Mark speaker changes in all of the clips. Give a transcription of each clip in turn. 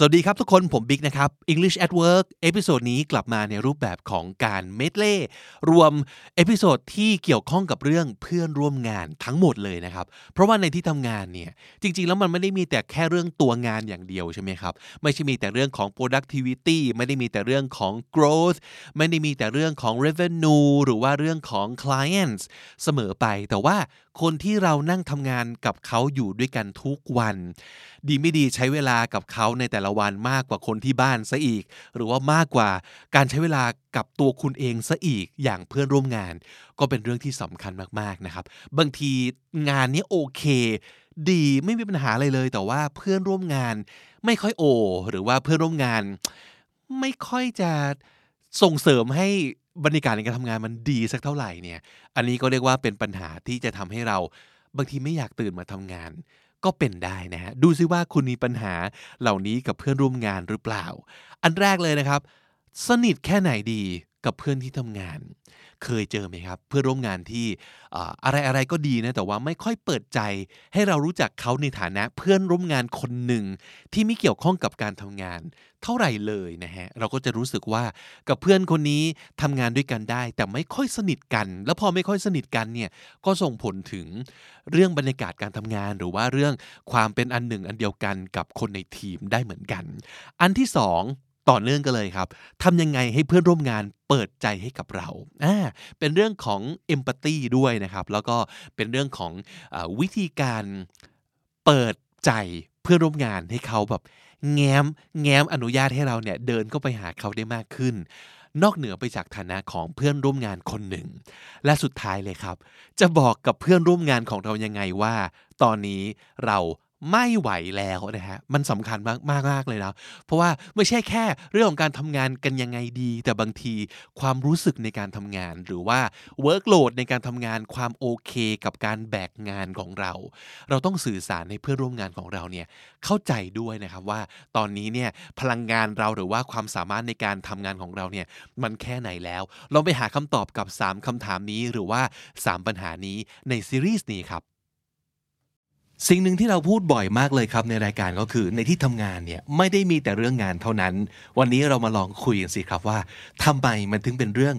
Speaker 1: สวัสดีครับทุกคนผมบิ๊กนะครับ English at Work episode นี้กลับมาในรูปแบบของการเมดเล่รวม episode ที่เกี่ยวข้องกับเรื่องเพื่อนร่วมงานทั้งหมดเลยนะครับ เพราะว่าในที่ทำงานเนี่ยจริง ๆ แล้วมันไม่ได้มีแต่แค่เรื่องตัวงานอย่างเดียวใช่ไหมครับ ไม่ใช่มีแต่เรื่องของ productivity ไม่ได้มีแต่เรื่องของ growth ไม่ได้มีแต่เรื่องของ revenue หรือว่าเรื่องของ clients เสมอไป แต่ว่าคนที่เรานั่งทำงานกับเขาอยู่ด้วยกันทุกวัน ดีไม่ดีใช้เวลากับเขาในแต่ละวันมากกว่าคนที่บ้านซะอีก หรือว่ามากกว่าการใช้เวลากับตัวคุณเองซะอีกอย่างเพื่อนร่วมงาน ก็เป็นเรื่องที่สำคัญมากๆนะครับ บางทีงานนี้โอเค ดีไม่มีปัญหาอะไรเลย แต่ว่าเพื่อนร่วมงานไม่ค่อยโอ หรือว่าเพื่อนร่วมงาน ไม่ค่อยจะส่งเสริมให้บรรยากาศในการทำงานมันดีสักเท่าไหร่เนี่ย อันนี้ก็เรียกว่าเป็นปัญหาที่จะทำให้เราบางทีไม่อยากตื่นมาทำงาน ก็เป็นได้นะฮะดูซิว่าคุณมีปัญหาเหล่านี้กับเพื่อนร่วมงานหรือเปล่า อันแรกเลยนะครับ สนิทแค่ไหนดี กับเพื่อนที่ทำงาน เคยเจอไหมครับ เพื่อนร่วมงานที่อะไรอะไรก็ดีนะแต่ว่าไม่ค่อยเปิดใจ ให้เรารู้จักเขาในฐานะเพื่อนร่วมงานคนหนึ่งที่ไม่เกี่ยวข้องกับการทำงาน เท่าไหร่เลยนะฮะเราก็จะรู้สึกว่ากับเพื่อนคนนี้ทำงานด้วยกันได้ แต่ไม่ค่อยสนิทกัน แล้วพอไม่ค่อยสนิทกันเนี่ยก็ส่งผลถึงเรื่องบรรยากาศการทำงาน หรือว่าเรื่องความเป็นอันหนึ่งอันเดียวกันกับคนในทีมได้เหมือนกัน อันที่สอง ต่อเนื่องกันเลยครับทำยังไงให้เพื่อนร่วมงานเปิดใจให้กับเราอ่าเป็นเรื่องของเอมพัตตีด้วยนะครับ แล้วก็เป็นเรื่องของอวิธีการเปิดใจเพื่อนร่วมงานให้เขาแบบแง้มแง้มอนุญาตให้เราเนี่ยเดินเข้าไปหาเขาได้มากขึ้น นอกเหนือไปจากฐานะของเพื่อนร่วมงานคนหนึ่ง และสุดท้ายเลยครับ จะบอกกับเพื่อนร่วมงานของเรายังไงว่า ตอนนี้เรา ไม่ไหวแล้วนะฮะมันสำคัญมากมากมากเลยนะเพราะว่าไม่ใช่แค่เรื่องของการทำงานกันยังไงดี แต่บางทีความรู้สึกในการทำงาน หรือว่า workload ในการทำงานความโอเค กับการแบกงานของเรา เราต้องสื่อสารให้เพื่อนร่วมงานของเราเนี่ยเข้าใจด้วยนะครับว่าตอนนี้เนี่ยพลังงานเราหรือว่าความสามารถในการทำงานของเราเนี่ยมันแค่ไหนแล้วเราไปหาคำตอบกับ 3คำถามนี้หรือว่า 3 ปัญหานี้ในซีรีส์นี้ครับ สิ่งหนึ่งที่เราพูดบ่อยมากเลยครับในรายการก็คือในที่ทำงานเนี่ยไม่ได้มีแต่เรื่องงานเท่านั้น วันนี้เรามาลองคุยกันสิครับว่าทำไมมันถึงเป็นเรื่อง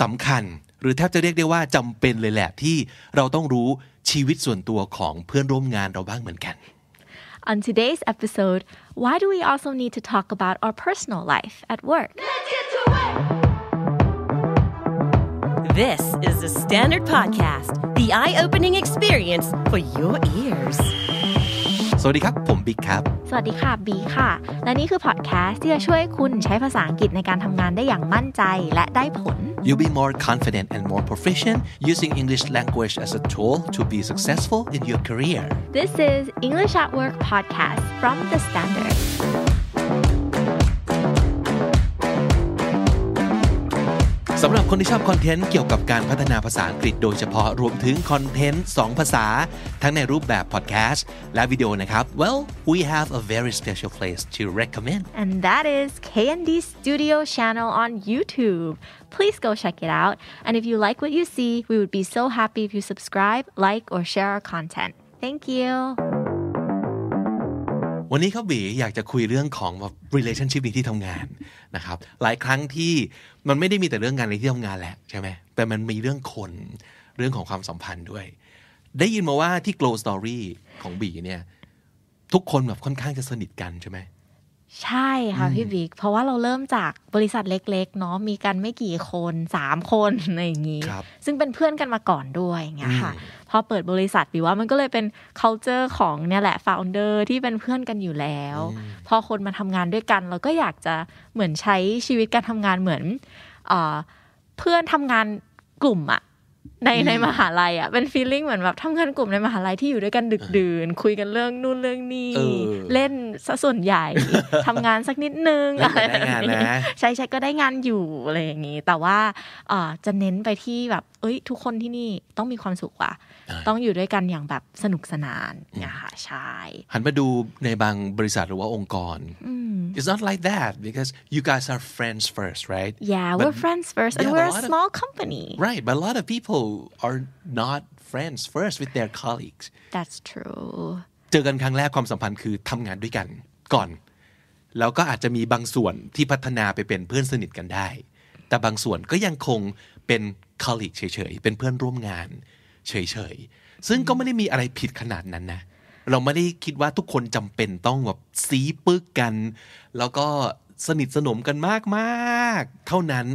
Speaker 1: สำคัญ หรือแทบจะเรียกได้ว่าจำเป็นเลยแหละที่เราต้องรู้ชีวิตส่วนตัวของเพื่อนร่วมงานเราบ้างเหมือนกัน
Speaker 2: On today's episode, why do we also need to talk about our personal life at work?
Speaker 3: Let's get to it! This is the Standard Podcast, the eye-opening experience for your ears.
Speaker 1: สวัสดีครับ ผมบิ๊กครับ You'll be more confident and more proficient using English language as a tool to be successful in your career.
Speaker 2: This is English at Work podcast from The Standard.
Speaker 1: สำหรับคนที่ชอบคอนเทนต์เกี่ยวกับการพัฒนาภาษาอังกฤษโดยเฉพาะรวมถึงคอนเทนต์2ภาษา ทั้งในรูปแบบพอดแคสต์และวิดีโอนะครับ Well we have a very special place to recommend
Speaker 2: and that is KND Studio channel on YouTube please go check it out and if you like what you see we would be so happy if you subscribe like or share our content thank you
Speaker 1: วันนี้เขาบีอยากจะคุยเรื่องของแบบ relationship ในที่ทำงานนะครับ หลายครั้งที่มันไม่ได้มีแต่เรื่องงานในที่ทำงานแหละใช่ไหมแต่มันมีเรื่องคนเรื่องของความสัมพันธ์ด้วย ได้ยินมาว่าที่ glow story ของบีเนี่ยทุกคนแบบค่อนข้างจะสนิทกันใช่ไหม
Speaker 2: ใช่ค่ะพี่บิ๊กเพราะว่าเราเริ่มจากบริษัทเล็กๆเนาะมีกันไม่กี่คนสามคนอะไรอย่างนี้
Speaker 1: ครับ
Speaker 2: ซึ่งเป็นเพื่อนกันมาก่อนด้วยอย่างเงี้ยค่ะ
Speaker 1: อืม
Speaker 2: พอเปิดบริษัทบีว่ามันก็เลยเป็น culture ของเนี่ยแหละ founder ที่เป็นเพื่อนกันอยู่แล้ว พอคนมาทำงานด้วยกัน เราก็อยากจะเหมือนใช้ชีวิตการทำงานเหมือนเออเพื่อนทำงานกลุ่มอะในในมหาลัยอะเป็น feeling เหมือนแบบทำงานกลุ่มในมหาลัยที่อยู่ด้วยกันดึกดื่น คุยกันเรื่องนู่นเรื่องนี้
Speaker 1: เออ
Speaker 2: เล่นซะส่วนใหญ่ทำงานสักนิดนึง
Speaker 1: เออ
Speaker 2: อะไร
Speaker 1: แต่ได้งานนะ
Speaker 2: ใช่ใช่ก็ได้งานอยู่อะไรอย่างนี้ แต่ว่าเอ่อจะเน้นไปที่แบบ เอ้ย ทุกคนที่นี่ต้องมีความสุขว่ะ ต้องอยู่ด้วยกันอย่างแบบสนุกสนานเนี่ยค่ะใช่
Speaker 1: หันมาดูในบางบริษัทหรือว่าองค์กร it's not like that because you guys are friends first right
Speaker 2: yeah
Speaker 1: But-
Speaker 2: we're friends first and
Speaker 1: Yeah,
Speaker 2: we're
Speaker 1: but
Speaker 2: a
Speaker 1: a lot of-
Speaker 2: small company
Speaker 1: right but a lot of people are not friends first with their colleagues
Speaker 2: that's true
Speaker 1: เจอกันครั้งแรกความสัมพันธ์คือทำงานด้วยกันก่อนแล้วก็อาจจะมีบางส่วนที่พัฒนาไปเป็นเพื่อนสนิทกันได้ แต่บางส่วนก็ยังคงเป็น colleague เฉยๆ เป็นเพื่อนร่วมงาน เฉยๆ ซึ่งก็ไม่ได้มีอะไรผิดขนาดนั้นนะ เราไม่ได้คิดว่าทุกคนจำเป็นต้องแบบซีปึกกัน แล้วก็สนิทสนมกันมากๆ เท่านั้น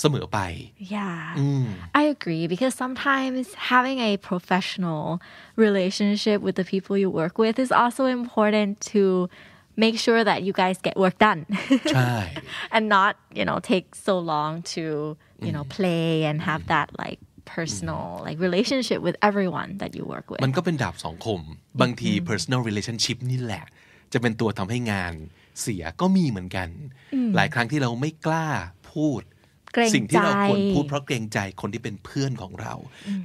Speaker 1: เสมอไป
Speaker 2: Yeah. I agree because sometimes having a professional relationship with the people you work with is also important to make sure that you guys get work done
Speaker 1: ใช่
Speaker 2: and not, you know, take so long to, you know, play and have that like personal like relationship with everyone that you work with.
Speaker 1: มันก็เป็นดาบสองคม บางที personal relationship นี่แหละ จะเป็นตัวทำให้งานเสียก็มีเหมือนกัน หลายครั้งที่เราไม่กล้าพูด
Speaker 2: เกรงใจ
Speaker 1: สิ่งที่เราควรพูดเพราะเกรงใจคนที่เป็นเพื่อนของเรา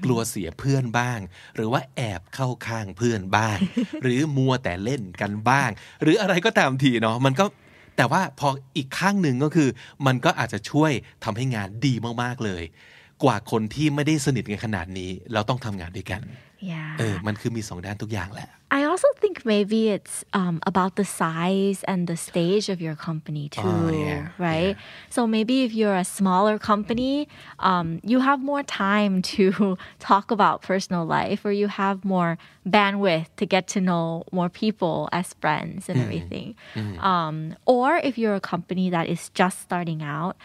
Speaker 1: กลัวเสียเพื่อนบ้าง หรือว่าแอบเข้าข้างเพื่อนบ้าง หรือมัวแต่เล่นกันบ้าง หรืออะไรก็ตามทีเนาะมันก็แต่ว่าพออีกข้างหนึ่งก็คือ มันก็อาจจะช่วยทำให้งานดีมากๆเลย กว่าคนที่ไม่ได้สนิทกันขนาดนี้ เราต้องทำงานด้วยกัน
Speaker 2: yeah.
Speaker 1: เออมันคือมีสองด้านทุกอย่างแหละ
Speaker 2: I also think maybe it's um, about the size and the stage of your company too,
Speaker 1: Oh, yeah,
Speaker 2: right? So maybe if you're a smaller company, um, you have more time to talk about personal life, or you have more bandwidth to get to know more people as friends and everything. Um, or if you're a company that is just starting out,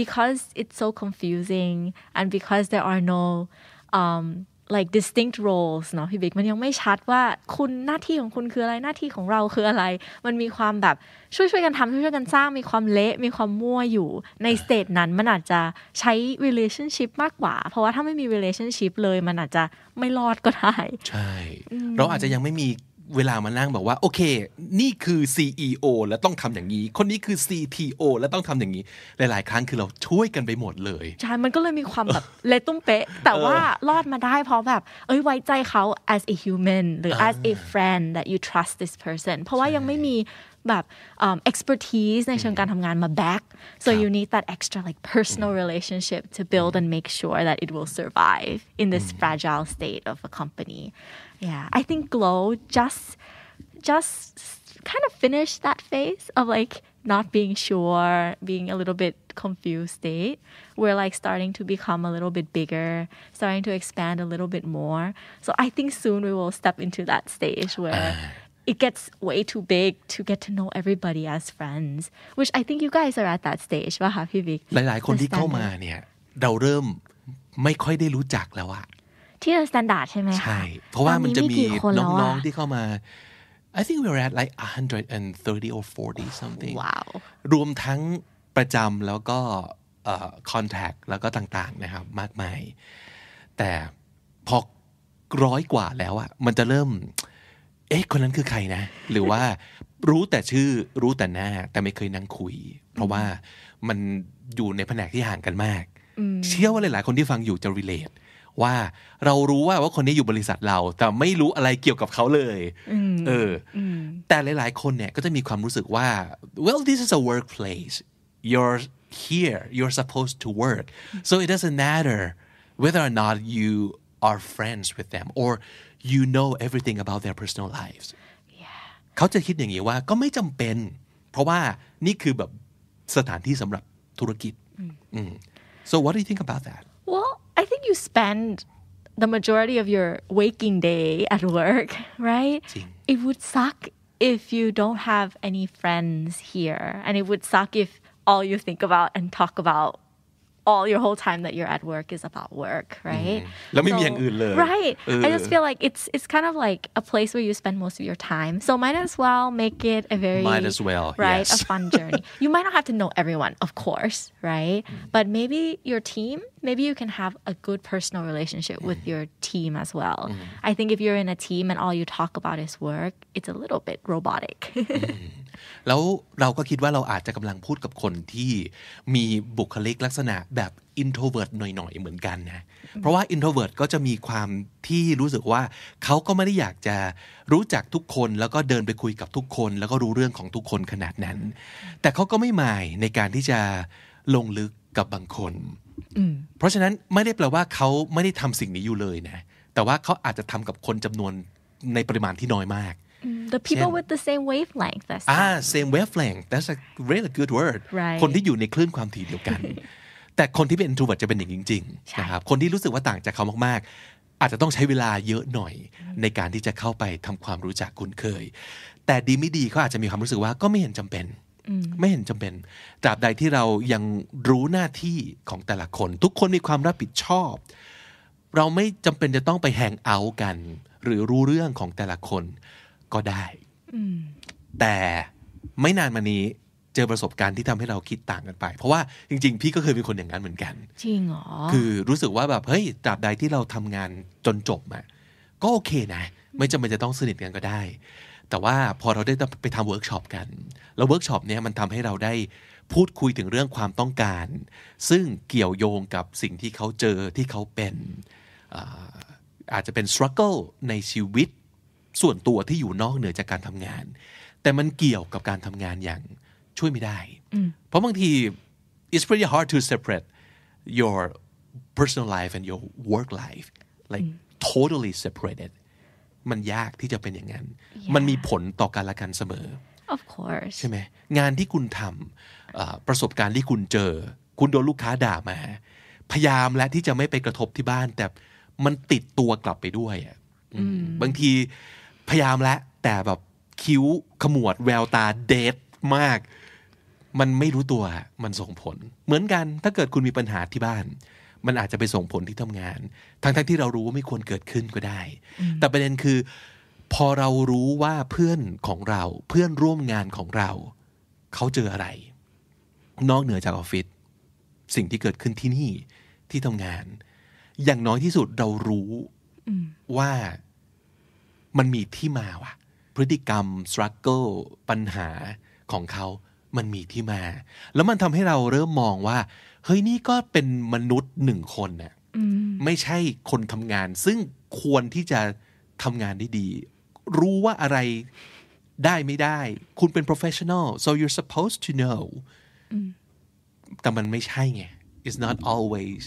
Speaker 2: because it's so confusing and because there are no um, like distinct roles เนาะพี่บิ๊กมันยังไม่ชัดว่าคุณหน้าที่ของคุณคืออะไรหน้าที่ของเราคืออะไร มันมีความแบบช่วยช่วยๆกันทำช่วยช่วยๆกันสร้างมีความเละมีความมั่วอยู่ในสเตจนั้นมันอาจจะใช้ relationship มากกว่า เพราะว่าถ้าไม่มี relationship เลยมันอาจจะไม่รอดก็ได้
Speaker 1: ใช่ เราอาจจะยังไม่มี เวลามานั่งบอกว่า โอเค นี่คือ CEO แล้วต้องทำอย่างนี้ คนนี้คือ CTO แล้วต้องทำอย่างนี้ หลาย ๆ ครั้งคือเราช่วยกันไปหมดเลย
Speaker 2: ใช่มันก็เลยมีความแบบเละตุ้มเป๊ะ แต่ว่ารอดมาได้เพราะแบบ เอ้ยไว้ใจเขา as a human หรือ as a friend that you trust this person เพราะว่ายังไม่มีแบบ um, expertise ในเชิงการทำงานมา back so you need that extra like personal relationship to build and make sure that it will survive in this fragile state of a company yeah I think Glow just just kind of finished that phase of like not being sure, being a little bit confused state. We're like starting to become a little bit bigger, starting to expand a little bit more. So I think soon we will step into that stage where it gets way too big to get to know everybody as friends, which I think you guys are at that stage. ป่ะคะพี่บิ๊ก
Speaker 1: หลาย ๆ คนที่เข้ามาเนี่ย เราเริ่มไม่ค่อยได้รู้จักแล้วอะ
Speaker 2: ที่ The Standard ใช่ไหมคะ
Speaker 1: ใช่ เพราะว่ามันจะมี
Speaker 2: ตกี่คนแล้ว
Speaker 1: น้อง
Speaker 2: อะ
Speaker 1: ๆที่เข้ามา I think we were at like 130 or 40 something
Speaker 2: ว้าว
Speaker 1: รวมทั้งประจำแล้วก็เอ่อ contact แล้วก็ต่างๆนะครับมากมาย แต่พอร้อยกว่าแล้วอะมันจะเริ่ม เอ๊ะ คนนั้นคือใครนะ หรือว่ารู้แต่ชื่อรู้แต่หน้า แต่ไม่เคยนั่งคุย เพราะว่ามันอยู่ในแผนกที่ห่างกันมาก เชื่อว่าหลายๆ คนที่ฟังอยู่จะ relate ว่าเรารู้ว่าว่าคนนี้อยู่บริษัทเรา แต่ไม่รู้อะไรเกี่ยวกับเขาเลยเอออแต่หลาย ๆ คนเนี่ยก็จะมีความรู้สึกว่า well this is a workplace you're here you're supposed to work so it doesn't matter whether or not you are friends with them or you know everything about their personal lives เขาจะคิดอย่างนี้ว่าก็ไม่จำเป็น เพราะว่านี่คือแบบสถานที่สำหรับธุรกิจอืม so what do you think about that
Speaker 2: Well, I think you spend the majority of your waking day at work, right? It would suck if you don't have any friends here. And it would suck if all you think about and talk about all your whole time that you're at work is about work, right?
Speaker 1: Mm. So,
Speaker 2: right. I just feel like it's it's kind of like a place where you spend most of your time. So might as well make it a very
Speaker 1: might as well
Speaker 2: right
Speaker 1: yes.
Speaker 2: a fun journey. you might not have to know everyone, of course, right? Mm. But maybe your team, maybe you can have a good personal relationship mm. with your team as well. I think if you're in a team and all you talk about is work, it's a little bit robotic.
Speaker 1: แล้วเราก็คิดว่าเราอาจจะกำลังพูดกับคนที่มีบุคลิกลักษณะแบบ introvert หน่อยๆ เหมือนกันนะ เพราะว่า introvert ก็จะมีความที่รู้สึกว่าเขาก็ไม่ได้อยากจะรู้จักทุกคนแล้วก็เดินไปคุยกับทุกคน แล้วก็รู้เรื่องของทุกคนขนาดนั้น แต่เขาก็ไม่หมายในการที่จะลงลึกกับบางคน เพราะฉะนั้นไม่ได้แปลว่าเขาไม่ได้ทำสิ่งนี้อยู่เลยนะ แต่ว่าเขาอาจจะทำกับคนจำนวนในปริมาณที่น้อยมาก
Speaker 2: the people
Speaker 1: เช่น
Speaker 2: with the same wavelength that's
Speaker 1: อ่า same wavelength that's a really good word
Speaker 2: Right
Speaker 1: คนที่อยู่ในคลื่นความถี่เดียวกัน แต่คนที่เป็น introvert จะเป็นอย่างนี้จริง
Speaker 2: ใช่
Speaker 1: ๆนะครับคนที่รู้สึกว่าต่างจากเขามากๆ อาจจะต้องใช้เวลาเยอะหน่อย ในการที่จะเข้าไปทำความรู้จักคุ้นเคย แต่ดีไม่ดีเขาอาจจะมีความรู้สึกว่าก็ไม่เห็นจำเป็น ไม่เห็นจำเป็นตราบใดที่เรายังรู้หน้าที่ของแต่ละคน ทุกคนมีความรับผิดชอบ เราไม่จำเป็นจะต้องไปแฮงเอาท์กัน หรือรู้เรื่องของแต่ละคน ก็ได้แต่ไม่นานมานี้เจอประสบการณ์ที่ทำให้เราคิดต่างกันไป เพราะว่าจริง ๆ พี่ก็เคยเป็นคนอย่างนั้นเหมือนกัน
Speaker 2: จริงเหรอ
Speaker 1: คือรู้สึกว่าแบบเฮ้ยตราบใดที่เราทำงานจนจบอะก็โอเคนะ ไม่จำเป็นจะต้องสนิทกันก็ได้ แต่ว่าพอเราได้ไปทำเวิร์กช็อปกัน แล้วเวิร์กช็อปเนี้ยมันทำให้เราได้พูดคุยถึงเรื่องความต้องการ ซึ่งเกี่ยวโยงกับสิ่งที่เขาเจอที่เขาเป็นอ่าอาจจะเป็น struggle ในชีวิต ส่วนตัวที่อยู่นอกเหนือจากการทำงาน แต่มันเกี่ยวกับการทำงานอย่างช่วยไม่ได้ เพราะบางที it's pretty hard to separate your personal life and your work life like totally separated มันยากที่จะเป็นอย่างนั้น มันมีผลต่อกันและกันเสมอ
Speaker 2: of course
Speaker 1: ใช่ไหมงานที่คุณทำเอ่อประสบการณ์ที่คุณเจอ คุณโดนลูกค้าด่ามา พยายามและที่จะไม่ไปกระทบที่บ้าน แต่มันติดตัวกลับไปด้วยอะอืมบางที พยายามแล้วแต่แบบคิ้วขมวดแววตาเดทมาก มันไม่รู้ตัวมันส่งผล เหมือนกันถ้าเกิดคุณมีปัญหาที่บ้าน มันอาจจะไปส่งผลที่ทำงาน ทั้งๆที่เรารู้ว่าไม่ควรเกิดขึ้นก็ได้ แต่ประเด็นคือ พอเรารู้ว่าเพื่อนของเราเพื่อนร่วมงานของเรา เขาเจออะไร นอกเหนือจากออฟฟิศสิ่งที่เกิดขึ้นที่นี่ที่ทำงาน อย่างน้อยที่สุดเรารู้ว่า มันมีที่มาว่ะ พฤติกรรม struggle ปัญหาของเขามันมีที่มา แล้วมันทำให้เราเริ่มมองว่า เฮ้ยนี่ก็เป็นมนุษย์หนึ่งคนน่ะไม่ใช่คนทำงาน ซึ่งควรที่จะทำงานได้ดี รู้ว่าอะไรได้ไม่ได้ คุณเป็น professional so you're supposed to know แต่มันไม่ใช่ไง it's not always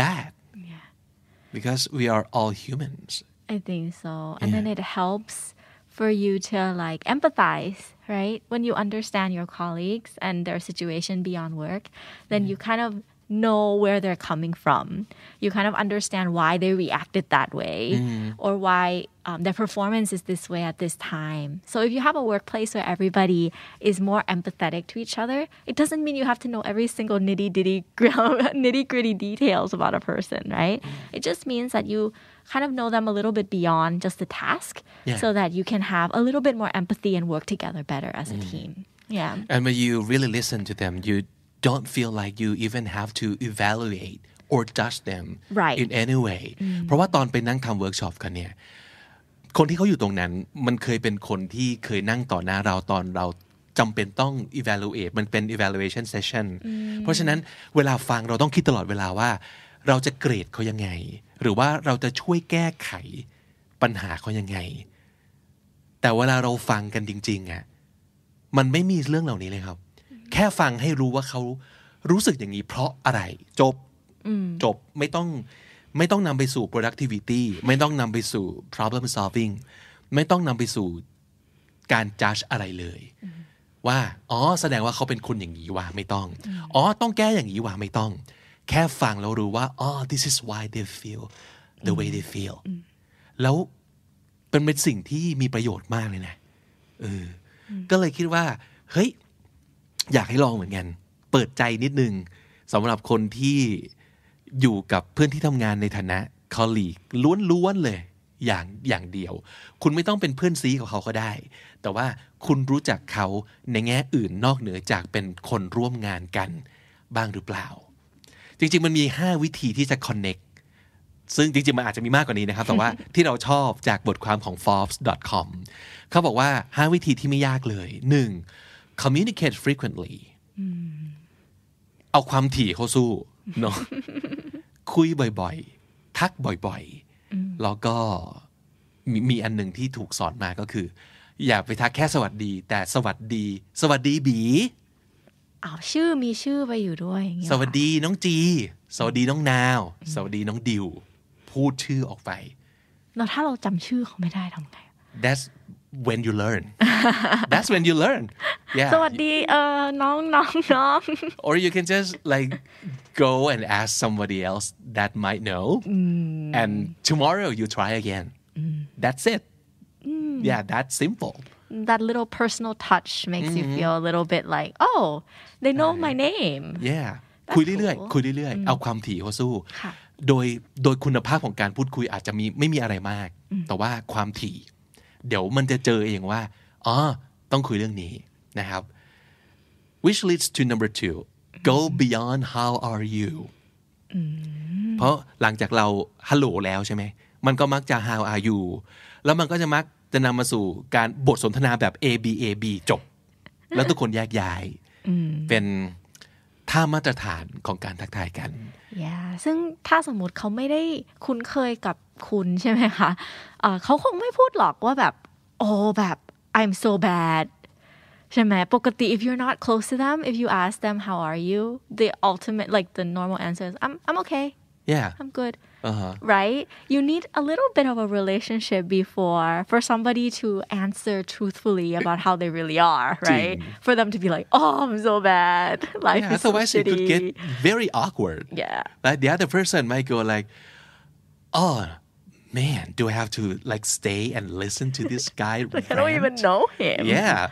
Speaker 1: that
Speaker 2: yeah
Speaker 1: because we are all humans
Speaker 2: I think so. And then it helps for you to like empathize, right? When you understand your colleagues and their situation beyond work, then you kind of know where they're coming from. You kind of understand why they reacted that way or why um, their performance is this way at this time. So if you have a workplace where everybody is more empathetic to each other, it doesn't mean you have to know every single nitty ditty nitty gritty details about a person, right? It just means that you kind of know them a little bit beyond just the task
Speaker 1: Yeah.
Speaker 2: so that you can have a little bit more empathy and work together better as a team. Yeah.
Speaker 1: and when you really listen to them you don't feel like you even have to evaluate or judge them
Speaker 2: Right.
Speaker 1: in any way เพราะว่าตอนไปนั่งทำเวิร์กช็อปกันเนี่ย คนที่เขาอยู่ตรงนั้น มันเคยเป็นคนที่เคยนั่งต่อหน้าเราตอนเราจำเป็นต้อง evaluate มันเป็น evaluation session เพราะฉะนั้นเวลาฟังเราต้องคิดตลอดเวลาว่า เราจะเกรดเขายังไง หรือว่าเราจะช่วยแก้ไขปัญหาเขายังไง แต่เวลาเราฟังกันจริงๆอะมันไม่มีเรื่องเหล่านี้เลยครับ แค่ฟังให้รู้ว่าเขารู้สึกอย่างนี้เพราะอะไร จบจบไม่ต้องไม่ต้องนำไปสู่ productivity ไม่ต้องนำไปสู่ problem solving ไม่ต้องนำไปสู่การ judge อะไรเลย ว่า อ๋อ แสดงว่าเขาเป็นคนอย่างนี้ว่ะไม่ต้อง อ๋อ ต้องแก้อย่างนี้ว่ะไม่ต้อง แค่ฟังแล้วรู้ว่าอ๋อ this is why they feel the way they feel แล้วเป็นเป็นสิ่งที่มีประโยชน์มากเลยนะเอออก็เลยคิดว่า เฮ้ย อยากให้ลองเหมือนกัน เปิดใจนิดนึงสำหรับคนที่อยู่กับเพื่อนที่ทำงานในฐานะคอลลีกล้วนๆเลยอย่างอย่างเดียว คุณไม่ต้องเป็นเพื่อนซีกับเขาก็ได้ แต่ว่าคุณรู้จักเขาในแง่อื่นนอกเหนือจากเป็นคนร่วมงานกัน บ้างหรือเปล่า จริง ๆ มันมี 5 วิธีที่จะ connect ซึ่งจริง ๆ มันอาจจะมีมากกว่านี้นะครับ แต่ว่าที่เราชอบจากบทความของ Forbes.com เขาบอกว่า 5 วิธีที่ไม่ยากเลย 1. communicate frequently เอาความถี่เข้าสู้เนาะคุยบ่อยๆ ทักบ่อยๆ แล้วก็มีมีอันหนึ่งที่ถูกสอนมาก็คือ อย่าไปทักแค่สวัสดี แต่สวัสดี สวัสดีบี
Speaker 2: อ้าวชื่อมีชื่อไปอยู่ด้วยอย่างเงี้ย
Speaker 1: สวัสดีน้องจี สวัสดีน้องนาว สวัสดีน้องดิว พูดชื่อออกไป
Speaker 2: แล้วถ้าเราจำชื่อเขาไม่ได้ทำไง
Speaker 1: that's when you learn that's when you learn yeah
Speaker 2: สวัสดีเออน้องน้องน้อง
Speaker 1: or you can just like go and ask somebody else that might know and tomorrow you try again that's it yeah that's simple
Speaker 2: that little personal touch makes you feel a little bit like oh they know my name
Speaker 1: yeah คุยเรื่อยๆคุยเรื่อยๆเอาความถี่เข้าสู้
Speaker 2: ค่ะ
Speaker 1: โดยโดยคุณภาพของการพูดคุยอาจจะมีไม่มีอะไรมาก แต่ว่าความถี่ เดี๋ยวมันจะเจอเองว่าอ๋อต้องคุยเรื่องนี้นะครับ which leads to number two go beyond how are you เพราะหลังจากเราฮัลโหลแล้วใช่ไหมมันก็มักจะ how are you แล้วมันก็จะมัก จะนำมาสู่การบทสนทนาแบบ A B A B จบ แล้วทุกคนแยกย้ายเป็นท่ามาตรฐานของการทักทายกัน
Speaker 2: yeah ซึ่งถ้าสมมติเขาไม่ได้คุ้นเคยกับคุณใช่ไหมคะเอ่อเขาคงไม่พูดหรอกว่าแบบ โอ้แบบ I'm so bad ใช่ไหมปกติ if you're not close to them if you ask them how are you the ultimate like the normal answer is I'm I'm okay
Speaker 1: yeah.
Speaker 2: I'm good.
Speaker 1: Uh-huh.
Speaker 2: right? You need a little bit of a relationship before for somebody to answer truthfully about how they really are right? For them to be like oh I'm so bad. Life
Speaker 1: yeah
Speaker 2: is so
Speaker 1: otherwise it could
Speaker 2: shitty.
Speaker 1: get very awkward.
Speaker 2: Yeah.
Speaker 1: Like the other person might go like oh man do I have to like stay and listen to this guy
Speaker 2: like I don't even know him.
Speaker 1: Yeah.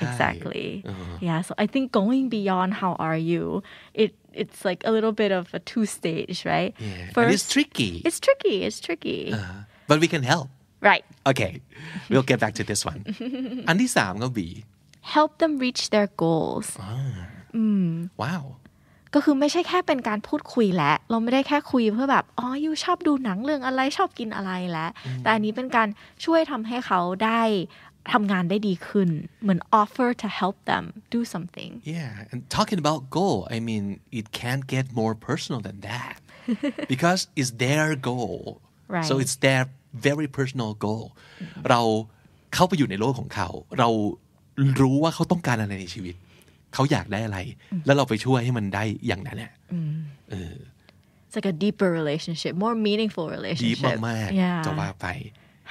Speaker 2: Exactly. Yeah so I think going beyond how are you it it's like a little bit of a two stage right
Speaker 1: yeah and it's tricky
Speaker 2: it's tricky it's tricky
Speaker 1: but we can help
Speaker 2: right
Speaker 1: okay we'll get back to this one อันที่สามก็บี
Speaker 2: help them reach their goals
Speaker 1: ว้าว
Speaker 2: ก็คือไม่ใช่แค่เป็นการพูดคุยแล้วเราไม่ได้แค่คุยเพื่อแบบ อ๋อยูชอบดูหนังเรื่องอะไรชอบกินอะไรแล้วแต่อันนี้เป็นการช่วยทำให้เขาได้ ทำงานได้ดีขึ้นเหมือน offer to help them do something
Speaker 1: Yeah, and talking about goal, I mean, it can't get more personal than that because it's their goal.
Speaker 2: Right.
Speaker 1: So it's their very personal goal. เราเข้าไปอยู่ในโลกของเขา เรารู้ว่าเขาต้องการอะไรในชีวิต เขาอยากได้อะไร แล้วเราไปช่วยให้มันได้อย่างนั้นแหละ
Speaker 2: it's like a deeper relationship more meaningful
Speaker 1: ดี
Speaker 2: relationship
Speaker 1: มาก
Speaker 2: yeah
Speaker 1: ๆจะว่าไป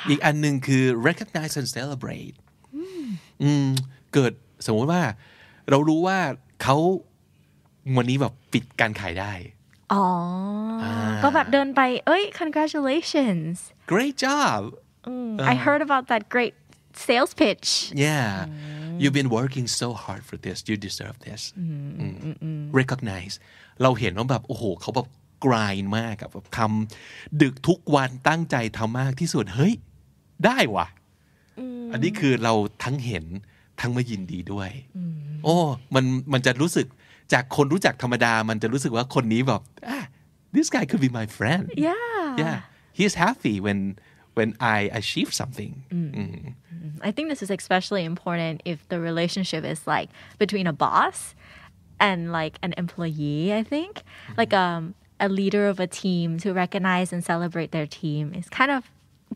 Speaker 1: อีกอันหนึ่งคือ recognize and celebrate อืมเกิดสมมติว่าเรารู้ว่าเขาวันนี้แบบปิดการขายได้
Speaker 2: อ๋ออก็แบบเดินไป เอ้ย congratulations
Speaker 1: great job
Speaker 2: I heard about that great sales pitch
Speaker 1: yeah you've been working so hard for this you deserve this อืม recognize เราเห็นว่าแบบ โอ้โห เขาแบบ grind มากอะแบบทำดึกทุกวันตั้งใจทำมากที่สุด เฮ้ย ได้ว่ะอันนี้คือเราทั้งเห็นทั้งมายินดีด้วย โอ้ มันมันจะรู้สึกจากคนรู้จักธรรมดา มันจะรู้สึกว่าคนนี้แบบ ah, this guy could be my friend
Speaker 2: yeah
Speaker 1: yeah he's happy when when I achieve something อืม
Speaker 2: I think this is especially important if the relationship is like between a boss and like an employee, I think. Like um a leader of a team to recognize and celebrate their team is kind of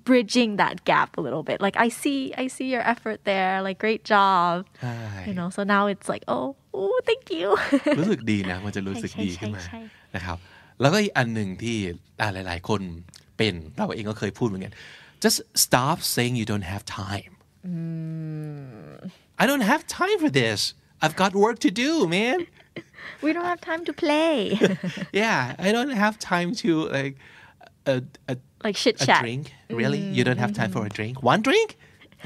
Speaker 2: bridging that gap a little bit. Like I see I see your effort there, like great job.
Speaker 1: ใช่
Speaker 2: You know, so now it's like, oh, oh thank you.
Speaker 1: รู้สึกดีนะ มันจะรู้สึก
Speaker 2: ใช่
Speaker 1: ดี
Speaker 2: ใช่
Speaker 1: ขึ้นมา
Speaker 2: ใช่
Speaker 1: นะครับ แล้วก็อีกอันหนึ่งที่อ่าหลาย ๆ คนเป็นเราเองก็เคยพูดเหมือนกัน just stop saying you don't have time I don't have time for this I've got work to do man
Speaker 2: we don't have time to play.
Speaker 1: yeah I don't have time to like a, a,
Speaker 2: like chit
Speaker 1: a
Speaker 2: chat.
Speaker 1: drink really you don't have time for a drink one drink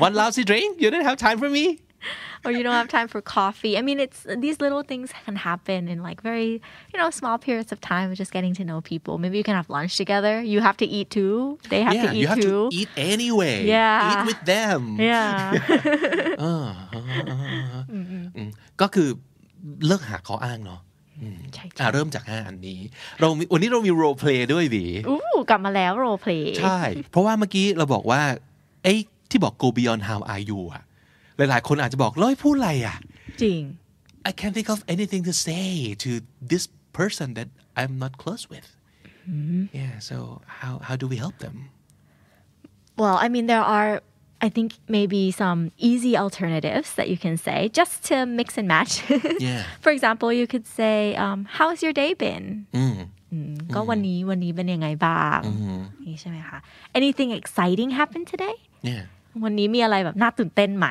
Speaker 1: one lousy drink you don't have time for me
Speaker 2: or you don't have time for coffee. I mean, it's these little things can happen in like very, you know, small periods of time of just getting to know people. Maybe you can have lunch together. You have to eat too. They have
Speaker 1: yeah
Speaker 2: to eat
Speaker 1: you have
Speaker 2: too.
Speaker 1: to eat anyway
Speaker 2: Yeah.
Speaker 1: eat with them
Speaker 2: Yeah.
Speaker 1: อืมก็คือเลิกหาข้ออ้างเนาะ
Speaker 2: ใช่
Speaker 1: อะเริ่มจาก 5 อันนี้ เรามีวันนี้เรามี role play ด้วยบี
Speaker 2: อู้กลับมาแล้ว role play
Speaker 1: ใช่ เพราะว่าเมื่อกี้เราบอกว่าไอ้ที่บอก go beyond how are you อะหลายๆ คนอาจจะบอกแล้วให้พูดอะไรอะ
Speaker 2: จริง
Speaker 1: I can't think of anything to say to this person that I'm not close with yeah so how how do we help them
Speaker 2: Well, I mean, there are, I think maybe some easy alternatives that you can say just to mix and match.
Speaker 1: yeah.
Speaker 2: For example, you could say, um, "How's your day been?" Mm. mm. mm. anything exciting happened today?
Speaker 1: Yeah
Speaker 2: วันนี้มีอะไรแบบน่าตื่นเต้นไหม?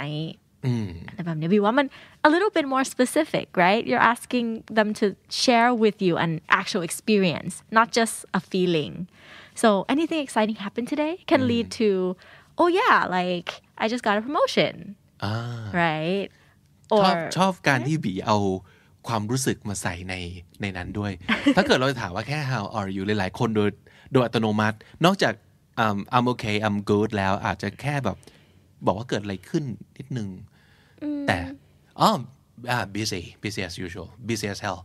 Speaker 1: อะ
Speaker 2: ไรแบบนี้บิว่ามัน a little bit more specific right? You're asking them to share with you an actual experience not just a feeling. So anything exciting happened today can mm. lead to oh yeah like I just got a promotion
Speaker 1: อ่า
Speaker 2: right
Speaker 1: ชอบ
Speaker 2: or
Speaker 1: ชอบการที่บีเอาความรู้สึกมาใส่ในในนั้นด้วย ถ้าเกิดเราถามว่าแค่ how are you หลายๆคนโดยโดยอัตโนมัติ นอกจาก um, I'm okay I'm good แล้วอาจจะแค่แบบบอกว่าเกิดอะไรขึ้นนิดนึง แต่อ๋ออ่า busy busy as usual busy as hell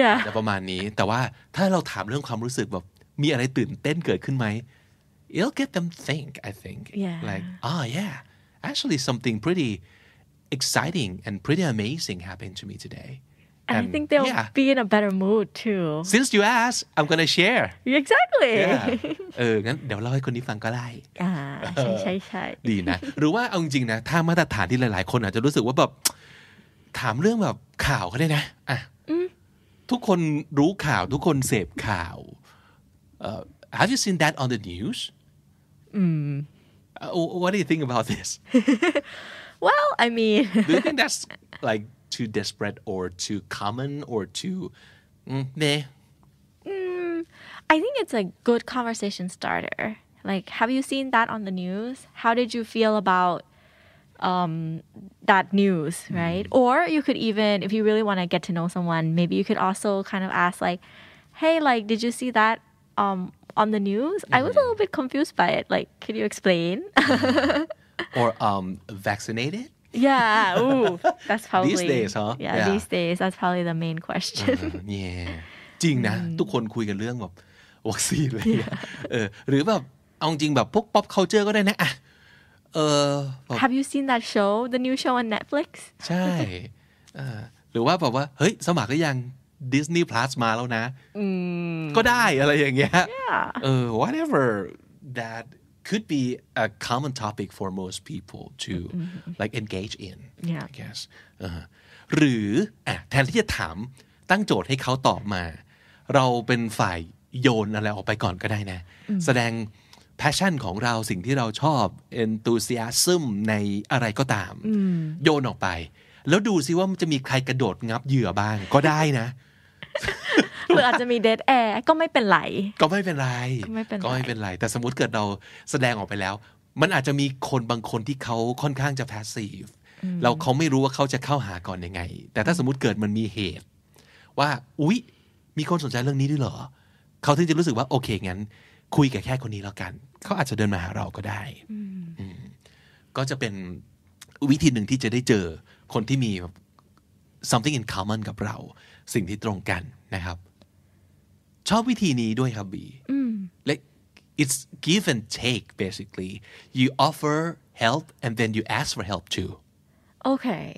Speaker 2: yeah
Speaker 1: จะประมาณนี้ แต่ว่าถ้าเราถามเรื่องความรู้สึกแบบมีอะไรตื่นเต้นเกิดขึ้นไหม it'll get them think I think
Speaker 2: Yeah.
Speaker 1: like oh yeah actually something pretty exciting and pretty amazing happened to me today
Speaker 2: and I think they'll
Speaker 1: yeah
Speaker 2: be in a better mood too
Speaker 1: since you asked I'm gonna share
Speaker 2: exactly
Speaker 1: yeah เอองั้นเดี๋ยวเล่าให้คนนี้ฟังก็ได้
Speaker 2: อ่าใช่ใช่ใช่
Speaker 1: ดีนะ หรือว่าเอาจริงๆนะ ถ้ามาตรฐานที่หลายๆ คนอาจจะรู้สึกว่าแบบ ถามเรื่องแบบข่าวก็ได้นะอ่ะทุกคนรู้ข่าว ทุกคนเสพข่าวเอ่อ Have you seen that on the news Uh, what do you think about this
Speaker 2: well I mean
Speaker 1: Do you think that's like too desperate or too common or too mm, meh
Speaker 2: I think it's a good conversation starter. Like, have you seen that on the news? How did you feel about um, that news, right? Or you could even, if you really want to get to know someone, maybe you could also kind of ask, like, hey, like, did you see that um, on the news? I was a little bit confused by it. Like, can you explain?
Speaker 1: or um vaccinated
Speaker 2: yeah, ooh, that's probably
Speaker 1: days, huh?
Speaker 2: Yeah,
Speaker 1: Yeah.
Speaker 2: these days, that's probably the main question.
Speaker 1: เนี่ยจริงนะ ทุกคนคุยกันเรื่องแบบวัคซีนอะไรอย่างเลยเออหรือแบบเอาจริงแบบพวก pop culture ก็ได้นะอะเออแบบ
Speaker 2: have you seen that show, the new show on Netflix?
Speaker 1: ใช่เออหรือว่าแบบว่า เฮ้ย สมัครก็ยัง Disney Plus มาแล้วนะก็ได้อะไรอย่างเงี้ย
Speaker 2: Yeah.
Speaker 1: เออ whatever that could be a common topic for most people to like engage in
Speaker 2: Yeah.
Speaker 1: I guess เออหรืออะแทนที่จะถามตั้งโจทย์ให้เขาตอบมา เราเป็นฝ่ายโยนอะไรออกไปก่อนก็ได้นะ แสดง passion ของเราสิ่งที่เราชอบ enthusiasm ในอะไรก็ตาม โยนออกไป แล้วดูซิว่ามันจะมีใครกระโดดงับเหยื่อบ้าง ก็ได้นะ
Speaker 2: หรืออาจจะมี dead air ก็ไม่เป็นไร
Speaker 1: ก็ไม่เป็นไร
Speaker 2: ก็ไม่เป็นไร
Speaker 1: ก็ไม่เป็นไร แต่สมมติเกิดเราแสดงออกไปแล้ว มันอาจจะมีคนบางคนที่เขาค่อนข้างจะ passive แล้วเขาไม่รู้ว่าเขาจะเข้าหาก่อนยังไง แต่ถ้าสมมติเกิดมันมีเหตุ ว่า อุ๊ย มีคนสนใจเรื่องนี้ด้วยเหรอ เขาถึงจะรู้สึกว่า โอเคงั้น คุยกับแค่คนนี้แล้วกัน เขาอาจจะเดินมาหาเราก็ได้อืมก็จะเป็นวิธีหนึ่งที่จะได้เจอ คนที่มีแบบ something in common กับเรา สิ่งที่ตรงกันนะครับ ชอบวิธีนี้ด้วยครับบี like it's give and take basically you offer help and then you ask for help too
Speaker 2: okay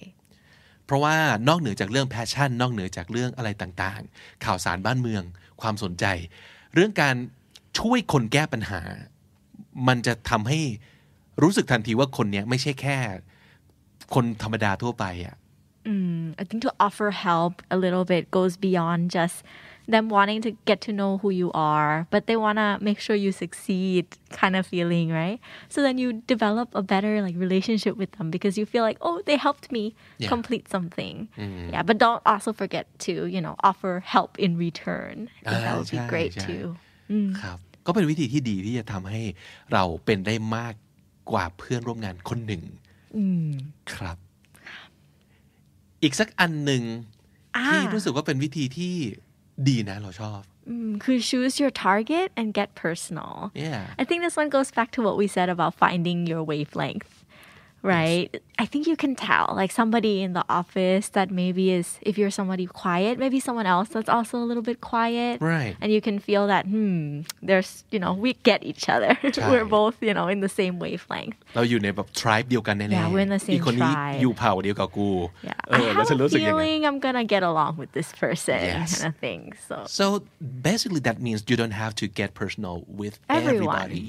Speaker 1: เพราะว่านอกเหนือจากเรื่องแพชชั่น นอกเหนือจากเรื่องอะไรต่างๆ ข่าวสารบ้านเมือง ความสนใจ เรื่องการช่วยคนแก้ปัญหา มันจะทำให้รู้สึกทันทีว่าคนเนี้ยไม่ใช่แค่ คนธรรมดาทั่วไปอะ
Speaker 2: I think to offer help a little bit goes beyond just them wanting to get to know who you are, but they want to make sure you succeed kind of feeling, right? So then you develop a better like relationship with them because you feel like, oh, they helped me
Speaker 1: Yeah.
Speaker 2: complete something. Yeah, but don't also forget to, you know, offer help in return. I think
Speaker 1: อ่า
Speaker 2: that would be
Speaker 1: ใช่
Speaker 2: great
Speaker 1: ใช่
Speaker 2: too.
Speaker 1: ครับก็เป็นวิธีที่ดีที่จะทำให้เราเป็นได้มากกว่าเพื่อนร่วมงานคนหนึ่ง ครับ อีกสักอันหนึ่งที่รู้สึกว่าเป็นวิธีที่ดีนะเราชอบ
Speaker 2: Mm, could choose your target and get personal.
Speaker 1: Yeah.
Speaker 2: I think this one goes back to what we said about finding your wavelength, right? I think you can tell, like somebody in the office that maybe is, if you're somebody quiet, maybe someone else that's also a little bit quiet.
Speaker 1: Right.
Speaker 2: And you can feel that, hmm, there's, you know, we get each other. We're
Speaker 1: Right.
Speaker 2: both, you know, in the same wavelength.
Speaker 1: เราอยู่ในแบบ tribe เดียวกันแน่ๆ
Speaker 2: Yeah, we're in the same
Speaker 1: อีกคนนี้
Speaker 2: tribe
Speaker 1: อยู่เผ่าเดียวกับกู
Speaker 2: Yeah.
Speaker 1: เอ
Speaker 2: I
Speaker 1: อแล้ว
Speaker 2: have
Speaker 1: ฉัน
Speaker 2: a
Speaker 1: รู้สึกยังไง
Speaker 2: feeling I'm going to get along with this person
Speaker 1: Yes.
Speaker 2: kind of thing. So,
Speaker 1: so basically that means you don't have to get personal with
Speaker 2: Everyone.
Speaker 1: everybody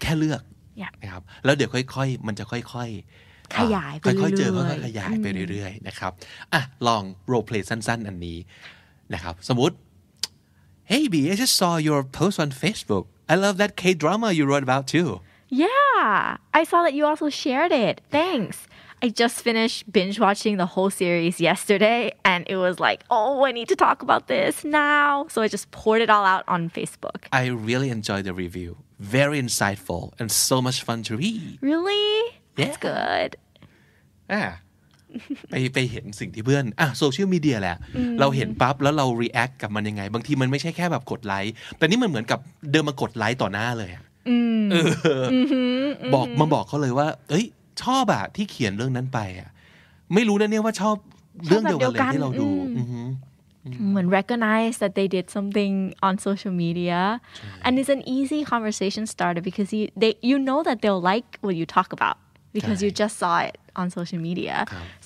Speaker 1: แค่เลือก
Speaker 2: Yeah.
Speaker 1: นะครับแล้วเดี๋ยวค่อย ๆ มันจะค่อย ๆ
Speaker 2: ขยายไป
Speaker 1: ค่อยๆเจอ
Speaker 2: เรื่อยๆ
Speaker 1: ค่อยๆขยายไปเรื่อยๆนะครับอะลอง role play สั้น ๆ อันนี้นะครับสมมติ Hey B I just saw your post on Facebook I love that K drama you wrote about too
Speaker 2: Yeah, I saw that you also shared it. Thanks. I just finished binge watching the whole series yesterday and it was like, oh, I need to talk about this now. So I just poured it all out on Facebook.
Speaker 1: I really enjoyed the review very insightful and so much fun to read
Speaker 2: Really? That's
Speaker 1: Yeah.
Speaker 2: good.
Speaker 1: อ่าไปไปเห็นสิ่งที่เพื่อนอะโซเชียลมีเดียแหละ เราเห็นปั๊บแล้วเรา react กับมันยังไง บางทีมันไม่ใช่แค่แบบกดไลค์ แต่นี่มันเหมือนกับเดินมากดไลค์ต่อหน้าเลยอะเอออบอกมาบอกเขาเลยว่า เอ้ย ชอบอะที่เขียนเรื่องนั้นไปอะไม่รู้นะเนี่ยว่าชอบเรื่องเดียวกันเลยที่เราดู อือหือ
Speaker 2: When recognize that they did something on social media, and it's an easy conversation starter because you they you know that they'll like what you talk about because you just saw it on social media,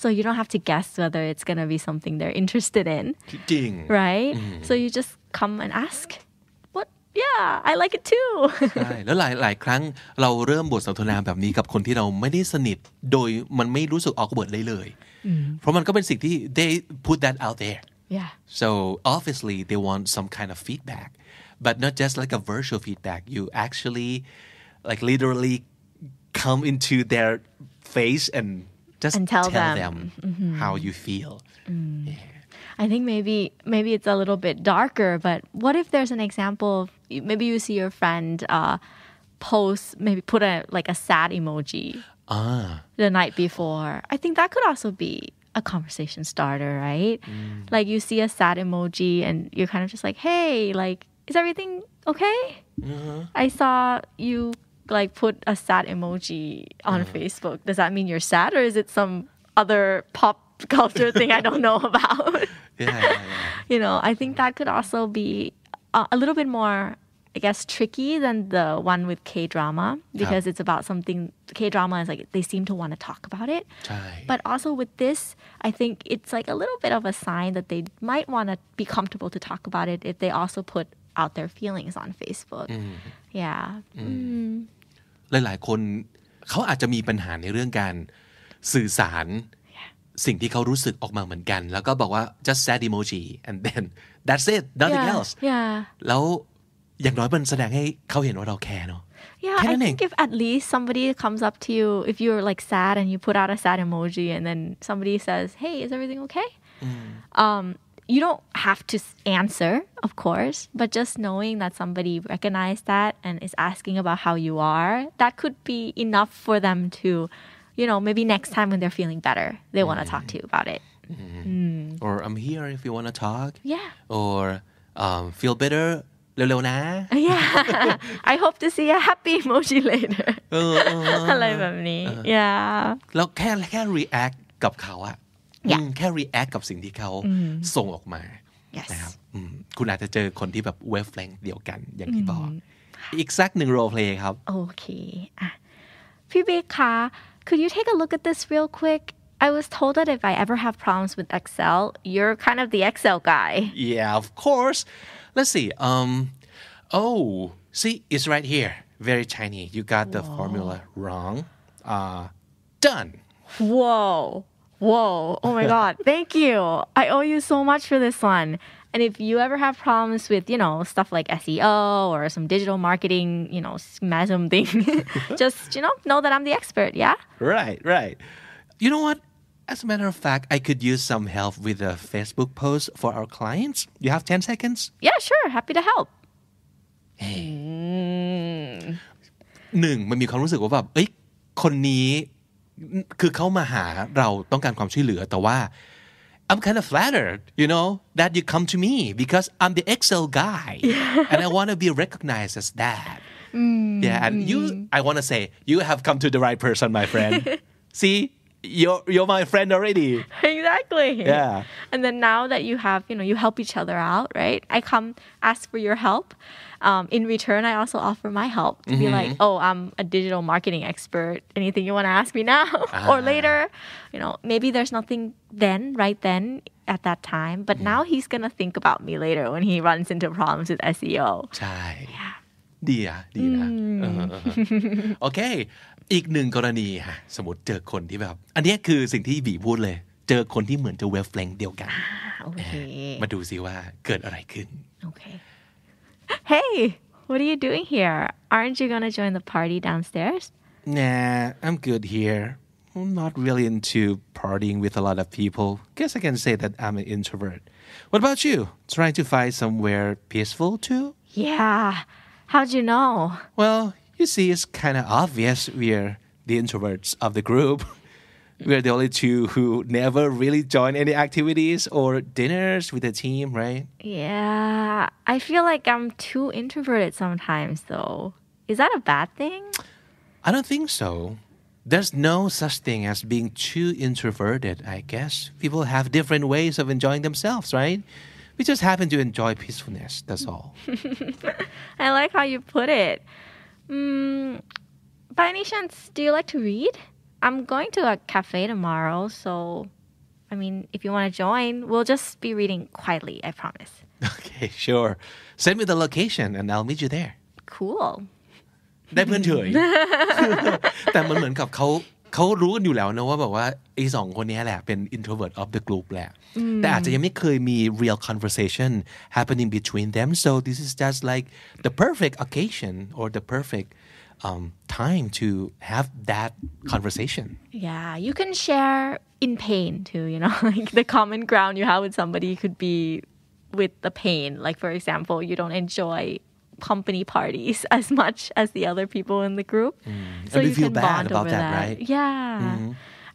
Speaker 2: so you don't have to guess whether it's gonna be something they're interested in.
Speaker 1: จริง
Speaker 2: right? So you just come and ask, what? Yeah, I like it too.
Speaker 1: ใช่แล้วหลายหลายครั้งเราเริ่มบทสนทนาแบบนี้กับคนที่เราไม่ได้สนิท โดยมันไม่รู้สึกออกเบิร์ดเลยเลย เพราะมันก็เป็นสิ่งที่ they put that out there
Speaker 2: yeah.
Speaker 1: so obviously they want some kind of feedback but not just like a virtual feedback you actually like literally come into their face and just
Speaker 2: And tell
Speaker 1: them,
Speaker 2: them. Mm-hmm.
Speaker 1: how you feel mm.
Speaker 2: I think maybe maybe it's a little bit darker, but what if there's an example of maybe you see your friend uh, post maybe put a like a sad emoji
Speaker 1: อ่า
Speaker 2: the night before. I think that could also be a conversation starter, right? Mm. Like you see a sad emoji and you're kind of just like, "Hey, like is everything okay?" Mm-hmm. I saw you like put a sad emoji on uh-huh. Facebook. Does that mean you're sad or is it some other pop culture thing I don't know about?
Speaker 1: yeah, yeah, yeah.
Speaker 2: you know, I think that could also be a, a little bit more, I guess, tricky than the one with K drama because it's about something. K drama is like they seem to want to talk about it.
Speaker 1: ใช่
Speaker 2: But also with this, I think it's like a little bit of a sign that they might want to be comfortable to talk about it if they also put out their feelings on Facebook. Yeah.
Speaker 1: หลายๆ คนเขาอาจจะมีปัญหาในเรื่องการสื่อสารสิ่งที่เขารู้สึกออกมาเหมือนกัน แล้วก็บอกว่า just sad emoji and then that's it nothing
Speaker 2: Yeah.
Speaker 1: else
Speaker 2: Yeah.
Speaker 1: แล้ว อย่างน้อยมันแสดงให้เขาเห็นว่าเราแคร์เนาะ
Speaker 2: Yeah,
Speaker 1: Can
Speaker 2: I
Speaker 1: I
Speaker 2: think if at least somebody comes up to you, if you're like sad and you put out a sad emoji, and then somebody says, "Hey, is everything okay?" Um, you don't have to s- answer, of course, but just knowing that somebody recognized that and is asking about how you are, that could be enough for them to, you know, maybe next time when they're feeling better, they want to talk to you about it.
Speaker 1: or I'm here if you wanna talk
Speaker 2: Yeah.
Speaker 1: or um, feel better เร็วๆนะ
Speaker 2: Yeah. I hope to see a happy emoji later.
Speaker 1: เออเออ
Speaker 2: อะไรแบบนี้ Yeah.
Speaker 1: แล้วแค่แค่ react กับเขาอะ
Speaker 2: Yeah.
Speaker 1: อืมแค่ react กับสิ่งที่เขาส่งออกมา
Speaker 2: Yes.
Speaker 1: นะครับอืมคุณอาจจะเจอคนที่แบบ wavelength เดียวกันอย่างที่บอก อีกสักหนึ่ง role play ครับ
Speaker 2: Okay. อะพี่เบคคะ could you take a look at this real quick? I was told that if I ever have problems with Excel, you're kind of the Excel guy.
Speaker 1: Yeah, of course. Let's see. Um, oh, see, it's right here. Very tiny. You got the formula wrong. Uh, done.
Speaker 2: Whoa. Whoa. Oh my God. Thank you. I owe you so much for this one. And if you ever have problems with, you know, stuff like SEO or some digital marketing, you know, SMASM thing, just, you know, know that I'm the expert. Yeah.
Speaker 1: Right, right. You know what? As a matter of fact, I could use some help with a Facebook post for our clients. You have 10 seconds?
Speaker 2: Yeah, sure. Happy to help.
Speaker 1: หนึ่งมันมีความรู้สึกว่าแบบเอ้ย คนนี้ คือเขามาหาเราต้องการความช่วยเหลือ แต่ว่า I'm kind of flattered, you know, that you come to me because I'm the Excel guy and I want to be recognized as that. Yeah, and you, I want to say, you have come to the right person, my friend. See, you're, you're my friend already.
Speaker 2: Exactly.
Speaker 1: Yeah.
Speaker 2: And then now that you have, you know, you help each other out, right? I come ask for your help. Um, in return, I also offer my help to be like, oh, I'm a digital marketing expert. Anything you want to ask me now or later? You know, maybe there's nothing then, right then at that time, but now he's going to think about me later when he runs into problems with E SEO.
Speaker 1: ใช่ ดีอะดีนะเออเออเออโอเค อีกหนึ่งกรณีฮะสมมติเจอคนที่แบบ อันเนี้ยคือสิ่งที่บีพูดเลย เจอคนที่เหมือนจะเวฟเลงเดียวกัน
Speaker 2: Okay.
Speaker 1: มาดูซิว่าเกิดอะไรขึ้น
Speaker 2: Okay. Hey, what are you doing here? Aren't you gonna join the party downstairs?
Speaker 1: Nah, I'm good here. I'm not really into partying with a lot of people. Guess I can say that I'm an introvert. What about you? Trying to find somewhere peaceful too?
Speaker 2: Yeah. How'd you know?
Speaker 1: Well, you see, it's kind of obvious we're the introverts of the group. We're the only two who never really join any activities or dinners with the team, right?
Speaker 2: Yeah. I feel like I'm too introverted sometimes though. Is that a bad thing?
Speaker 1: I don't think so. There's no such thing as being too introverted, I guess. People have different ways of enjoying themselves, right? We just happen to enjoy peacefulness, that's all.
Speaker 2: I like how you put it. Mm, by any chance, do you like to read? I'm going to a cafe tomorrow, so I mean, if you want to join, we'll just be reading quietly, I promise.
Speaker 1: okay, sure. Send me the location and I'll meet you there.
Speaker 2: Cool.
Speaker 1: ได้เพื่อนเฉย แต่มันเหมือนกับเขา เขารู้กันอยู่แล้วนะว่าแบบว่าไอ้สองคนนี้แหละเป็น introvert of the group แหละ แต่อาจจะยังไม่เคยมี real conversation happening between them so this is just like the perfect occasion or the perfect um, time to have that conversation
Speaker 2: Yeah, you can share in pain too, you know, like the common ground you have with somebody could be with the pain. Like, for example, you don't enjoy company parties as much as the other people in the group. Mm. So
Speaker 1: And
Speaker 2: you
Speaker 1: feel
Speaker 2: can
Speaker 1: bad
Speaker 2: bond
Speaker 1: about
Speaker 2: over
Speaker 1: that,
Speaker 2: that.
Speaker 1: right?
Speaker 2: Yeah. Mm-hmm.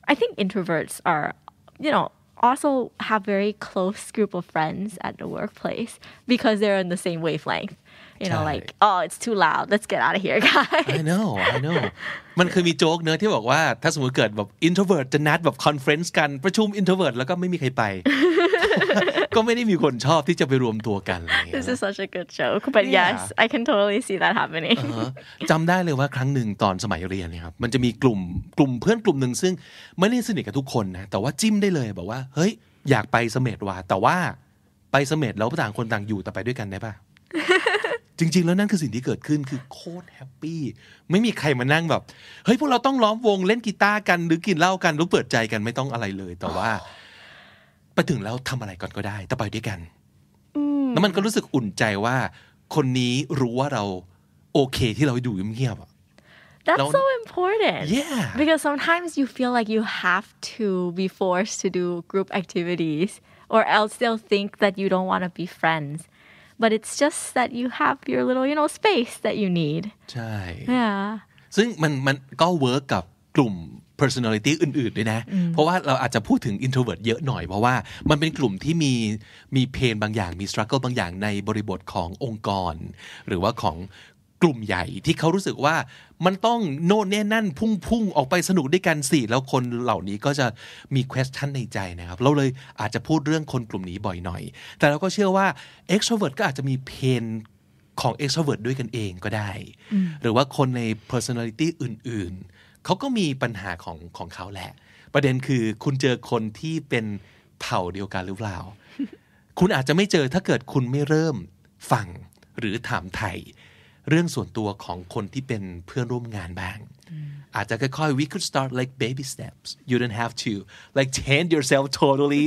Speaker 2: I think introverts are, you know, also have very close group of friends at the workplace because they're in the same wavelength. You know,
Speaker 1: Right.
Speaker 2: like, oh, it's too loud. Let's get out of here, guys.
Speaker 1: I know I know มันเคยมีโจ๊กเนอะที่บอกว่าถ้าสมมติเกิดแบบ introvert จะนัดแบบ conference กันประชุม introvert แล้วก็ไม่มีใครไป ก็ไม่ได้มีคนชอบที่จะไปรวมตัวกันอะไรอย่างเงี้ย
Speaker 2: This is such a good joke. But
Speaker 1: Yeah.
Speaker 2: yes, I can totally see that happening.
Speaker 1: เออจำได้เลยว่าครั้งหนึ่งตอนสมัยเรียนเนี่ยครับมันจะมีกลุ่มกลุ่มเพื่อนกลุ่มหนึ่งซึ่งไม่ได้สนิทกับทุกคนนะแต่ว่าจิ้มได้เลยบอกว่าเฮ้ยอยากไปเสม็ดว่ะแต่ว่าไปเสม็ดแล้วต่างคนต่างอยู่แต่ไปด้วยกันได้ปะ จริง ๆ แล้วนั่นคือสิ่งที่เกิดขึ้นคือโคตรแฮปปี้ไม่มีใครมานั่งแบบเฮ้ยพวกเราต้องล้อมวงเล่นกีตาร์กันหรือกินเหล้ากันหรือเปิดใจกันไม่ต้องอะไรเลย แต่ว่าไปถึงแล้วทำอะไรก่อนก็ได้ แต่ไปด้วยกันแล้วมันก็รู้สึกอุ่นใจว่า คนนี้รู้ว่าเราโอเคที่เราอยู่เงียบๆอะ
Speaker 2: That's
Speaker 1: Don't-
Speaker 2: so important.
Speaker 1: Yeah.
Speaker 2: Because sometimes you feel like you have to be forced to do group activities, or else they'll think that you don't want to be friends. But it's just that you have your little, you know, space that you need.
Speaker 1: ใช่
Speaker 2: Yeah.
Speaker 1: ซึ่งมันมันก็เวิร์กกับกลุ่ม personality อื่นๆด้วยนะ เพราะว่าเราอาจจะพูดถึง introvert เยอะหน่อย เพราะว่ามันเป็นกลุ่มที่มีมีเพนบางอย่างมี struggle บางอย่างในบริบทขององค์กร หรือว่าของ กลุ่มใหญ่ที่เขารู้สึกว่ามันต้องโน่นแน่นั่นพุ่งพุ่งออกไปสนุกด้วยกันสิ แล้วคนเหล่านี้ก็จะมี question ในใจนะครับ เราเลยอาจจะพูดเรื่องคนกลุ่มนี้บ่อยหน่อย แต่เราก็เชื่อว่า extrovert ก็อาจจะมีเพนของ extrovert ด้วยกันเองก็ได้ หรือว่าคนใน personality อื่นๆ เขาก็มีปัญหาของของเขาแหละ ประเด็นคือคุณเจอคนที่เป็นเผ่าเดียวกันหรือเปล่า คุณอาจจะไม่เจอถ้าเกิดคุณไม่เริ่มฟังหรือถามไทย เรื่องส่วนตัวของคนที่เป็นเพื่อนร่วมงานบ้าง อาจจะค่อยๆ we could start like baby steps you don't have to like change yourself totally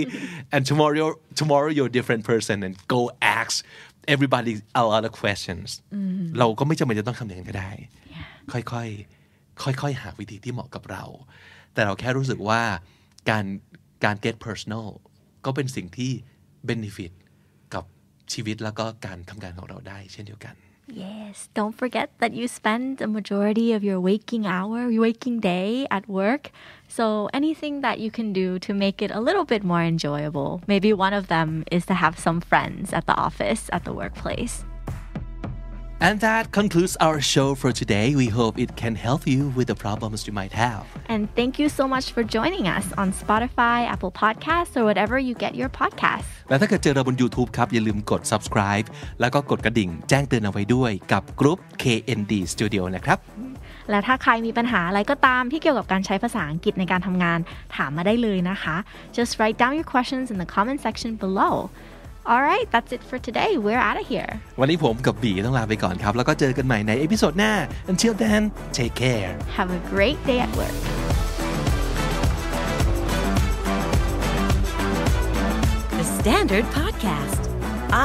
Speaker 1: and tomorrow tomorrow you're a different person and go ask everybody a lot of questions เราก็ไม่จำเป็นจะต้องทำอย่างนั้นก็ได้ ค่อยๆ ค่อยๆ หาวิธีที่เหมาะกับเรา แต่เราแค่รู้สึกว่าการการ get personal ก็เป็นสิ่งที่ benefit กับชีวิตแล้วก็การทำงานของเราได้เช่นเดียวกัน
Speaker 2: Yes. Don't forget that you spend the majority of your waking hour, your waking day at work. So anything that you can do to make it a little bit more enjoyable. Maybe one of them is to have some friends at the office, at the workplace.
Speaker 1: And that concludes our show for today. We hope it can help you with the problems you might have.
Speaker 2: And thank you so much for joining us on Spotify, Apple Podcasts, or whatever you get your podcasts.
Speaker 1: และถ้าเกิดเจอเราบน YouTube ครับ อย่าลืมกด subscribe แล้วก็กดกระดิ่งแจ้งเตือนเอาไว้ด้วยกับกรุ๊ป KND Studio นะครับ
Speaker 2: และถ้าใครมีปัญหาอะไรก็ตามที่เกี่ยวกับการใช้ภาษาอังกฤษในการทำงานถามมาได้เลยนะคะ Just write down your questions in the comment section below. Alright, that's it for today. We're out of here.
Speaker 1: วันนี้ผมกับบีต้องลาไปก่อนครับ แล้วก็เจอกันใหม่ในเอพิโซดหน้า Until then take care
Speaker 2: Have a great day at work.
Speaker 3: The Standard Podcast,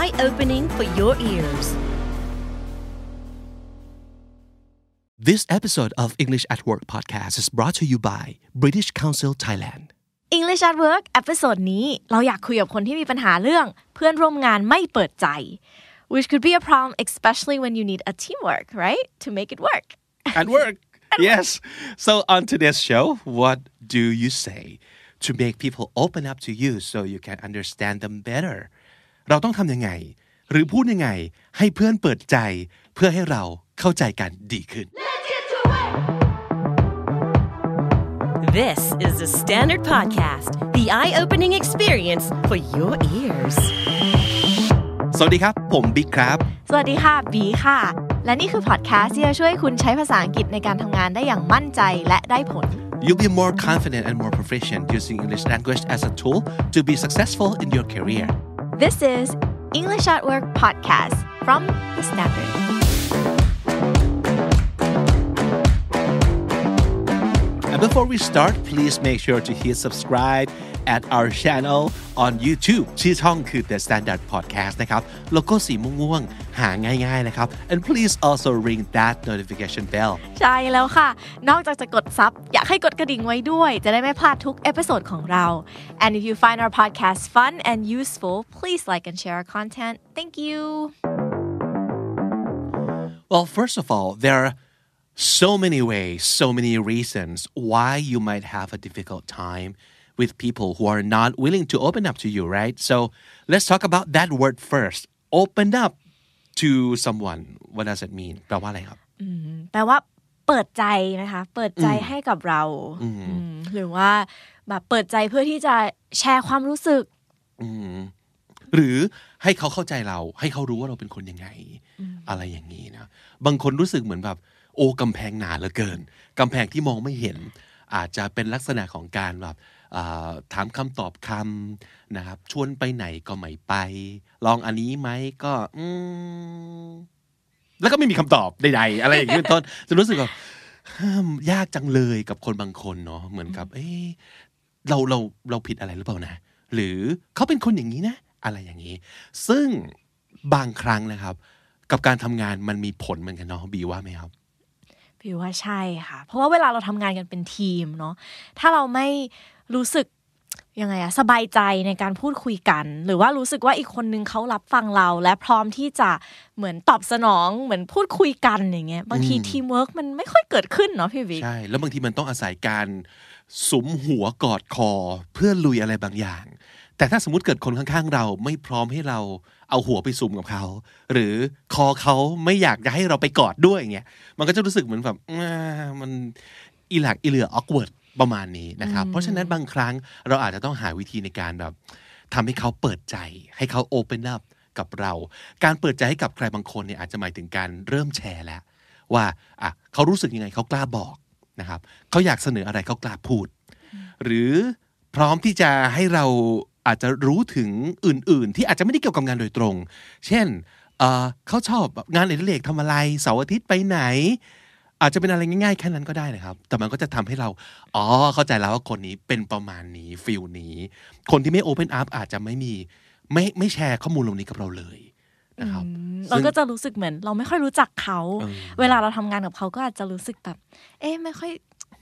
Speaker 3: eye opening for your ears.
Speaker 1: This episode of English at Work podcast is brought to you by British Council Thailand
Speaker 2: English at Work episode นี้เราอยากคุยกับคนที่มีปัญหาเรื่องเพื่อนร่วมงานไม่เปิดใจ which could be a problem especially when you need a teamwork right to make it work
Speaker 1: at work yes so on today's show what do you say to make people open up to you so you can understand them better เราต้องทำยังไง หรือพูดยังไง ให้เพื่อนเปิดใจ เพื่อให้เราเข้าใจกันดีขึ้น
Speaker 3: This is the Standard Podcast, the eye-opening experience for your ears.
Speaker 1: สวัสดีครับ ผมบิ๊กครับ
Speaker 2: สวัสดีค่ะ บีค่ะ และนี่คือพอดแคสต์ที่จะช่วยคุณใช้ภาษาอังกฤษในการทำงานได้อย่างมั่นใจและได้ผล
Speaker 1: You'll be more confident and more proficient using English language as a tool to be successful in your career.
Speaker 2: This is English at Work podcast from The Standard.
Speaker 1: before we start, please make sure to hit subscribe at our channel on YouTube ชื่อช่องคือ The Standard Podcast นะครับ โลโก้สีม่วงๆ หาง่ายๆ นะครับ and please also ring that notification bell
Speaker 2: ใช่แล้วค่ะ นอกจากจะกดซับ อยากให้กดกระดิ่งไว้ด้วย จะได้ไม่พลาดทุกเอพิโซดของเรา and if you find our podcast fun and useful please like and share our content thank you
Speaker 1: Well, first of all, there are so many ways, so many reasons why you might have a difficult time with people who are not willing to open up to you, right? So let's talk about that word first. Open up to someone. What does it mean? แปลว่าอะไรครับ
Speaker 2: แปลว่าเปิดใจนะคะ เปิดใจให้กับเราอืมหรือว่าแบบเปิดใจเพื่อที่จะแชร์ความรู้สึก
Speaker 1: หรือให้เขาเข้าใจเรา ให้เขารู้ว่าเราเป็นคนยังไง อะไรอย่างนี้นะบางคนรู้สึกเหมือนแบบ โอ้กำแพงหนาเหลือเกินกำแพงที่มองไม่เห็น อาจจะเป็นลักษณะของการแบบอ่าถามคำตอบคำนะครับ ชวนไปไหนก็ไม่ไป ลองอันนี้ไหมก็อืมแล้วก็ไม่มีคำตอบใดๆอะไรอย่างนี้เป็นต้นจะรู้สึกแบบฮ่ามยากจังเลยกับคนบางคนเนาะเหมือนกับ เอ๊ะเราเราเราผิดอะไรหรือเปล่านะ หรือเขาเป็นคนอย่างนี้นะ อะไรอย่างนี้ ซึ่งบางครั้งนะครับ กับการทำงานมันมีผลเหมือนกันเนาะบีว่าไหมครับ
Speaker 2: บีว่าใช่ค่ะ เพราะว่าเวลาเราทำงานกันเป็นทีมเนาะถ้าเราไม่รู้สึกยังไงอะสบายใจในการพูดคุยกัน หรือว่ารู้สึกว่าอีกคนนึงเขารับฟังเรา และพร้อมที่จะเหมือนตอบสนองเหมือนพูดคุยกันอย่างเงี้ยบางทีทีมเวิร์กมันไม่ค่อยเกิดขึ้นเนาะพี่บิ๊ก
Speaker 1: ใช่ แล้วบางทีมันต้องอาศัยการสุมหัวกอดคอ เพื่อลุยอะไรบางอย่าง แต่ถ้าสมมติเกิดคนข้างๆ เราไม่พร้อมให้เรา เอาหัวไปสุมกับเขา หรือคอเขาไม่อยากจะให้เราไปกอดด้วยอย่างเงี้ยมันก็จะรู้สึกเหมือนแบบอ่ามันอีหลักอีเหลือออกเวิร์ดประมาณนี้นะครับ เพราะฉะนั้นบางครั้งเราอาจจะต้องหาวิธีในการแบบทำให้เขาเปิดใจ ให้เขา open up กับเรา การเปิดใจให้กับใครบางคนเนี่ยอาจจะหมายถึงการเริ่มแชร์แล้ว ว่าอะเขารู้สึกยังไงเขากล้าบอกนะครับเขาอยากเสนออะไรเขากล้าพูด หรือพร้อมที่จะให้เรา อาจจะรู้ถึงอื่น ๆ ที่อาจจะไม่ได้เกี่ยวกับงานโดยตรง เช่นเอ่อเขาชอบงานอดิเรกทำอะไรเสาร์อาทิตย์ไปไหน อาจจะเป็นอะไรง่ายๆแค่นั้นก็ได้นะครับ แต่มันก็จะทำให้เรา อ๋อ เข้าใจแล้วว่าคนนี้เป็นประมาณนี้ฟิลนี้ คนที่ไม่โอเพนอัพอาจจะไม่มีไม่ไม่แชร์ข้อมูลตรงนี้กับเราเลยนะครับ
Speaker 2: เราก็จะรู้สึกเหมือน เราไม่ค่อยรู้จักเขา
Speaker 1: เออ
Speaker 2: เวลาเราทำงานกับเขาก็อาจจะรู้สึกแบบ เอ๊ะไม่ค่อย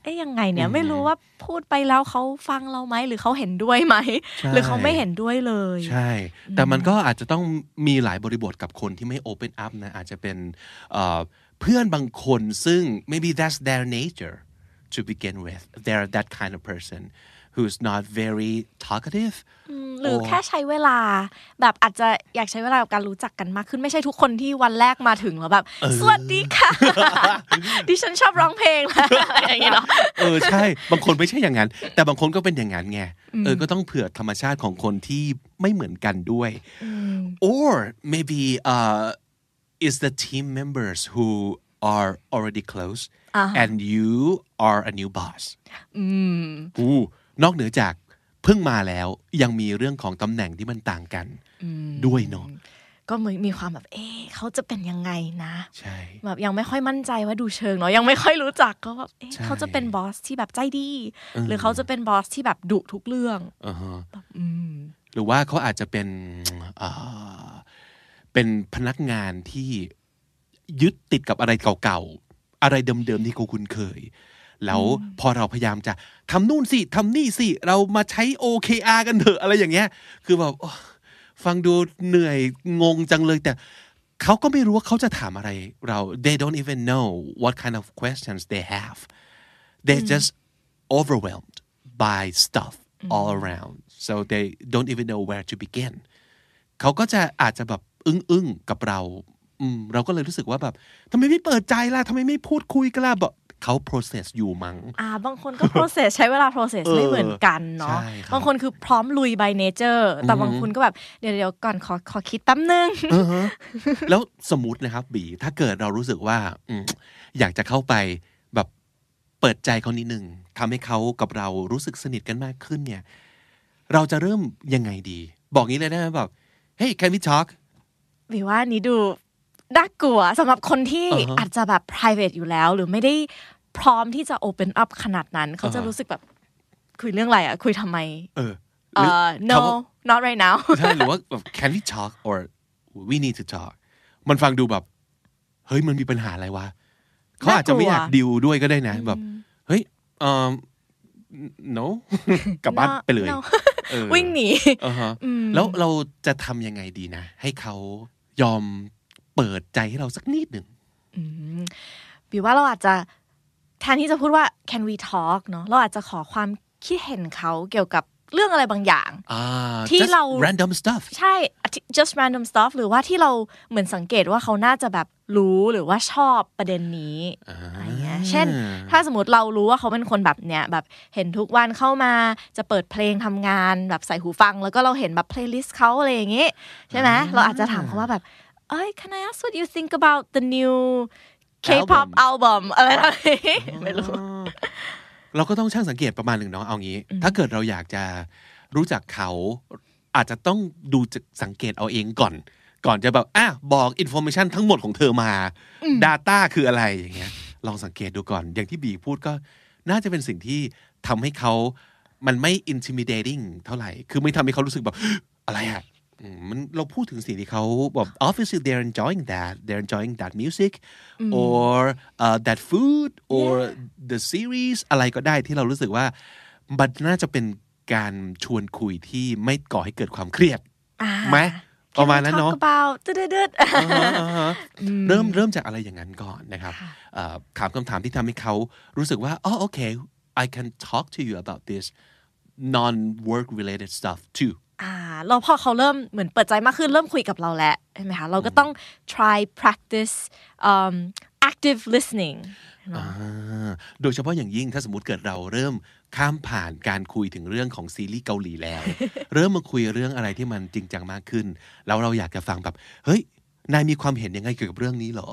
Speaker 2: เอ๊ะยังไงเนี่ยไม่รู้ว่าพูดไปแล้วเขาฟังเราไหมหรือเขาเห็นด้วยไหม
Speaker 1: ใช่
Speaker 2: หรือเขาไม่เห็นด้วยเลย
Speaker 1: ใช่ แต่มันก็อาจจะต้องมีหลายบริบทกับคนที่ไม่โอเ n นอัพนะ อาจจะเป็นเอ่อเพื่อนบางคนซึ่ง maybe that's their nature to begin with they're that kind of person who's not very talkative
Speaker 2: หรือแค่ใช้เวลา แบบอาจจะอยากใช้เวลากับการรู้จักกันมากขึ้นไม่ใช่ทุกคนที่วันแรกมาถึงแล้วแบบ สวัสดีค่ะ ดิฉันชอบร้องเพลงอะไรอย่างเงี้ยเนาะ
Speaker 1: เออใช่ บางคนไม่ใช่อย่างนั้น แต่บางคนก็เป็นอย่างนั้นไงเออก็ต้องเผื่อธรรมชาติของคนที่ไม่เหมือนกันด้วย or maybe uh is the team members who are already close and you are a new boss อู้ นอกเหนือจากเพิ่งมาแล้วยังมีเรื่องของตำแหน่งที่มันต่างกันด้วยเนาะ
Speaker 2: ก็มีมีความแบบ เอ๊ะเขาจะเป็นยังไงนะ
Speaker 1: ใช่
Speaker 2: แบบยังไม่ค่อยมั่นใจว่าดูเชิงเนาะยังไม่ค่อยรู้จักก็แบบเอ๊ะ
Speaker 1: ใช่
Speaker 2: เขาจะเป็นบอสที่แบบใจดี หรือเขาจะเป็นบอสที่แบบดุทุกเรื่อง
Speaker 1: อ่าฮะหรือว่าเขาอาจจะเป็นอ่าเป็นพนักงานที่ยึดติดกับอะไรเก่าๆ อะไรเดิมๆที่เขาคุ้นเคย แล้วพอเราพยายามจะทำนู่นสิทำนี่สิ เรามาใช้ OKR กันเถอะอะไรอย่างเงี้ย คือแบบโอ้ฟังดูเหนื่อยงงจังเลยแต่เขาก็ไม่รู้ว่าเขาจะถามอะไรเรา they don't even know what kind of questions they have they're just overwhelmed by stuff all around so they don't even know where to begin เขาก็จะอาจจะแบบอึ้งๆกับเราอืมเราก็เลยรู้สึกว่าแบบทำไมไม่เปิดใจล่ะทำไมไม่พูดคุยกันล่ะบอก เขา process อยู่มั้ง
Speaker 2: อ่า บางคนก็ process ใช้เวลา process
Speaker 1: เออ
Speaker 2: ไม่เหมือนกันเนาะ
Speaker 1: ใช่ครับ
Speaker 2: บางคนคือพร้อมลุย by nature แต่บางคนก็แบบ เดี๋ยวเดี๋ยวก่อนขอขอคิดแป๊บนึง
Speaker 1: แล้วสมมตินะครับบีถ้าเกิดเรารู้สึกว่าอืมอยากจะเข้าไปแบบเปิดใจเขานิดนึงทำให้เขากับเรารู้สึกสนิทกันมากขึ้นเนี่ย เราจะเริ่มยังไงดี บอกงี้เลยได้ไหมแบบ hey can we talk
Speaker 2: วิว่านี้ดู น่ากลัวสำหรับคนที่
Speaker 1: อ่าฮะ
Speaker 2: อาจจะแบบ private อยู่แล้ว หรือไม่ได้พร้อมที่จะ open up ขนาดนั้น เขาจะ
Speaker 1: อ่าฮะ
Speaker 2: รู้สึกแบบคุยเรื่องอะไรอะ คุยทำไม
Speaker 1: เออ
Speaker 2: เอ่อ
Speaker 1: หรือ
Speaker 2: no
Speaker 1: คำว่า
Speaker 2: not right now
Speaker 1: ใช่หรือว่าแบบ can we talk or we need to talk มันฟังดูแบบ เฮ้ยมันมีปัญหาอะไรวะเขาอาจจะไม่อยาก
Speaker 2: น่ากลัว
Speaker 1: ดิวด้วยก็ได้นะ แบบ เฮ้ยเอ่อ no กลับบ้าน
Speaker 2: No-
Speaker 1: ไปเลย
Speaker 2: no
Speaker 1: เออ
Speaker 2: วิ่งหนี
Speaker 1: อ่าฮะแล้วเราจะทำยังไงดีนะ ให้เขายอม เปิดใจให้เราสักนิดหนึ่ง
Speaker 2: บิวว่าเราอาจจะแทนที่จะพูดว่า can we talk เนาะเราอาจจะขอความคิดเห็นเขาเกี่ยวกับเรื่องอะไรบางอย่าง
Speaker 1: อ่า
Speaker 2: ที่
Speaker 1: just
Speaker 2: เรา
Speaker 1: random stuff
Speaker 2: ใช่ just random stuff หรือว่าที่เราเหมือนสังเกตว่าเขาน่าจะแบบรู้หรือว่าชอบประเด็นนี้อะไรเงี้ยเช่น ถ้าสมมติเรารู้ว่าเขาเป็นคนแบบเนี้ยแบบเห็นทุกวันเข้ามาจะเปิดเพลงทำงานแบบใส่หูฟัง แล้วก็เราเห็นแบบ playlist เขาอะไรอย่างงี้ใช่ไหมเราอาจจะถามเขาว่าแบบ เอ้ย can I ask what you think about the new K-pop album อะไรแบบนี้ไม่รู้
Speaker 1: เราก็ต้องช่างสังเกตประมาณหนึ่งเนาะเอางี้ ถ้าเกิดเราอยากจะรู้จักเขาอาจจะต้องดูจากสังเกตเอาเองก่อน ก่อนจะแบบอะบอก information ทั้งหมดของเธอมา Data คืออะไรอย่างเงี้ยลองสังเกตดูก่อน อย่างที่บีพูดก็น่าจะเป็นสิ่งที่ทำให้เขามันไม่ intimidating เท่าไหร่ คือไม่ทำให้เขารู้สึกแบบ อะไรอะอื มมันเราพูดถึงสิ่งที่เขาแบบ obviously they're enjoying that they're enjoying that music or uh, that food or the series อะไรก็ได้ที่เรารู้สึกว่า มันน่าจะเป็นการชวนคุยที่ไม่ก่อให้เกิดความเครียด
Speaker 2: อ่า
Speaker 1: ไหมประมาณนั้นเนาะ
Speaker 2: Can we talk about ตึ๊ดๆ
Speaker 1: อ่าฮะอ่าฮะเริ่มเริ่มจากอะไรอย่างนั้นก่อนนะครับเอ่อถามคำถามที่ทำให้เขารู้สึกว่าอ๋อโอเค I can talk to you about this non work related stuff too
Speaker 2: อ่าแล้วพอเขาเริ่มเหมือนเปิดใจมากขึ้นเริ่มคุยกับเราแล้วใช่ไหมคะเราก็ต้อง try practice um, active listening
Speaker 1: อ่าโดยเฉพาะอย่างยิ่งถ้าสมมติเกิดเราเริ่มข้ามผ่านการคุยถึงเรื่องของซีรีส์เกาหลีแล้ว เริ่มมาคุยเรื่องอะไรที่มันจริงจังมากขึ้น แล้วเราอยากจะฟังแบบ เฮ้ย นายมีความเห็นยังไงเกี่ยวกับเรื่องนี้เหรอ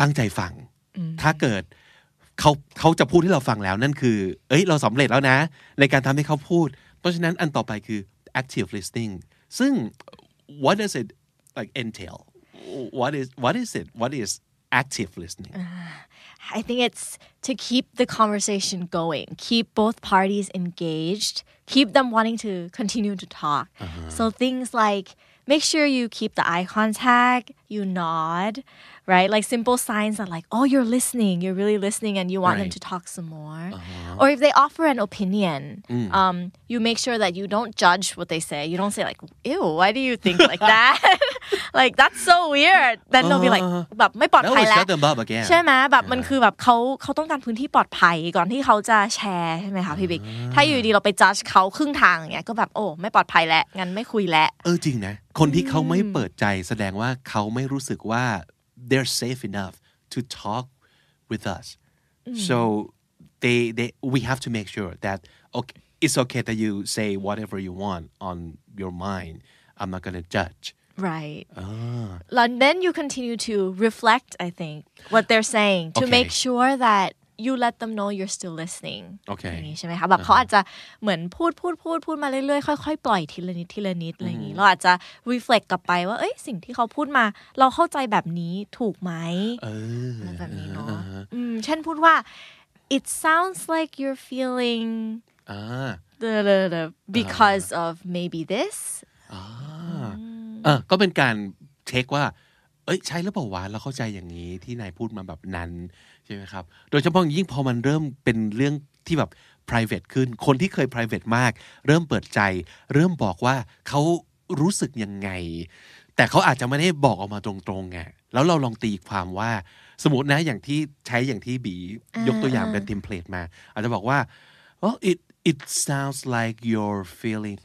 Speaker 1: ตั้งใจฟัง ถ้าเกิดเขาเขาจะพูดให้เราฟังแล้วนั่นคือ เอ้ย เราสำเร็จแล้วนะ ในการทำให้เขาพูด เพราะฉะนั้นอันต่อไปคือ active listening. ซึ่ง what does it like entail? What is what is it? What is active listening?
Speaker 2: Uh, I think it's to keep the conversation going, keep both parties engaged, keep them wanting to continue to talk. Uh-huh. So things like make sure you keep the eye contact, you nod, right? Like simple signs that like, oh, you're listening, you're really listening, and you want them
Speaker 1: Right.
Speaker 2: to talk some more. Or if they offer an opinion, um, you make sure that you don't judge what they say. You don't say like, ew, why do you think like that? like that's so weird. Then they'll be like, แบบไม่ปลอด
Speaker 1: that
Speaker 2: ภัย
Speaker 1: will
Speaker 2: แล้ว
Speaker 1: shut them up again
Speaker 2: ใช่ไหมแบบมันคือแบบเขาเขาต้องการพื้นที่ปลอดภัยก่อนที่เขาจะแชร์ใช่ไหมคะพี่บิ๊กถ้าอยู่ดีเราไปจัดเขาครึ่งทางอย่างเงี้ยก็แบบโอ้ไม่ปลอดภัยแล้วงั้นไม่คุยแล้ว
Speaker 1: เออจริงนะคนที่เขาไม่เปิดใจแสดงว่าเขาไม่รู้สึกว่า they're safe enough to talk with us. So they they we have to make sure that okay it's okay that you say whatever you want on your mind. I'm not gonna judge.
Speaker 2: Right. Ah. and then you continue to reflect I think what they're saying to
Speaker 1: Okay.
Speaker 2: make sure that you let them know you're still listening
Speaker 1: Okay.
Speaker 2: อย่างนี้ใช่ไหมคะแบบเขาอาจจะเหมือนพูดพูดพูดพูดมาเรื่อยๆค่อยๆปล่อยทีละนิดทีละนิดอะไรอย่างนี้เราอาจจะ reflect กลับไปว่าเอ้ยสิ่งที่เขาพูดมา เราเข้าใจแบบนี้ถูกไหม
Speaker 1: เออ
Speaker 2: อะไรแบบนี้เนาะอืมเช่นพูดว่า it sounds like you're feeling
Speaker 1: อ่า
Speaker 2: the, the, the because of maybe this
Speaker 1: เออก็เป็นการเช็คว่า เอ้ยใช่หรือเปล่าวะเราเข้าใจอย่างนี้ที่นายพูดมาแบบนั้นใช่ไหมครับ โดยเฉพาะอย่างยิ่งพอมันเริ่มเป็นเรื่องที่แบบ private ขึ้น คนที่เคย private มาก เริ่มเปิดใจ เริ่มบอกว่าเขารู้สึกยังไง แต่เขาอาจจะไม่ได้บอกออกมาตรงๆไงแล้วเราลองตีความว่า สมมตินะอย่างที่ใช้อย่างที่บียกตัวอย่างเป็นเทมเพลตมา อาจจะบอกว่า well it it sounds like you're feeling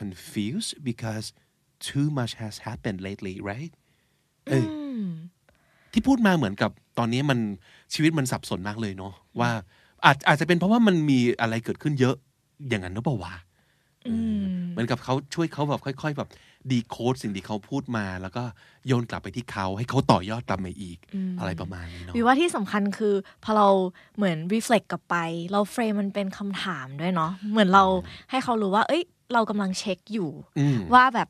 Speaker 1: confused because too much has happened lately right เอออที่พูดมาเหมือนกับตอนนี้มันชีวิตมันสับสนมากเลยเนาะว่า อาจอาจจะเป็นเพราะว่ามันมีอะไรเกิดขึ้นเยอะอย่างนั้นหรือเปล่าวะเออเหมือนกับเขาช่วยเขาแบบค่อย ๆ แบบดีโคดสิ่งที่เขาพูดมา แล้วก็โยนกลับไปที่เขาให้เขาต่อยอดกลับมาอีกอะไรประมาณนี้เนาะ
Speaker 2: วิว่าที่สำคัญคือพอเราเหมือน reflect กลับไป เราเฟรมมันเป็นคำถามด้วยเนาะเหมือนเราให้เขารู้ว่า เอ้ย เรากำลังเช็คอยู่
Speaker 1: อืม
Speaker 2: ว่าแบบ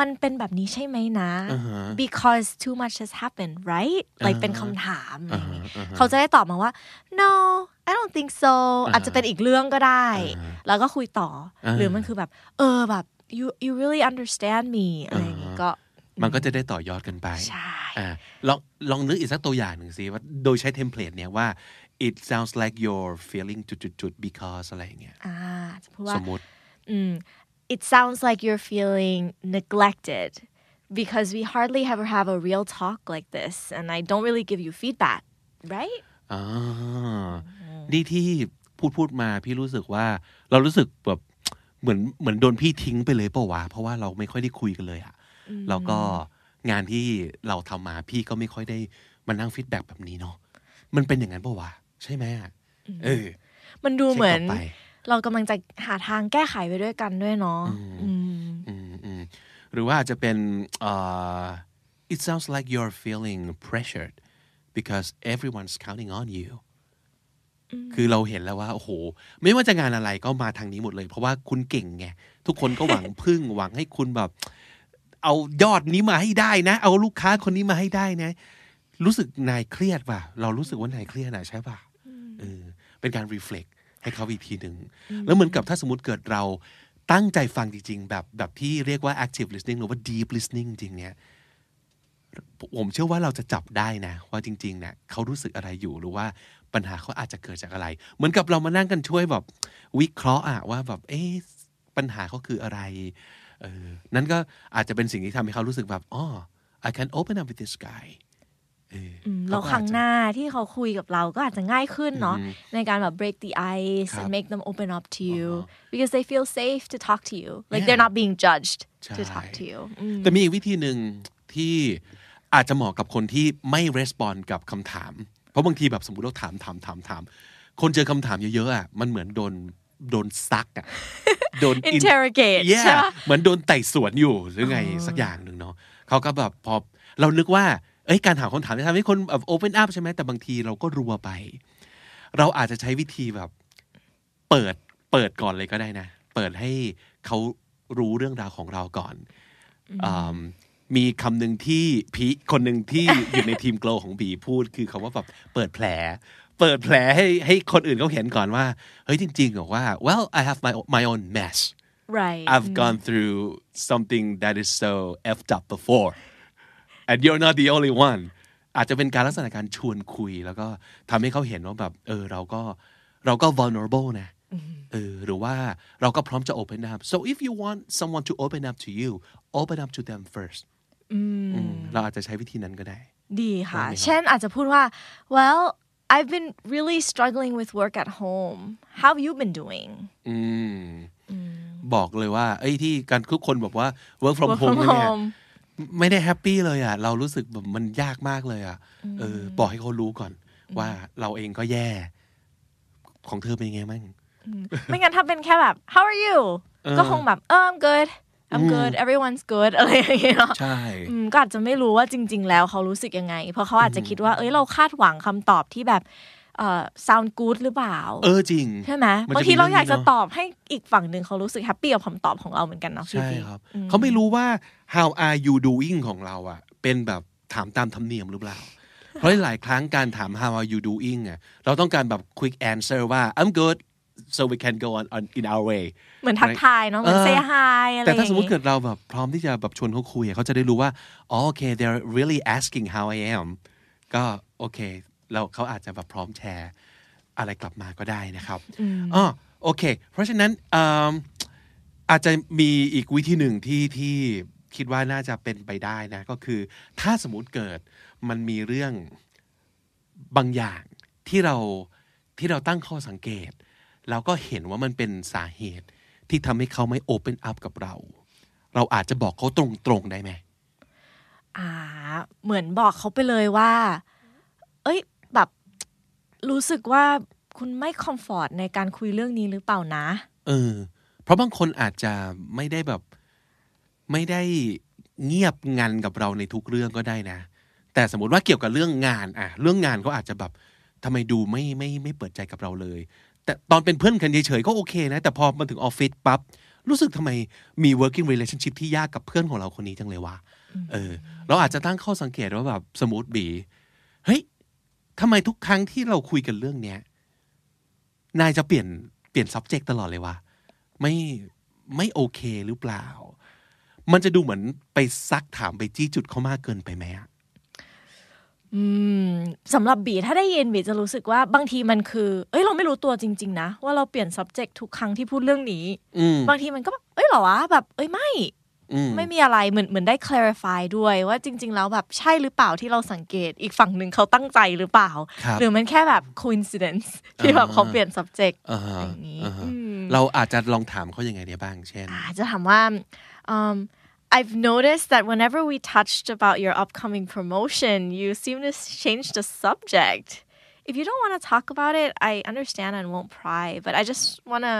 Speaker 2: มันเป็นแบบนี้ใช่ไหมนะ
Speaker 1: อ่าฮะ
Speaker 2: because too much has happened right like เป็นคำถามอะไรอย่างงี้
Speaker 1: อ่าฮะ
Speaker 2: เขาจะได้ตอบมาว่า no I don't think so อาจจะเป็นอีกเรื่องก็ได้ แล้วก็คุยต่ออาหรือมันคือแบบ เออแบบ you you really understand me อะไรอย่างงี้ก็
Speaker 1: มันก็จะได้ต่อยอดกันไป
Speaker 2: ใช่
Speaker 1: อ่าลองลองนึกอีกสักตัวอย่างหนึ่งสิว่าโดยใช้เทมเพลตเนี่ยว่า it sounds like you're feeling จุดๆๆ because อะไรอย่างเงี้ย
Speaker 2: อ่าจะพูดว่า
Speaker 1: สมมติ
Speaker 2: Mm, it sounds like you're feeling neglected because we hardly ever have a real talk like this and I don't really give you feedback right
Speaker 1: อ่านี่ที่พูดพูดมาพี่รู้สึกว่าเรารู้สึกแบบเหมือนเหมือนโดนพี่ทิ้งไปเลยเปล่าวะเพราะว่าเราไม่ค่อยได้คุยกันเลยอะแล้วก็งานที่เราทำมาพี่ก็ไม่ค่อยได้มานั่งฟีดแบ็กแบบนี้เนาะมันเป็นอย่างนั้นเปล่าวะใช่ไหมอะเออ
Speaker 2: มันดูเหมือน
Speaker 1: เช็คต่อไป
Speaker 2: เรากำลังจะหาทางแก้ไขไปด้วยกันด้วยเนาะอืม
Speaker 1: อืมอืมหรือว่าอาจจะเป็นเอ่อ it sounds like you're feeling pressured because everyone's counting on you คือเราเห็นแล้วว่าโอ้โห ไม่ว่าจะงานอะไรก็มาทางนี้หมดเลย เพราะว่าคุณเก่งไง ทุกคนก็หวังพึ่งหวังให้คุณแบบ เอายอดนี้มาให้ได้นะ เอาลูกค้าคนนี้มาให้ได้นะ รู้สึกนายเครียดป่ะ เรารู้สึกว่านายเครียดนะใช่ป่ะเออเป็นการ reflect ให้เขาอีกทีหนึ่งแล้วเหมือนกับถ้าสมมติเกิดเราตั้งใจฟังจริง ๆ แบบแบบที่เรียกว่า active listening หรือว่า deep listening จริงเนี่ยผมเชื่อว่าเราจะจับได้นะ ว่าจริงๆเนี่ยเขารู้สึกอะไรอยู่หรือว่าปัญหาเขาอาจจะเกิดจากอะไร เหมือนกับเรามานั่งกันช่วยแบบวิเคราะห์อะว่าแบบเอ๊ะปัญหาเขาคืออะไรเออนั่นก็อาจจะเป็นสิ่งที่ทำให้เขารู้สึกแบบอ๋อ I can open up with this guy เออ
Speaker 2: อืม
Speaker 1: เข
Speaker 2: แล้ว
Speaker 1: ก็
Speaker 2: ครั้ง
Speaker 1: อจจะ
Speaker 2: หน้าที่เขาคุยกับเราก็อาจจะง่ายขึ้นเนาะ
Speaker 1: อือฮึ
Speaker 2: ในการแบบ break the ice
Speaker 1: ครับ
Speaker 2: and make them open up to you because they feel safe to talk to you like
Speaker 1: Yeah.
Speaker 2: they're not being judged to
Speaker 1: ใช่
Speaker 2: talk to you อืม
Speaker 1: แต่มีอีกวิธีหนึ่งที่อาจจะเหมาะกับคนที่ไม่ respond กับคำถาม เพราะบางทีแบบสมมติเราถามถามถามถาม คนเจอคำถามเยอะๆอะมันเหมือนโดนโดนซักอะโดน in-
Speaker 2: interrogate
Speaker 1: แย่
Speaker 2: ใช่ปะ
Speaker 1: เหมือนโดนไต่สวนอยู่หรือไงสักอย่างหนึ่งเนาะเขาก็แบบพอเรานึกว่า เอ้ยการถามคำถามจะทำให้คนแบบ open up ใช่ไหมแต่บางทีเราก็รัวไป เราอาจจะใช้วิธีแบบ เปิดเปิดก่อนเลยก็ได้นะ เปิดให้เขารู้เรื่องราวของเราก่อนอืมมีคำหนึ่งที่พีคนหนึ่งที่อยู่ในทีมโกลของบีพูดคือคาว่าแบบเปิดแผล เปิดแผลให้ให้คนอื่นเขาเห็นก่อนว่า เฮ้ยจริงๆเหรอว่า well I have my my own mess
Speaker 2: right
Speaker 1: I've gone through something that is so effed up before and you're not the only one อาจจะเป็นการลักษณะการชวนคุย แล้วก็ทำให้เขาเห็นว่าแบบเออเราก็เราก็ vulnerable นะเออหรือว่าเราก็พร้อมจะ open up so if you want someone to open up to you open up to them first อืมเราอาจจะใช้วิธีนั้นก็ได้
Speaker 2: ดีค่ะ
Speaker 1: ได้ไหมครับ
Speaker 2: เช่นอาจจะพูดว่า well I've been really struggling with work at home how have you been doing
Speaker 1: อืมบอกเลยว่าเอ้ยที่การทุกคนบอกว่า work from
Speaker 2: work
Speaker 1: home
Speaker 2: from
Speaker 1: เนี่ย
Speaker 2: home
Speaker 1: ไม่ได้แฮปปี้เลยอะ เรารู้สึกแบบมันยากมากเลยอะเออบอกให้เขารู้ก่อน ว่าเราเองก็แย่ ของเธอเป็นยังไงมั่ง
Speaker 2: ไม่งั้นถ้าเป็นแค่แบบ how are you ก็คงแบบเออ I'm good I'm good everyone's good อะไรอย่างเงี้ยเนาะ
Speaker 1: ใช่
Speaker 2: อืมก็อาจจะไม่รู้ว่าจริง ๆ แล้วเขารู้สึกยังไง เพราะเขาอาจจะคิดว่า เอ้ยเราคาดหวังคำตอบที่แบบ เอ่อ sound good หรือเปล่า
Speaker 1: เออจริง
Speaker 2: ใช่ไหม
Speaker 1: มันจะ
Speaker 2: บางทีเราอยากจะ
Speaker 1: มีเรื่องนี้เนอะ
Speaker 2: ตอบให้อีกฝั่งหนึ่งเขารู้สึกแฮปปี้กับคำตอบของเราเหมือนกันเนาะพี่
Speaker 1: ใช่
Speaker 2: พี
Speaker 1: ครับ เขาไม่รู้ว่า how are you doing ของเราอะ เป็นแบบถามตามธรรมเนียมหรือเปล่า เพราะหลายครั้งการถาม how are you doing อะเราต้องการแบบ quick answer ว่า I'm good so we can go on, on in our way
Speaker 2: เหมือนทักทายเนาะเหมือน
Speaker 1: เออ
Speaker 2: say hi อะไรอ
Speaker 1: แต่
Speaker 2: ย่าง
Speaker 1: ถ้าสมมติ
Speaker 2: งี้
Speaker 1: เกิดเราแบบพร้อมที่จะแบบชวนเขาคุยอะเขาจะได้รู้ว่าอ๋อโอเค they're really asking how I am ก็โอเค เราเขาอาจจะแบบพร้อมแชร์อะไรกลับมาก็ได้นะครับอ๋อโอเค เพราะฉะนั้นอืมอาจจะมีอีกวิธีหนึ่งที่ที่คิดว่าน่าจะเป็นไปได้นะ ก็คือถ้าสมมติเกิดมันมีเรื่องบางอย่างที่เราที่เราตั้งข้อสังเกต แล้วก็เห็นว่ามันเป็นสาเหตุที่ทำให้เขาไม่โอเ n นอัพกับเรา เราอาจจะบอกเขาตรงๆได้ไหม
Speaker 2: อ่า เหมือนบอกเขาไปเลยว่า เอ้ย แบบรู้สึกว่าคุณไม่คอมฟอร์ตในการคุยเรื่องนี้หรือเปล่านะ
Speaker 1: เออ เพราะบางคนอาจจะไม่ได้แบบไม่ได้เงียบงันกับเราในทุกเรื่องก็ได้นะ แต่สมมติว่าเกี่ยวกับเรื่องงานอะเรื่องงานก็อาจจะแบบทำไมดูไม่ไม่ไม่เปิดใจกับเราเลย แต่ตอนเป็นเพื่อนกันเฉยๆก็โอเคนะ แต่พอมาถึงออฟฟิศปั๊บรู้สึกทำไมมี working relationship ที่ยากกับเพื่อนของเราคนนี้จังเลยวะเออ เราอาจจะตั้งข้อสังเกตว่าแบบสมมติบีเฮ้ย ทำไมทุกครั้งที่เราคุยกันเรื่องเนี้ย นายจะเปลี่ยนเปลี่ยน subject ตลอดเลยวะไม่ไม่โอเคหรือเปล่า มันจะดูเหมือนไปซักถามไปจี้จุดเขามากเกินไปไหมอะ
Speaker 2: อืมสำหรับบีถ้าได้ยินบีจะรู้สึกว่าบางทีมันคือ เอ้ยเราไม่รู้ตัวจริง ๆ นะ ว่าเราเปลี่ยน subject ทุกครั้งที่พูดเรื่องนี้
Speaker 1: อืม
Speaker 2: บางทีมันก็แบบเอ้ยเหรอวะแบบ เอ้ยไม่
Speaker 1: อืม
Speaker 2: ไม่มีอะไรเหมือนเหมือนได้ clarify ด้วยว่าจริง ๆ แล้วแบบใช่หรือเปล่าที่เราสังเกต อีกฝั่งหนึ่งเขาตั้งใจหรือเปล่า
Speaker 1: ครับ
Speaker 2: หรือมันแค่แบบ coincidence ที่แบบเขาเปลี่ยน subject
Speaker 1: อ่าฮะ
Speaker 2: อย่างนี้
Speaker 1: อ่าฮะ
Speaker 2: อืม
Speaker 1: เราอาจจะลองถามเขายังไงได้บ้างเช่น
Speaker 2: อาจจะถามว่า um, I've noticed that whenever we touched about your upcoming promotion you seem to change the subject if you don't want to talk about it I understand and won't pry but I just want to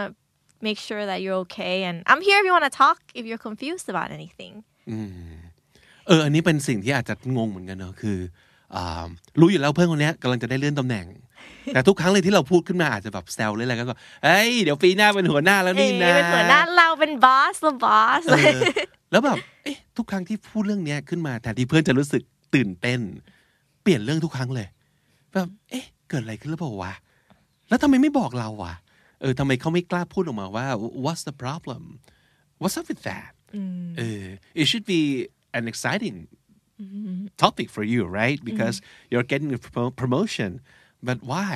Speaker 2: make sure that you're okay and I'm here if you want to talk if you're confused about anything
Speaker 1: เออ อันนี้เป็นสิ่งที่อาจจะงงเหมือนกันเนอะคืออ่ารู้อยู่แล้วเพื่อนคนเนี้ยกำลังจะได้เลื่อนตำแหน่ง แต่ทุกครั้งเลยที่เราพูดขึ้นมาอาจจะแบบแซวเลยอะไรก็ก็เอ้ยเดี๋ยวปีหน้าเป็นหัวหน้าแล้ว
Speaker 2: เอ้
Speaker 1: นี่
Speaker 2: ย
Speaker 1: นะ
Speaker 2: เป็นหัวหน้าเราเป็นบอสเราบอส
Speaker 1: เออแล้วแบบเอ๊ะทุกครั้งที่พูดเรื่องเนี้ยขึ้นมาแทนที่เพื่อนจะรู้สึกตื่นเต้น เปลี่ยนเรื่องทุกครั้งเลย แบบเอ๊ะเกิดอะไรขึ้นหรือเปล่าวะแล้วทำไมไม่บอกเราวะ เออทำไมเขาไม่กล้าพูดออกมาว่า what's the problem what's up with that เออ it should be an exciting topic for you right because you're getting a promo- promotion but why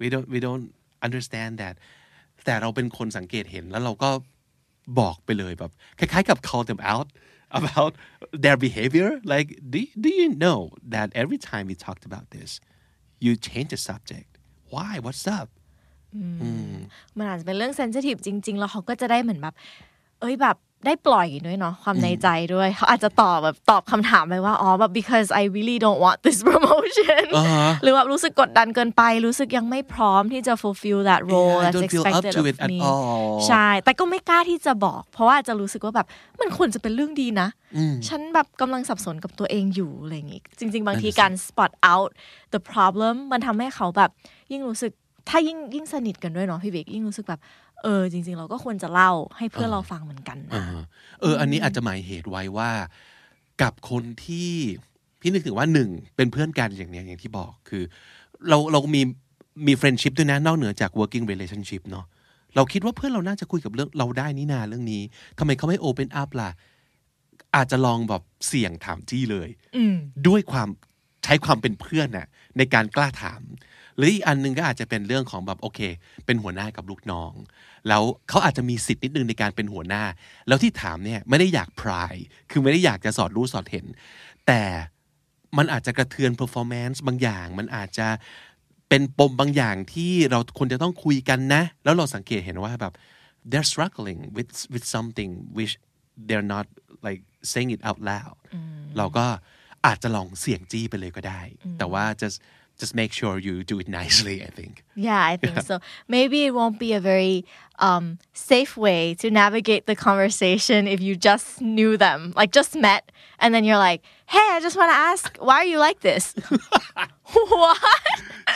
Speaker 1: we don't we don't understand that แต่เราเป็นคนสังเกตเห็นแล้วเราก็บอกไปเลยแบบคล้ายๆกับ call them out about their behavior like do, do you know that every time we talked about this you change the subject why what's up
Speaker 2: มันอาจจะเป็นเรื่องเซนซิทีฟจริง ๆ แล้วเขาก็จะได้เหมือนแบบ เอ้ยแบบได้ปล่อยด้วยเนาะความในใจด้วย เขาอาจจะตอบแบบตอบคำถามไปว่าอ๋อแบบ because I really don't want this promotion
Speaker 1: อ่าฮะ
Speaker 2: หรือว่ารู้สึกกดดันเกินไป รู้สึกยังไม่พร้อมที่จะ fulfill that role
Speaker 1: Yeah, I
Speaker 2: that's
Speaker 1: don't feel up
Speaker 2: expected
Speaker 1: to
Speaker 2: of
Speaker 1: it at
Speaker 2: me
Speaker 1: all
Speaker 2: ใช่ แต่ก็ไม่กล้าที่จะบอก เพราะว่าจะรู้สึกว่าแบบมันควรจะเป็นเรื่องดีนะ ฉันแบบกำลังสับสนกับตัวเองอยู่อะไรอย่างงี้ จริง ๆ บางทีการ spot out the problem มันทำให้เขาแบบยิ่งรู้สึก ถ้ายิ่งยิ่งสนิทกันด้วยเนาะพี่เบกยิ่งรู้สึกแบบเออจริง ๆ เราก็ควรจะเล่าให้เพื่อนเราฟังเหมือนกันนะ
Speaker 1: อ่าเออ อันนี้อาจจะหมายเหตุไว้ว่า กับคนที่พี่นึกถึงว่าหนึ่งเป็นเพื่อนกันอย่างเนี้ยอย่างที่บอกคือ เราเรามีมี friendship ด้วยนะนอกเหนือจาก working relationship เนาะเราคิดว่าเพื่อนเราน่าจะคุยกับเรื่องเราได้นี่นาเรื่องนี้ทำไมเขาไม่ open up ล่ะอาจจะลองแบบเสี่ยงถามจี้เลย
Speaker 2: อืม
Speaker 1: ด้วยความ ใช้ความเป็นเพื่อนน่ะในการกล้าถาม หรืออีกอันหนึงก็อาจจะเป็นเรื่องของแบบโอเค เป็นหัวหน้ากับลูกน้อง แล้วเขาอาจจะมีสิทธิ์นิดนึงในการเป็นหัวหน้า แล้วที่ถามเนี่ยไม่ได้อยากพรายคือไม่ได้อยากจะสอดรู้สอดเห็น แต่มันอาจจะกระเทือน performance บางอย่าง มันอาจจะเป็นปมบางอย่างที่เราควรจะต้องคุยกันนะ แล้วเราสังเกตเห็นว่าแบบ they're struggling with with something which they're not like saying it out loud เราก็ อาจจะลองเสี่ยงจี้ไปเลยก็ได้ แต่ว่า just just make sure you do it nicely I think
Speaker 2: Yeah, I think so. Maybe it won't be a very um, safe way to navigate the conversation if you just knew them, like just met, and then you're like, "Hey, I just want to ask, why are you like this?" what?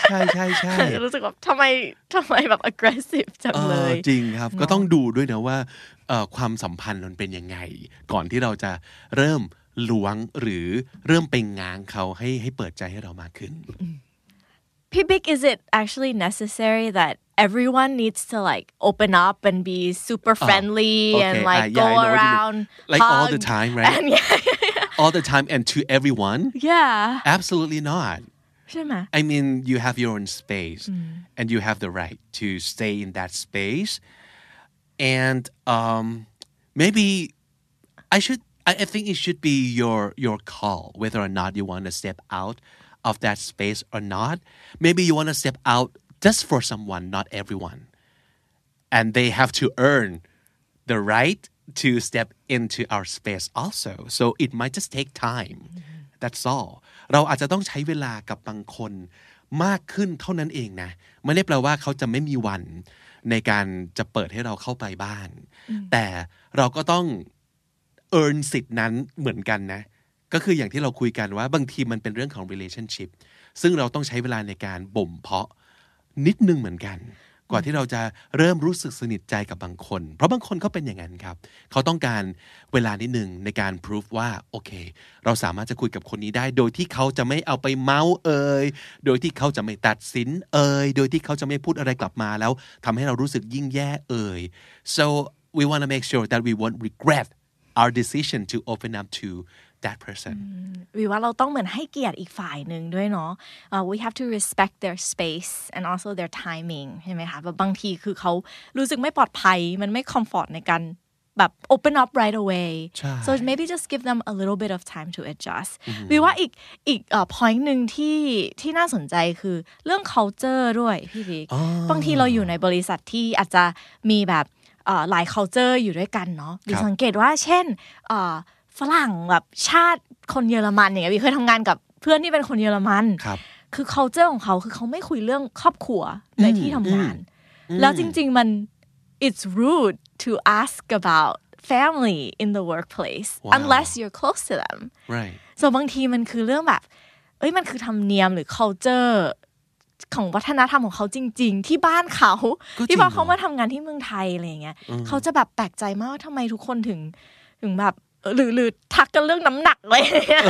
Speaker 1: ใช่ใช่ใช่
Speaker 2: รู้สึกแบบทำไมทำไมแบบ aggressive จัง
Speaker 1: เอ
Speaker 2: เล
Speaker 1: อยจริงครับก็ต้องดูด้วยนะว่าเอ่อความสัมพันธ์มันเป็นยังไง ก่อนที่เราจะเริ่ม ล้วงหรือเริ่มไปง้างเขาให้ให้เปิดใจให้เรามากขึ้น
Speaker 2: Pibik, is it actually necessary that everyone needs to like open up and be super friendly and
Speaker 1: okay.
Speaker 2: like
Speaker 1: Uh, yeah,
Speaker 2: go
Speaker 1: I know what you mean.
Speaker 2: around
Speaker 1: Like all the
Speaker 2: hug,
Speaker 1: time, right?
Speaker 2: and yeah, yeah,
Speaker 1: all the time and to everyone
Speaker 2: yeah.
Speaker 1: absolutely not
Speaker 2: ใช่ไหม
Speaker 1: I mean you have your own space and you have the right to stay in that space and um maybe I should I, I think it should be your your call whether or not you want to step out of that space or not maybe you want to step out just for someone not everyone and they have to earn the right to step into our space also so it might just take time that's all เราอาจจะต้องใช้เวลากับบางคนมากขึ้นเท่านั้นเองนะไม่ได้แปลว่าเขาจะไม่มีวันในการจะเปิดให้เราเข้าไปบ้าน แต่เราก็ต้อง earn สิทธินั้นเหมือนกันนะ ก็คืออย่างที่เราคุยกันว่าบางทีมันเป็นเรื่องของ relationship ซึ่งเราต้องใช้เวลาในการบ่มเพาะนิดนึงเหมือนกัน กว่าที่เราจะเริ่มรู้สึกสนิทใจกับบางคน เพราะบางคนเขาเป็นอย่างนั้นครับ เขาต้องการเวลานิดนึงในการ proof ว่าโอเค เราสามารถจะคุยกับคนนี้ได้ โดยที่เขาจะไม่เอาไปเมาส์เอ่ยโดยที่เขาจะไม่ตัดสินเอ่ยโดยที่เขาจะไม่พูดอะไรกลับมาแล้วทำให้เรารู้สึกยิ่งแย่เอ่ย so we want to make sure that we won't regret our decision to open up to that person
Speaker 2: วิว่าเราต้องเหมือนให้เกียรติอีกฝ่ายหนึ่งด้วยเนาะ uh, we have to respect their space and also their timing ใช่ไหมคะแบบบางทีคือเขารู้สึกไม่ปลอดภัยมันไม่ comfort ในการแบบ open up right away
Speaker 1: ใช่
Speaker 2: so maybe just give them a little bit of time to adjust วิว่าอีกอีกเอ่อ point หนึ่งที่ที่น่าสนใจคือเรื่อง culture ด้วยพี่บิ๊กบางทีเราอยู่ในบริษัทที่อาจจะมีแบบเอ่อ หลาย culture อยู่ด้วยกันเนาะหรือสังเกตว่าเช่นเอ่อฝรั่งแบบชาติคนเยอรมันอย่างเงี้ยวิเคยทำงานกับเพื่อนที่เป็นคนเยอรมัน
Speaker 1: ครับ
Speaker 2: คือ culture ของเขาคือเขาไม่คุยเรื่องครอบครัวในที่ทำงาน แล้วจริง ๆ มัน it's rude to ask about family in the workplace
Speaker 1: Wow.
Speaker 2: unless you're close to them
Speaker 1: right
Speaker 2: so บางทีมันคือเรื่องแบบ เอ้ยมันคือธรรมเนียมหรือ culture ของวัฒนธรรมของเขาจริง ๆ ที่บ้านเขา
Speaker 1: ก็จริง
Speaker 2: ที่พอเขา
Speaker 1: เนอะ
Speaker 2: มาทำงานที่เมืองไทยอะไรอย่างเงี้ยเขาจะแบบแปลกใจมากว่าทำไมทุกคนถึงถึงแบบเออหรือหรือทักกันเรื่องน้ำหนักอะไรอย่างเงี้ย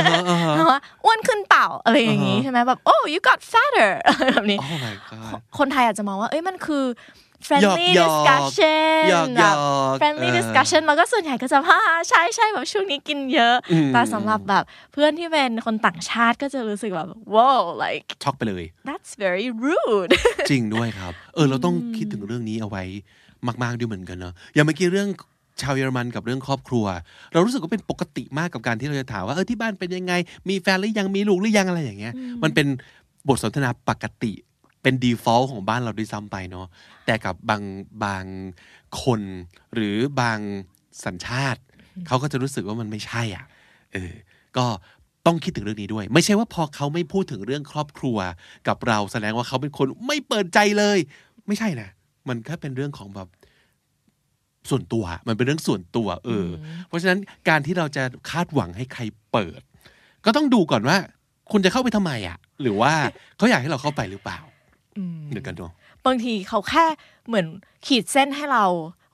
Speaker 2: ว่าอ้วนขึ้นเปล่าอะไรอย่างงี้ใช่ไหมแบบ oh you got fatter อะไรแบบนี้
Speaker 1: oh my god
Speaker 2: คนไทยอาจจะมองว่า เอ้ยมันคือ friendly
Speaker 1: หยอกๆ
Speaker 2: discussion
Speaker 1: หยอกๆ
Speaker 2: แบบ
Speaker 1: เออ
Speaker 2: friendly discussion แล้วก็ส่วนใหญ่ก็จะว่าใช่ใช่แบบช่วงนี้กินเยอะ แต่สำหรับแบบเพื่อนที่เป็นคนต่างชาติก็จะรู้สึกแบบ wow like
Speaker 1: ช็อกไปเลย
Speaker 2: that's very rude
Speaker 1: จริงด้วยครับ เออเราต้องคิดถึงเรื่องนี้เอาไว้มาก ๆด้วยเหมือนกันเนาะอย่างเมื่อกี้เรื่องชาวเยอรมันกับเรื่องครอบครัว เรารู้สึกว่าเป็นปกติมากกับการที่เราจะถามว่าเออที่บ้านเป็นยังไง มีแฟนหรือยังมีลูกหรือยังอะไรอย่างเงี้ย มันเป็นบทสนทนาปกติ เป็น default ของบ้านเราด้วยซ้ำไปเนาะแต่กับบางบางคนหรือบางสัญชาติ เขาก็จะรู้สึกว่ามันไม่ใช่อะเออก็ต้องคิดถึงเรื่องนี้ด้วย ไม่ใช่ว่าพอเขาไม่พูดถึงเรื่องครอบครัวกับเราแสดงว่าเขาเป็นคนไม่เปิดใจเลย ไม่ใช่นะมันแค่เป็นเรื่องของแบบส่วนตัว มันเป็นเรื่องส่วนตัว เอออเพราะฉะนั้นการที่เราจะคาดหวังให้ใครเปิด ก็ต้องดูก่อนว่า คุณจะเข้าไปทำไมอะ หรือว่าเขาอยากให้เราเข้าไปหรือเปล่า เดี๋ยวกันเนาะ
Speaker 2: บางทีเขาแค่เหมือนขีดเส้นให้เรา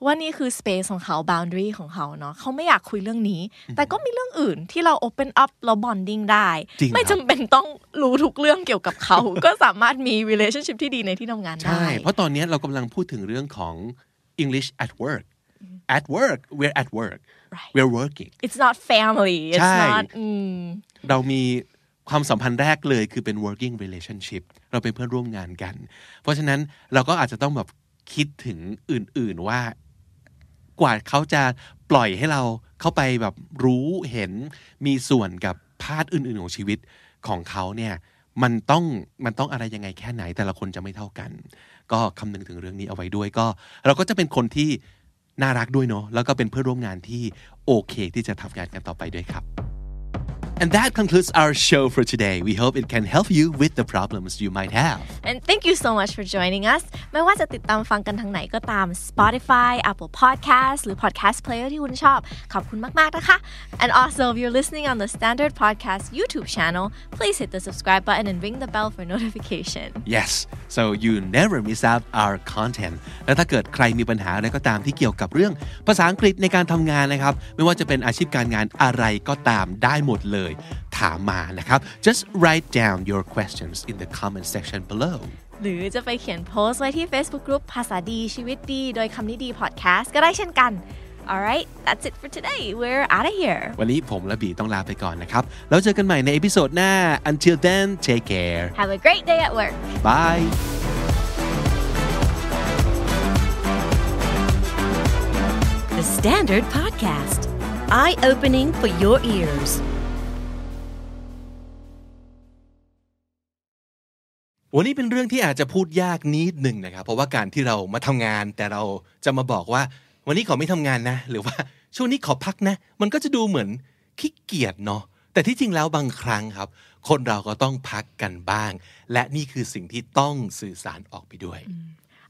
Speaker 2: ว่านี่คือ space ของเขา boundary ของเขาเนาะเขาไม่อยากคุยเรื่องนี้ แต่ก็มีเรื่องอื่นที่เรา open up เรา bonding ได้
Speaker 1: จริง
Speaker 2: ไม่
Speaker 1: ครับ
Speaker 2: จำเป็นต้องรู้ทุกเรื่องเกี่ยวกับเขา ก็สามารถมี relationship ที่ดีในที่ทำงานได้
Speaker 1: ใช่ เพราะตอนนี้เรากำลังพูดถึงเรื่องของ English at work at work we're at work
Speaker 2: Right.
Speaker 1: we're working
Speaker 2: it's not family it's
Speaker 1: ใช่
Speaker 2: not อืม
Speaker 1: เรามี ความสัมพันธ์แรกเลยคือเป็น working relationship เราเป็นเพื่อนร่วมงานกัน เพราะฉะนั้นเราก็อาจจะต้องแบบคิดถึงอื่น ๆว่ากว่าเขาจะปล่อยให้เราเข้าไปแบบรู้เห็นมีส่วนกับพาร์ทอื่น ๆ ของชีวิตของเขาเนี่ยมันต้องมันต้องอะไรยังไงแค่ไหนแต่ละคนจะไม่เท่ากัน ก็คำนึงถึงเรื่องนี้เอาไว้ด้วยก็ เราก็จะเป็นคนที่น่ารักด้วยเนาะแล้วก็เป็นเพื่อนร่วมงานที่โอเค ที่จะทำงานกันต่อไปด้วยครับ And that concludes our show for today. We hope it can help you with the problems you might have.
Speaker 2: and thank you so much for joining us ไม่ว่าจะติดตามฟังกันทางไหนก็ตาม Spotify Apple Podcast หรือ Podcast Player ที่คุณชอบ ขอบคุณมาก ๆ นะคะ and also if you're listening on the Standard Podcast YouTube channel please hit the subscribe button and ring the bell for notification
Speaker 1: Yes so you never miss out our content และถ้าเกิดใครมีปัญหาอะไรก็ตามที่เกี่ยวกับเรื่องภาษาอังกฤษในการทำงานนะครับ ไม่ว่าจะเป็นอาชีพการงานอะไรก็ตามได้หมดเลย ยถามมานะครับ just write down your questions in the comment section below
Speaker 2: หรือจะไปเขียนโพสต์ไว้ที่ Facebook Group ภาษาดีชีวิตดี โดยคำนี้ดี podcast ก็ได้เช่นกัน alright that's it for today we're out of here
Speaker 1: วันนี้ผมและบีต้องลาไปก่อนนะครับ แล้วเจอกันใหม่ใน episode หน้า until then take care
Speaker 2: have a great day at work
Speaker 1: bye
Speaker 3: The Standard Podcast, eye opening for your ears.
Speaker 1: วันนี้เป็นเรื่องที่อาจจะพูดยากนิดหนึ่งนะครับ เพราะว่าการที่เรามาทำงาน แต่เราจะมาบอกว่า วันนี้ขอไม่ทำงานนะ หรือว่าช่วงนี้ขอพักนะ มันก็จะดูเหมือนขี้เกียจเนาะแต่ที่จริงแล้วบางครั้งครับ คนเราก็ต้องพักกันบ้าง และนี่คือสิ่งที่ต้องสื่อสารออกไปด้วย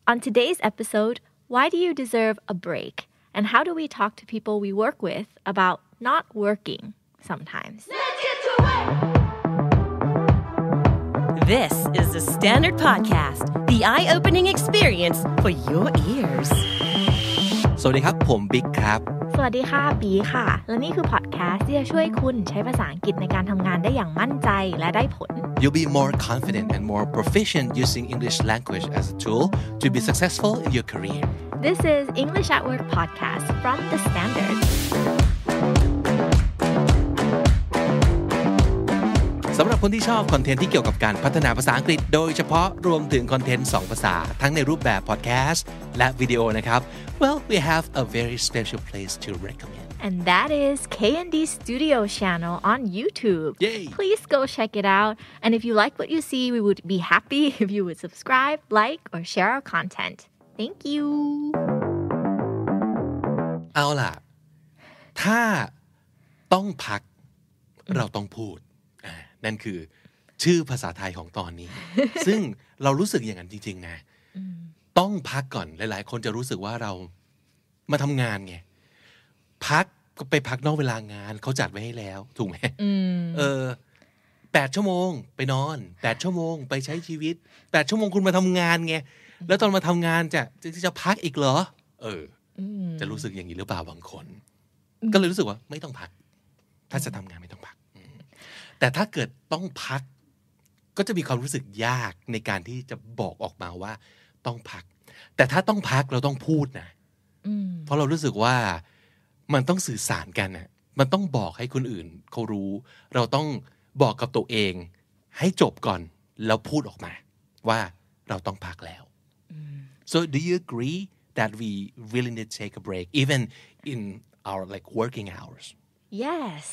Speaker 2: On today's episode, why do you deserve a break? And how do we talk to people we work with about not working sometimes?
Speaker 3: This is the Standard Podcast, the eye-opening experience for your ears.
Speaker 1: สวัสดีครับ ผมบิ๊กครับ
Speaker 2: สวัสดีค่ะ ปีค่ะ และนี่คือพอดแคสต์ที่จะช่วยคุณใช้ภาษาอังกฤษในการทำงานได้อย่างมั่นใจและได้ผล
Speaker 1: You'll be more confident and more proficient using English language as a tool to be successful in your career.
Speaker 2: This is English at Work podcast from The Standard.
Speaker 1: สำหรับคนที่ชอบคอนเทนต์ที่เกี่ยวกับการพัฒนาภาษาอังกฤษ โดยเฉพาะรวมถึงคอนเทนต์2ภาษา ทั้งในรูปแบบพอดแคสต์และวิดีโอนะครับ Well we have a very special place to recommend
Speaker 2: and that is K&D Studio channel on YouTube.
Speaker 1: Yay.
Speaker 2: Please go check it out. And if you like what you see, we would be happy if you would subscribe, like, or share our content. Thank you.
Speaker 1: เอาล่ะ ถ้าต้องพักเราต้องพูดอ่า นั่นคือชื่อภาษาไทยของตอนนี้ ซึ่งเรารู้สึกอย่างนั้นจริง ๆ นะ ต้องพักก่อนหลาย ๆ คนจะรู้สึกว่าเรามาทำงานไง พักก็ไปพักนอกเวลางานเขาจัดไว้ให้แล้ว ถูกไหมเออแปดชั่วโมง ไปนอนแปดชั่วโมง ไปใช้ชีวิตแปดชั่วโมงคุณมาทำงานไงแล้วตอนมาทำงานจะจะจะพักอีกเหรอเอออจะรู้สึกอย่างนี้หรือเปล่าบางคน ก็เลยรู้สึกว่า ไม่ต้องพัก ถ้าจะทำงานไม่ต้องพักอืม แต่ถ้าเกิดต้องพัก ก็จะมีความรู้สึกยากในการที่จะบอกออกมาว่าต้องพัก แต่ถ้าต้องพักเราต้องพูดนะเพราะเรารู้สึกว่ามันต้องสื่อสารกันน่ะมันต้องบอกให้คนอื่นเขารู้ เราต้องบอกกับตัวเอง ให้จบก่อนแล้วพูดออกมา ว่าเราต้องพักแล้ว so do you agree that we really need to take a break even in our like working hours
Speaker 2: Yes,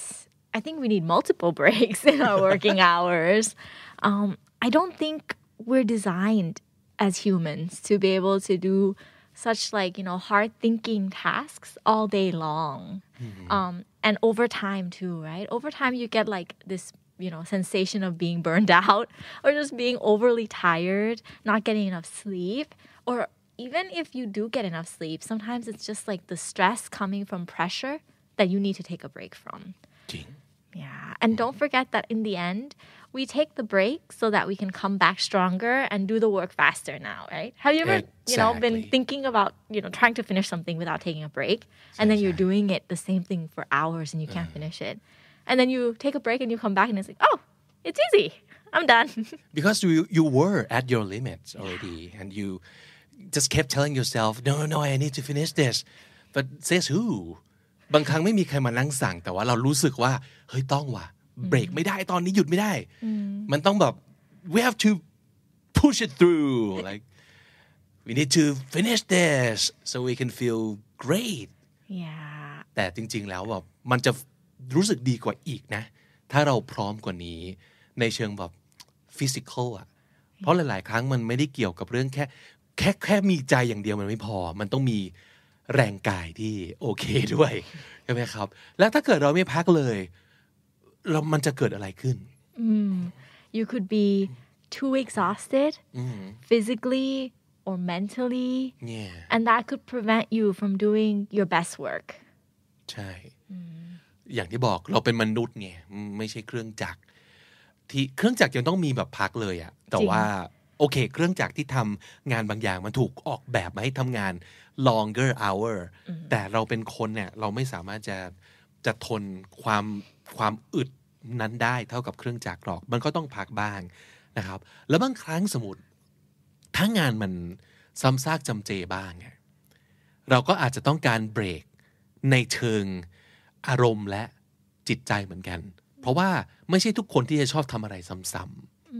Speaker 2: I think we need multiple breaks in our working hours. Um, I don't think we're designed as humans to be able to do such like you know hard thinking tasks all day long mm-hmm. um, and over time too right over time you get like this you know sensation of being burned out or just being overly tired not getting enough sleep or even if you do get enough sleep sometimes it's just like the stress coming from pressure that you need to take a break from yeah. And don't forget that in the end, we take the break so that we can come back stronger and do the work faster now, right? Have you ever, you know, been thinking about, you know, trying to finish something without taking a break? And then you're doing it the same thing for hours and you can't mm-hmm. finish it. And then you take a break and you come back and it's like, oh, it's easy. I'm done.
Speaker 1: because you you were at your limits already and you just kept telling yourself no no no I need to finish this but says who บางครั้งไม่มีใครมานั่งสั่ง แต่ว่าเรารู้สึกว่าเฮ้ยต้องว่ะเบรกไม่ได้ตอนนี้หยุดไม่ได้ มันต้องแบบ we have to push it through like we need to finish this so we can feel great
Speaker 2: yeah.
Speaker 1: แต่จริง ๆ แล้วแบบมันจะรู้สึกดีกว่าอีกนะ ถ้าเราพร้อมกว่านี้ ในเชิงแบบฟิสิกอลอะ เพราะหลาย ๆ ครั้งมันไม่ได้เกี่ยวกับเรื่องแค่ แค่แค่มีใจอย่างเดียวมันไม่พอ มันต้องมี แรงกายที่โอเคด้วยใช่ไหมครับ แล้วถ้าเกิดเราไม่พักเลยเรามันจะเกิดอะไรขึ้น
Speaker 2: You could be too exhausted physically or mentally.
Speaker 1: yeah
Speaker 2: And that could prevent you from doing your best work.
Speaker 1: ใช่ อย่างที่บอกเราเป็นมนุษย์ไงไม่ใช่เครื่องจักรที่เครื่องจักรยังต้องมีแบบพักเลยอะแต่
Speaker 2: จริง
Speaker 1: ว่า โอเค เครื่องจักรที่ทำงานบางอย่างมันถูกออกแบบมาให้ทำงาน longer hour แต่เราเป็นคนเนี่ย เราไม่สามารถจะจะทนความความอึดนั้นได้เท่ากับเครื่องจักรหรอก มันก็ต้องพักบ้างนะครับ แล้วบางครั้งสมมติถ้างานมันซ้ำซากจำเจบ้างอะเราก็อาจจะต้องการเบรกในเชิงอารมณ์และจิตใจเหมือนกัน เพราะว่าไม่ใช่ทุกคนที่จะชอบทำอะไรซ้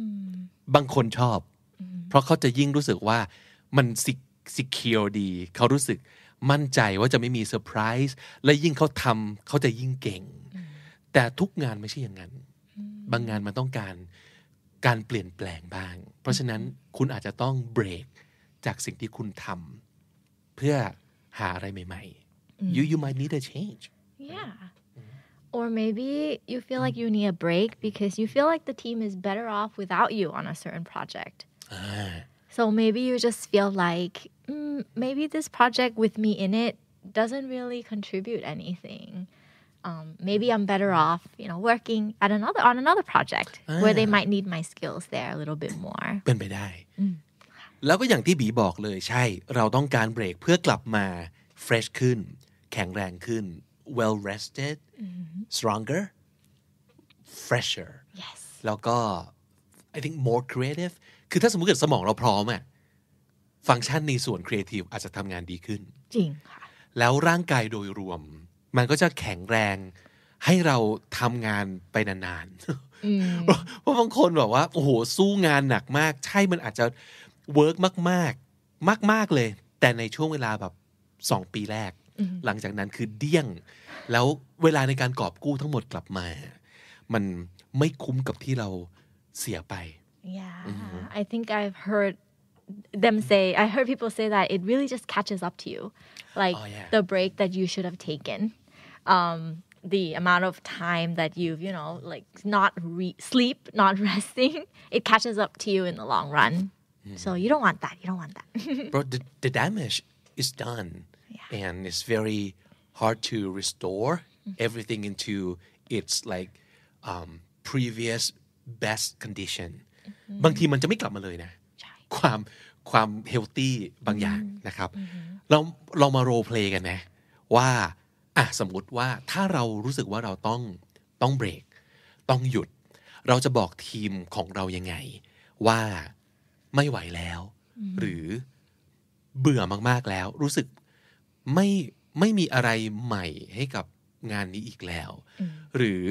Speaker 1: ำๆบางคนชอบเพ ราะเขาจะยิ่งรู้สึกว่ามันสิเคียวดี เขารู้สึกมั่นใจว่าจะไม่มีเซอร์ไพรส์และยิ่งเขาทำเขาจะยิ่งเก่ง แต่ทุกงานไม่ใช่อย่างนั้น บางงานมันต้องการการเปลี่ยนแปลงบ้าง เพราะฉะนั้นคุณอาจจะต้องเบรกจากสิ่งที่คุณทำเพื่อหาอะไรใหม่ๆ you you might need a change
Speaker 2: Yeah. Or maybe you feel like you need a break because you feel like the team is better off without you on a certain project. So maybe you just feel like mm, maybe this project with me in it doesn't really contribute anything. Um, maybe I'm better off, you know, working at another on another project where they might need my skills there a little bit more.
Speaker 1: เป็นไปได้ แล้วก็อย่างที่บีบอกเลยใช่ เราต้องการเบรกเพื่อกลับมา fresh ขึ้น แข็งแรงขึ้น well rested stronger fresher
Speaker 2: Yes.
Speaker 1: แล้วก็ I think more creative คือถ้าสมมติเกิดสมองเราพร้อมอะฟังก์ชันในส่วน creative อาจจะทำงานดีขึ้น
Speaker 2: จริงค่ะ
Speaker 1: แล้วร่างกายโดยรวม มันก็จะแข็งแรงให้เราทำงานไปนานๆเพราะบางคนแบบว่า โอ้โห สู้งานหนักมาก ใช่มันอาจจะเวิร์กมากๆ มาก ๆเลย แต่ในช่วงเวลาแบบสองปีแรก หลังจากนั้นคือเดี้ยง แล้วเวลาในการกอบกู้ทั้งหมดกลับมา มันไม่คุ้มกับที่เราเสียไป
Speaker 2: Yeah, I think I've heard them say, I heard people say that it really just catches up to you. Like
Speaker 1: Oh, yeah.
Speaker 2: the break that you should have taken, um, the amount of time that you've, you know, like not re- sleep, not resting, it catches up to you in the long run. So you don't want that. You don't want that.
Speaker 1: but the, the damage is done and it's very hard to restore everything into its like um, previous best condition บางทีมันจะไม่กลับมาเลยนะ ความความเฮลตี้บางอย่างนะครับ เราเรามาโรเพลย์กันนะว่าอะสมมติว่าถ้าเรารู้สึกว่าเราต้องต้องเบรก ต้องหยุด เราจะบอกทีมของเรายังไง ว่าไม่ไหวแล้ว หรือเบื่อมากๆแล้ว รู้สึกไม่ไม่มีอะไรใหม่ให้กับงานนี้อีกแล้ว หรือ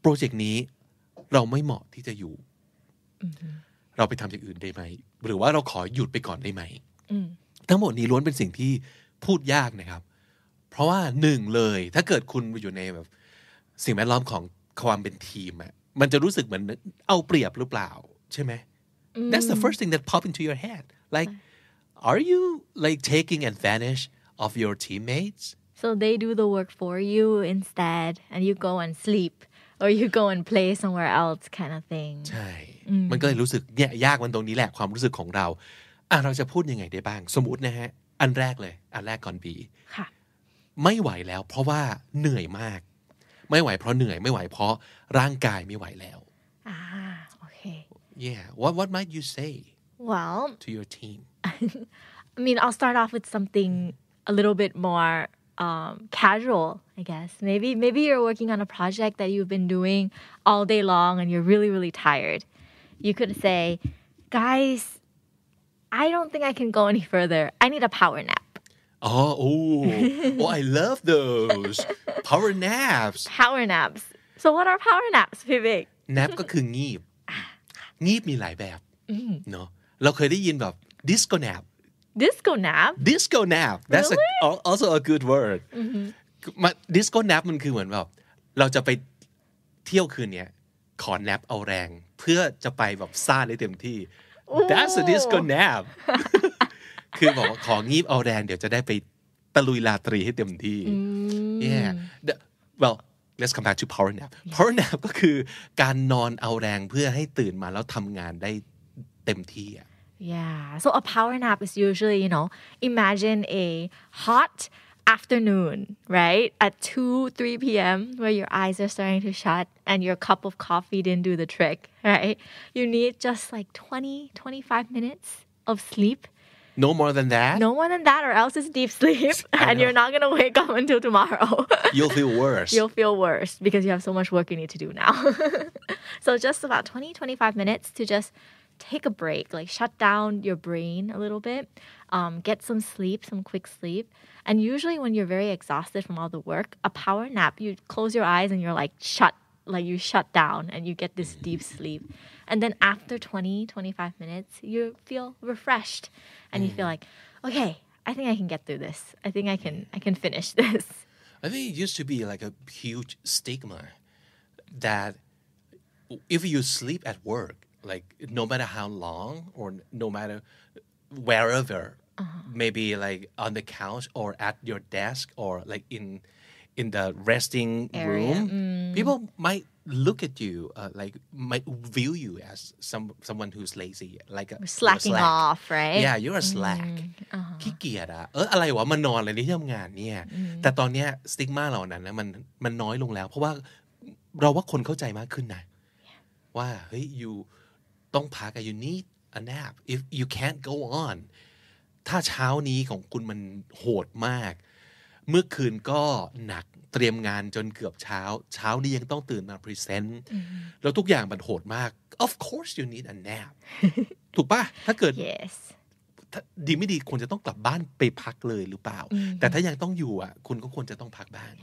Speaker 1: โปรเจกต์นี้เราไม่เหมาะที่จะอยู่ เราไปทำอย่างอื่นได้ไหม หรือว่าเราขอหยุดไปก่อนได้ไหมทั้งหมดนี้ล้วนเป็นสิ่งที่พูดยากนะครับ เพราะว่าหนึ่งเลยถ้าเกิดคุณอยู่ในแบบ สิ่งแวดล้อมของความเป็นทีมอะมันจะรู้สึกเหมือนเอาเปรียบหรือเปล่า ใช่ไหม That's the first thing that pop into your head like are you like taking advantage of your teammates
Speaker 2: so they do the work for you instead, and you go and sleep, or you go and play somewhere else, kind of thing.
Speaker 1: ใช่ มันก็เลยรู้สึกเนี่ยยากมันตรงนี้แหละความรู้สึกของเราอะเราจะพูดยังไงได้บ้าง สมมตินะฮะ อันแรกเลย อันแรกก่อนบี
Speaker 2: ค่ะ
Speaker 1: ไม่ไหวแล้ว เพราะว่าเหนื่อยมาก ไม่ไหวเพราะเหนื่อยไม่ไหวเพราะร่างกายไม่ไหวแล้ว
Speaker 2: Ah, okay.
Speaker 1: yeah what what might you say
Speaker 2: Well,
Speaker 1: to your team
Speaker 2: I mean, I'll start off with something a little bit more um, casual, I guess. Maybe maybe you're working on a project that you've been doing all day long and you're really really tired. You could say, "Guys, I don't think I can go any further. I need a power nap."
Speaker 1: อ๋อโอ้ oh I love those power naps
Speaker 2: Power naps. So what are power naps, Vivek?
Speaker 1: nap ก็คืองีบ งีบมีหลายแบบเนาะเราเคยได้ยินแบบ disco nap
Speaker 2: Disco nap.
Speaker 1: disco nap that's a, al- also a good word มา disco nap มันคือเหมือนแบบเราจะไปเที่ยวคืนเนี้ยขอ nap เอาแรง เพื่อจะไปแบบซ่าได้เต็มที่ that's a disco nap คือบอกว่าของีบเอาแรงเดี๋ยวจะได้ไปตะลุยลาตรีให้เต็มที่ yeah The- well let's come back to power nap power nap ก็คือการนอนเอาแรงเพื่อให้ตื่นมาแล้วทำงานได้เต็มที่อะ
Speaker 2: Yeah. So a power nap is usually, you know, imagine a hot afternoon, right? At 2, 3 p.m., where your eyes are starting to shut and your cup of coffee didn't do the trick, right? You need just like 20, 25 minutes of sleep.
Speaker 1: no more than that
Speaker 2: No more than that, or else it's deep sleep, and you're not going to wake up until tomorrow.
Speaker 1: you'll feel worse
Speaker 2: You'll feel worse because you have so much work you need to do now. so just about 20, 25 minutes to just take a break, like shut down your brain a little bit, um, get some sleep, some quick sleep. And usually, when you're very exhausted from all the work, a power nap, you close your eyes and you're like shut, like you shut down and you get this deep sleep. And then after 20, 25 minutes, you feel refreshed and you feel like, okay, I think I can get through this. I think I can, I can finish this.
Speaker 1: I think it used to be like a huge stigma that if you sleep at work, like no matter how long or no matter wherever, maybe like on the couch or at your desk or like in in the resting
Speaker 2: Area,
Speaker 1: room, people might look at you uh, like might view you as some someone who's lazy, like a, you're
Speaker 2: Slacking
Speaker 1: slack.
Speaker 2: off, right?
Speaker 1: Yeah you're a slack ขี้เกียจอะเอออะไรวะมันนอนอะไรในที่ทำงานเนี่ย แต่ตอนเนี้ยสติ๊กมาเหล่านั้นนะมันมันน้อยลงแล้ว เพราะว่าเราว่าคนเข้าใจมากขึ้นนะ ว่าเฮ้ย you ต้องพักอะ you need a nap if you can't go on ถ้าเช้านี้ของคุณมันโหดมาก เมื่อคืนก็หนักเตรียมงานจนเกือบเช้า เช้านี้ยังต้องตื่นมาพรีเซนต์แล้วทุกอย่างมันโหดมาก of course you need a nap ถูกปะถ้าเกิด
Speaker 2: Yes.
Speaker 1: ถ้าดีไม่ดีควรจะต้องกลับบ้านไปพักเลยหรือเปล่า แต่ถ้ายังต้องอยู่อะ คุณก็ควรจะต้องพักบ้าง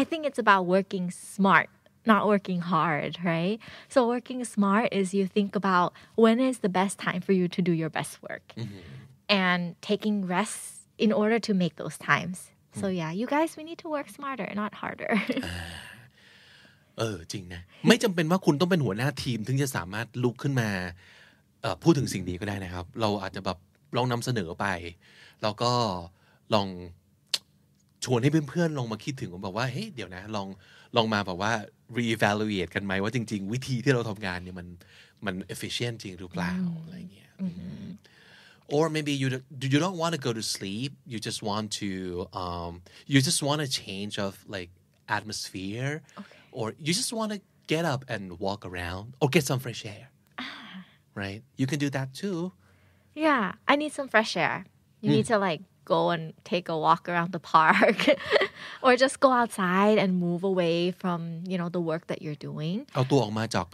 Speaker 2: I think it's about working smart, not working hard, right? So working smart is you think about when is the best time for you to do your best work and taking rests in order to make those times. So yeah, you guys, we need to work smarter, not harder.
Speaker 1: เออจริงนะไม่จำเป็นว่าคุณต้องเป็นหัวหน้าทีม ถึงจะสามารถลุกขึ้นมาเอ่อพูดถึงสิ่งนี้ก็ได้นะครับ เราอาจจะแบบลองนำเสนอไป แล้วก็ลองชวนให้เพื่อนๆลองมาคิดถึงแบบว่าเฮ้ยเดี๋ยวนะลอง ลองมาแบบว่า reevaluate กันไหมว่าจริง ๆ วิธีที่เราทำงานเนี่ยมันมัน efficient จริงหรือเปล่าอะไรเงี้ย or maybe you don't- you don't want to go to sleep you just want to um you just want a change of like atmosphere or you just want to get up and walk around or get some fresh air right you can do that too
Speaker 2: yeah, I need some fresh air. You need to like go and take a walk around the park or just go outside and move away from, you know, the work that you're doing.
Speaker 1: เอาตัวออกมาจาก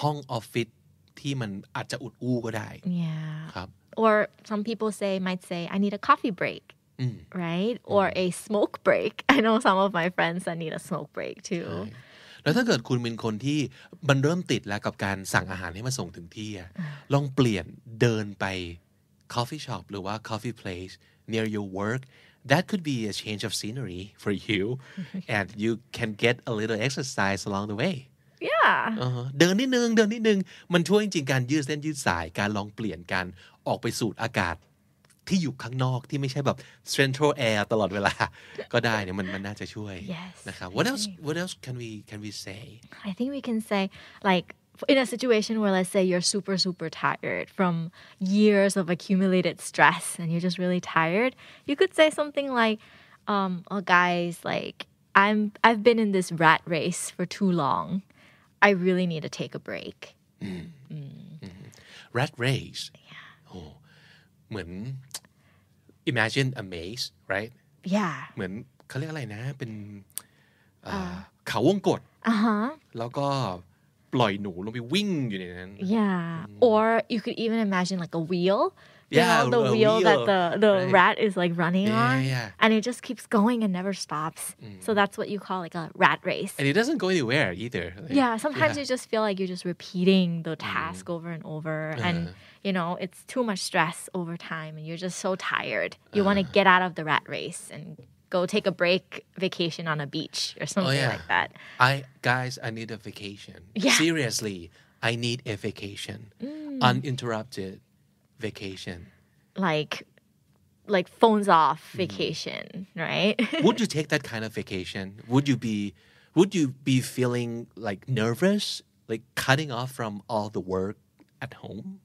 Speaker 1: ห้องออฟฟิศที่มันอาจจะอุดอู้ก็ได้
Speaker 2: Yeah.
Speaker 1: ครับ
Speaker 2: or some people say might say i need a coffee break right or a smoke break i know some of my friends that need a smoke break too
Speaker 1: แล้วถ้าเกิดคุณเป็นคนที่มันเริ่มติดแล้วกับการสั่งอาหารให้มาส่งถึงที่อะลองเปลี่ยนเดินไป coffee shop หรือว่า coffee place near your work that could be a change of scenery for you and you can get a little exercise along the way
Speaker 2: yeah
Speaker 1: อ่าฮะเดินนิดนึงเดินนิดนึงมันช่วยจริงๆการยืดเส้นยืดสายการลองเปลี่ยนการออกไปสูดอากาศที่อยู่ข้างนอกที่ไม่ใช่แบบ central air ตลอดเวลา ก็ได้เนี่ยมันมันน่าจะช่วย
Speaker 2: Yes,
Speaker 1: นะครับ what else what else can we can we say
Speaker 2: i think we can say like in a situation where let's say you're super super tired from years of accumulated stress and you're just really tired you could say something like um oh guys like i'm i've been in this rat race for too long i really need to take a break
Speaker 1: rat race โอ้เหมือน imagine a maze right
Speaker 2: yeah
Speaker 1: เหมือนเขาเรียกอะไรนะ เป็นอ่าเขาวงกต
Speaker 2: uh-huh
Speaker 1: แล้วก็ ปล่อยหนูลงไปวิ่งอยู่ในนั้น
Speaker 2: Yeah. Or you could even imagine like a wheel. You
Speaker 1: Yeah,
Speaker 2: know, the
Speaker 1: a
Speaker 2: wheel, that
Speaker 1: wheel,
Speaker 2: the, the
Speaker 1: right.
Speaker 2: rat is like running
Speaker 1: Yeah,
Speaker 2: on.
Speaker 1: yeah, yeah.
Speaker 2: And it just keeps going and never stops. So that's what you call like a rat race.
Speaker 1: and it doesn't go anywhere either Like,
Speaker 2: Yeah, sometimes
Speaker 1: yeah.
Speaker 2: you just feel like you're just repeating the task over and over. And, you know, it's too much stress over time and you're just so tired. You want to get out of the rat race and go take a break vacation on a beach or oh, something
Speaker 1: yeah.
Speaker 2: like that.
Speaker 1: I guys, I need a vacation.
Speaker 2: Yeah.
Speaker 1: Seriously, I need a vacation. Mm. Uninterrupted vacation.
Speaker 2: Like, like phones off mm. vacation, right?
Speaker 1: Would you take that kind of vacation? Would you be would you be feeling like nervous, like cutting off from all the work at home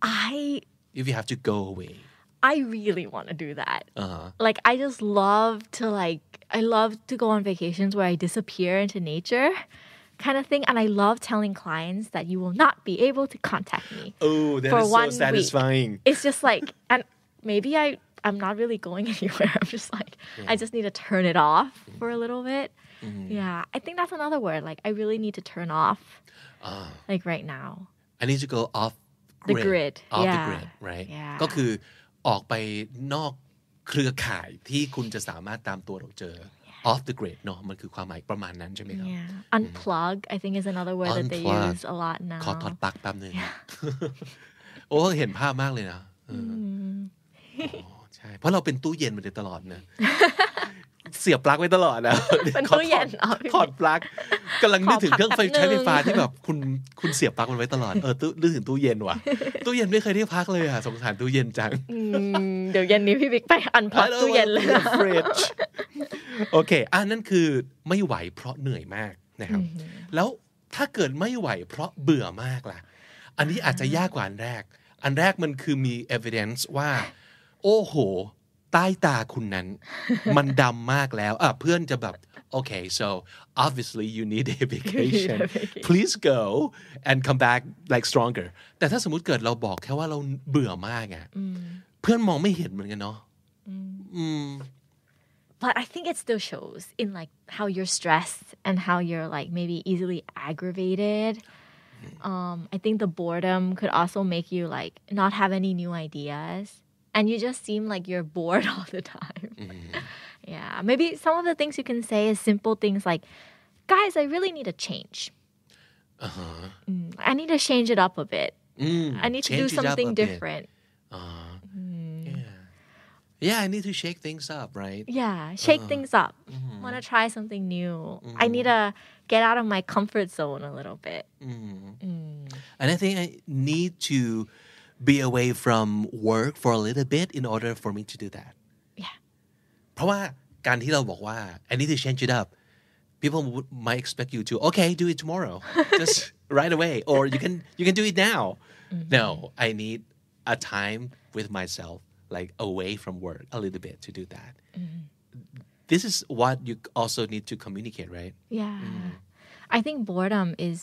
Speaker 2: I
Speaker 1: if you have to go away?
Speaker 2: I really want to do that.
Speaker 1: Uh-huh.
Speaker 2: Like I just love to like I love to go on vacations where I disappear into nature kind of thing and I love telling clients that you will not be able to contact me.
Speaker 1: Oh, that
Speaker 2: For
Speaker 1: is
Speaker 2: one
Speaker 1: so
Speaker 2: week.
Speaker 1: satisfying.
Speaker 2: It's just like and maybe I I'm not really going anywhere. I'm just like I just need to turn it off for a little bit. Yeah, I think that's another word. Like I really need to turn off. Like right now.
Speaker 1: I need to go off
Speaker 2: The grid
Speaker 1: off the
Speaker 2: yeah
Speaker 1: grid right
Speaker 2: Yeah
Speaker 1: ก็คือ ออกไปนอกเครือข่ายที่คุณจะสามารถตามตัวเราเจอ off the grid เนาะมันคือความหมายประมาณนั้นใช่ไหมครับ
Speaker 2: yeah unplug I think is another word that they
Speaker 1: Unplug
Speaker 2: use a lot now
Speaker 1: ขอถอดปลั๊กแป๊บหนึ่งโอ้เห็นภาพมากเลยนะเอออโอ้ใช่ เพราะเราเป็นตู้เย็นมาโดยตลอดเนอะ เสียบปลั๊กไว้ตลอดนะ
Speaker 2: เป็น
Speaker 1: ขอ
Speaker 2: ตู้เย็น
Speaker 1: ถอด
Speaker 2: อ๋อพี่
Speaker 1: ถอดปลั๊กกำลังนึกถึงเครื่องไฟ
Speaker 2: ขอพักแป๊บ
Speaker 1: ใช้ไฟฟ้า
Speaker 2: นึง
Speaker 1: ที่แบบคุณคุณเสียบปลั๊กมันไว้ตลอดเออตู้นึกถึงตู้เย็นว่ะตู้เย็นไม่เคยได้พักเลยอะสงสารตู้เย็นจัง
Speaker 2: อืมเดี๋ยวเย็นนี้พี่บิ๊กไป unplug ตู้เย็นเลยนะ
Speaker 1: ฟริจโอเคอันนั้นคือไม่ไหวเพราะเหนื่อยมากนะครับ แล้วถ้าเกิดไม่ไหวเพราะเบื่อมากล่ะ อันนี้อาจจะยากกว่าอันแรก อันแรกมันคือมี evidence ว่า โอ้โห ใต้ตาคุณนั้น มันดำมากแล้วอะเพื่อนจะแบบโอเค so obviously you need a vacation please go and come back like stronger แต่ถ้าสมมติเกิดเราบอกแค่ว่าเราเบื่อมากอะเพื่อนมองไม่เห็นเหมือนกันเนาะอืม
Speaker 2: but I think it still shows in like how you're stressed and how you're like maybe easily aggravated. Um, I think the boredom could also make you like not have any new ideas, and you just seem like you're bored all the time. Mm-hmm. yeah, maybe some of the things you can say is simple things like, "Guys, I really need a change. Uh-huh. Mm, I need to change it up a bit.
Speaker 1: อืม
Speaker 2: I need to do
Speaker 1: change it up
Speaker 2: something
Speaker 1: a bit.
Speaker 2: different." Uh-huh. Mm.
Speaker 1: Yeah. Yeah, I need to shake things up, right?
Speaker 2: Yeah, shake uh-huh. things up. Mm-hmm. Want to try something new. I need mm-hmm. to get out of my comfort zone a little bit. Mm.
Speaker 1: And I think I need to be away from work for a little bit in order for me to do that.
Speaker 2: Yeah.
Speaker 1: เพราะว่าการที่เราบอกว่า I need to change it up people would, might expect you to okay do it tomorrow just right away or you can you can do it now no I need a time with myself like away from work a little bit to do that this is what you also need to communicate right
Speaker 2: Yeah. I think boredom is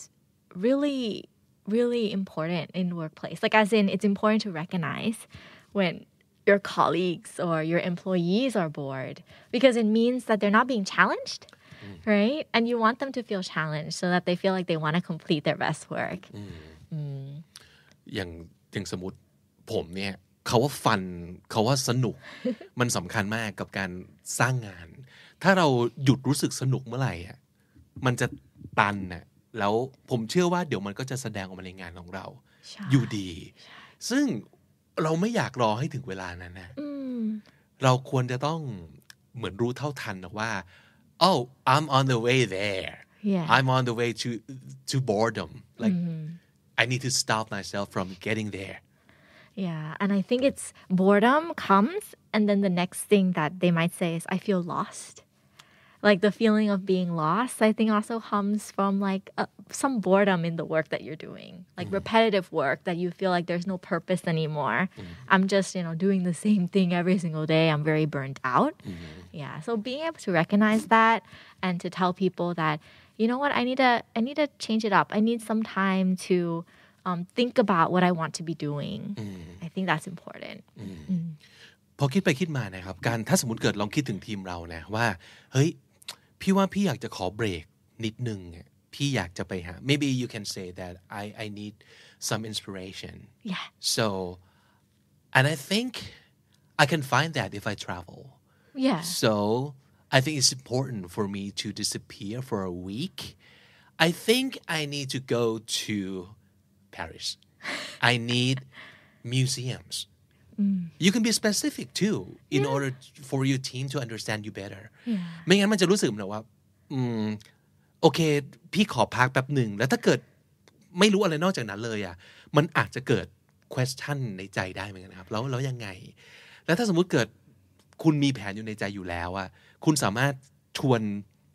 Speaker 2: really, really important in workplace. Like as in it's important to recognize when your colleagues or your employees are bored because it means that they're not being challenged. Right? And you want them to feel challenged so that they feel like they want to complete their best work.
Speaker 1: อย่างอย่างสมมติผมเนี่ยเขาว่าฟันเขาว่าสนุก มันสำคัญมากกับการสร้างงาน ถ้าเราหยุดรู้สึกสนุกเมื่อไหร่อ่ะมันจะตันน่ะ แล้วผมเชื่อว่าเดี๋ยวมันก็จะแสดงออกมาในงานของเรา
Speaker 2: ใช่
Speaker 1: อยู่ดี ซึ่งเราไม่อยากรอให้ถึงเวลานั้นนะเราควรจะต้องเหมือนรู้เท่าทันนะว่า oh I'm on the way there
Speaker 2: Yeah.
Speaker 1: I'm on the way to to boredom like I need to stop myself from getting there
Speaker 2: Yeah, and I think it's boredom comes, and then the next thing that they might say is, I feel lost. Like the feeling of being lost, I think also comes from like uh, some boredom in the work that you're doing, like repetitive work that you feel like there's no purpose anymore. I'm just, you know, doing the same thing every single day. I'm very burnt out. Yeah, so being able to recognize that and to tell people that, you know what, I need to, I need to change it up. I need some time to um, think about what I want to be doing. I think that's important.
Speaker 1: พอคิดไปคิดมานะครับ การถ้าสมมติเกิดลองคิดถึงทีมเรานะว่า เฮ้ย พี่ว่าพี่อยากจะขอเบรกนิดนึงอะพี่อยากจะไปหา maybe you can say that I I need some inspiration
Speaker 2: Yeah.
Speaker 1: so and I think I can find that if I travel
Speaker 2: Yeah.
Speaker 1: So I think it's important for me to disappear for a week. I think I need to go to Paris. I need museums. You can be specific too in order for your team to understand you better. ไม่งั้นมันจะรู้สึกเหมือนว่าอืมโอเค พี่ขอพักแป๊บหนึ่ง แล้วถ้าเกิดไม่รู้อะไรนอกจากนั้นเลยอะ มันอาจจะเกิด question ในใจได้เหมือนกันนะครับ แล้วแล้วยังไง แล้วถ้าสมมุติเกิดคุณมีแผนอยู่ในใจอยู่แล้วอะคุณสามารถชวน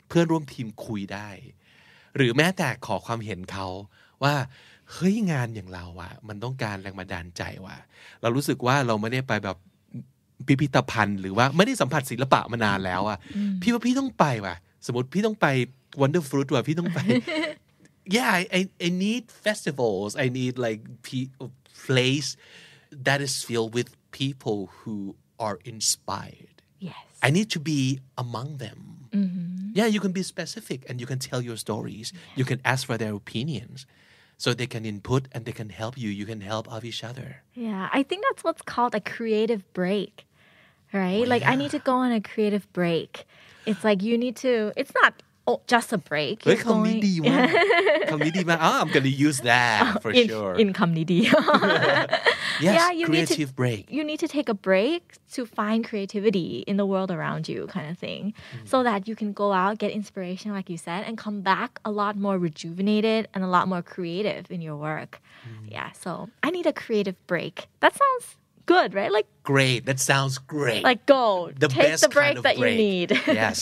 Speaker 1: เพื่อนร่วมทีมคุยได้ หรือแม้แต่ขอความเห็นเขาว่า เฮ้ยงานอย่างเราอะมันต้องการแรงบันดาลใจว่ะ เรารู้สึกว่าเราไม่ได้ไปแบบพิพิธภัณฑ์ หรือว่าไม่ได้สัมผัสศิลปะมานานแล้วอะพี่ว่าพี่ต้องไปว่ะ สมมติพี่ต้องไป Wonder Fruit ว่ะพี่ต้องไป yeah I, I, I need festivals I need like pe- a place that is filled with people who are inspired
Speaker 2: Yes.
Speaker 1: I need to be among them yeah you can be specific and you can tell your stories you can ask for their opinions so they can input and they can help you you can help of each other
Speaker 2: Yeah, I think that's what's called a creative break, right? Oh, like I need to go on a creative break. It's like you need to. It's not oh, just a break.
Speaker 1: เฮ้ย
Speaker 2: You're
Speaker 1: คำนี้
Speaker 2: going-
Speaker 1: ดีมากคำนี้ดีมาก oh, I'm gonna use that for
Speaker 2: in,
Speaker 1: sure
Speaker 2: income needy.
Speaker 1: yes
Speaker 2: yeah, you need to-
Speaker 1: creative break
Speaker 2: you need to take a break to find creativity in the world around you, kind of thing, so that you can go out, get inspiration, like you said, and come back a lot more rejuvenated and a lot more creative in your work. Yeah, so I need a creative break. That sounds good, right? Like,
Speaker 1: great that sounds great
Speaker 2: like go
Speaker 1: the
Speaker 2: take
Speaker 1: best
Speaker 2: the break
Speaker 1: kind of
Speaker 2: that
Speaker 1: break
Speaker 2: you need.
Speaker 1: yes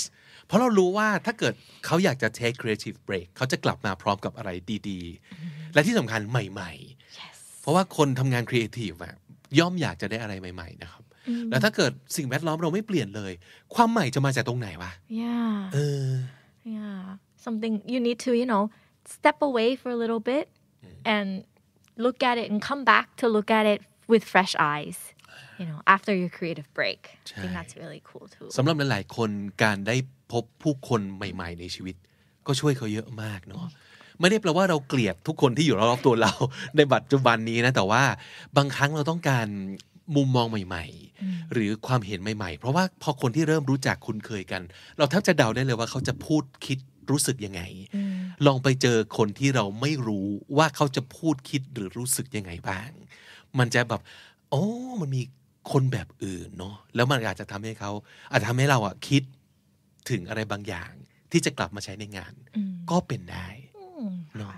Speaker 1: เพราะเรารู้ว่าถ้าเกิดเขาอยากจะ take creative break เขาจะกลับมาพร้อมกับอะไรดีๆ และที่สำคัญใหม่
Speaker 2: yes.
Speaker 1: ๆเพราะว่าคนทำงาน creative อะย่อมอยากจะได้อะไรใหม่ ๆ นะครับ แล้วถ้าเกิดสิ่งแวดล้อมเราไม่เปลี่ยนเลย ความใหม่จะมาจากตรงไหนวะ
Speaker 2: Yeah.
Speaker 1: เออ
Speaker 2: Yeah. Something you need to, you know, step away for a little bit and look at it and come back to look at it with fresh eyes, you know, after your creative break. I think
Speaker 1: Right.
Speaker 2: that's really cool too.
Speaker 1: สำหรับหลายๆคนการได้ พบผู้คนใหม่ ๆ ในชีวิต ก็ช่วยเขาเยอะมากเนาะไม่ได้แปลว่าเราเกลียดทุกคนที่อยู่รอบๆตัวเรา ในปัจจุบันนี้นะ แต่ว่าบางครั้งเราต้องการมุมมองใหม่ ๆ หรือความเห็นใหม่ ๆ เพราะว่าพอคนที่เริ่มรู้จักคุ้นเคยกัน เราแทบจะเดาได้เลยว่าเขาจะพูดคิดรู้สึกยังไง ลองไปเจอคนที่เราไม่รู้ว่าเขาจะพูดคิดหรือรู้สึกยังไงบ้าง มันจะแบบโอ้มันมีคนแบบอื่นเนาะแล้วมันอาจจะทำให้เขาอาจจะทำให้เราอะคิด ถึงอะไรบางอย่าง ที่จะกลับมาใช้ในงาน ก็เป็นได้เนาะ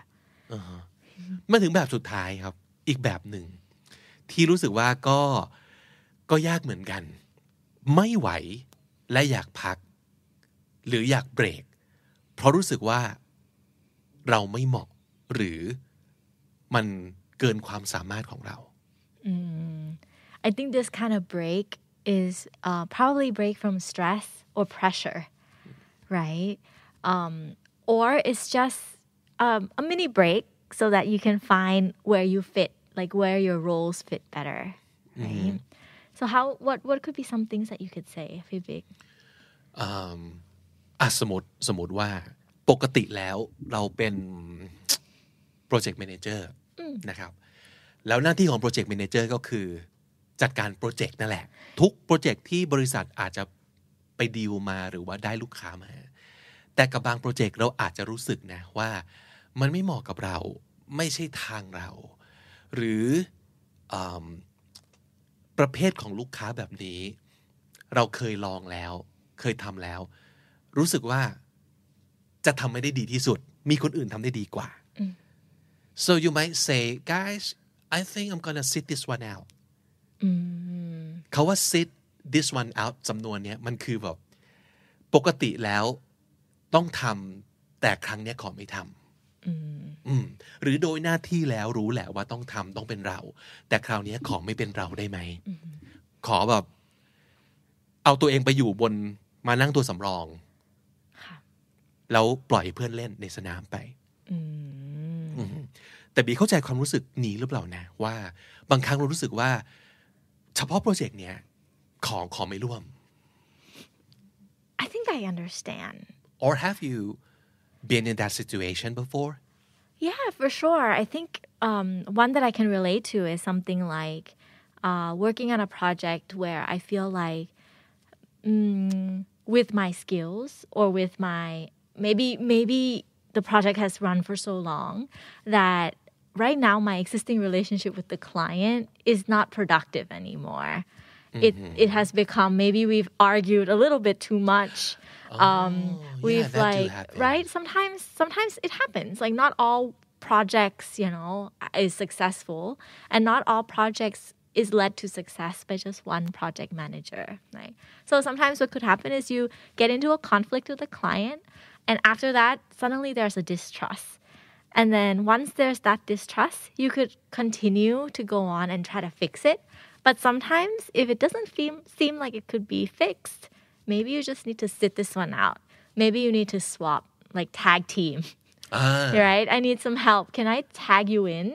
Speaker 1: อ่าฮะมาถึงแบบสุดท้ายครับ อีกแบบหนึ่ง ที่รู้สึกว่าก็ก็ยากเหมือนกัน ไม่ไหวและอยากพัก หรืออยากเบรก เพราะรู้สึกว่าเราไม่เหมาะหรือมันเกินความสามารถของเรา
Speaker 2: I think this kind of break is uh, probably break from stress or pressure, right? Um, or it's just um, a mini break so that you can find where you fit, like where your roles fit better, right? So how what what could be some things that you could say, พี่บิ๊ก?
Speaker 1: อะสมมติสมมติว่าปกติแล้วเราเป็น project manager นะครับ แล้วหน้าที่ของ project manager ก็คือจัดการโปรเจกต์นั่นแหละ ทุกโปรเจกต์ที่บริษัทอาจจะ ไปดีลมาหรือว่าได้ลูกค้ามา แต่กับบางโปรเจกต์เราอาจจะรู้สึกนะว่ามันไม่เหมาะกับเราไม่ใช่ทางเรา หรืออำประเภทของลูกค้าแบบนี้ เราเคยลองแล้ว เคยทำแล้ว รู้สึกว่าจะทำไม่ได้ดีที่สุด มีคนอื่นทำได้ดีกว่า so you might say guys I think I'm gonna sit this one out เขาว่า sit this one out สำนวนเนี้ยมันคือแบบปกติแล้วต้องทำแต่ครั้งเนี้ยขอไม่ทำอืมหรือโดยหน้าที่แล้วรู้แหละว่าต้องทำต้องเป็นเรา แต่คราวเนี้ยขอไม่เป็นเราได้ไหม ขอแบบ เอาตัวเองไปอยู่บนมานั่งตัวสำรองแล้วปล่อยเพื่อนเล่นในสนามไปอืมแต่บีเข้าใจความรู้สึกนี้หรือเปล่านะ ว่า บางครั้งเรารู้สึกว่า เฉพาะโปรเจกต์เนี้ย ของขอไม่ร่วม
Speaker 2: I think I understand.
Speaker 1: or have you been in that situation before
Speaker 2: Yeah, for sure. I think um, one that I can relate to is something like uh, working on a project where I feel like mm, with my skills or with my maybe maybe the project has run for so long that right now my existing relationship with the client is not productive anymore. It it has become maybe we've argued a little bit too much. um,
Speaker 1: yeah,
Speaker 2: we've
Speaker 1: that
Speaker 2: like right? Sometimes sometimes it happens. Like not all projects you know is successful and not all projects is led to success by just one project manager right? So sometimes what could happen is you get into a conflict with a client and after that suddenly there's a distrust. And then once there's that distrust you could continue to go on and try to fix it but sometimes if it doesn't seem seem like it could be fixed maybe you just need to sit this one out. Maybe you need to swap, like tag team,
Speaker 1: อ่า
Speaker 2: right? I need some help. Can I tag you in?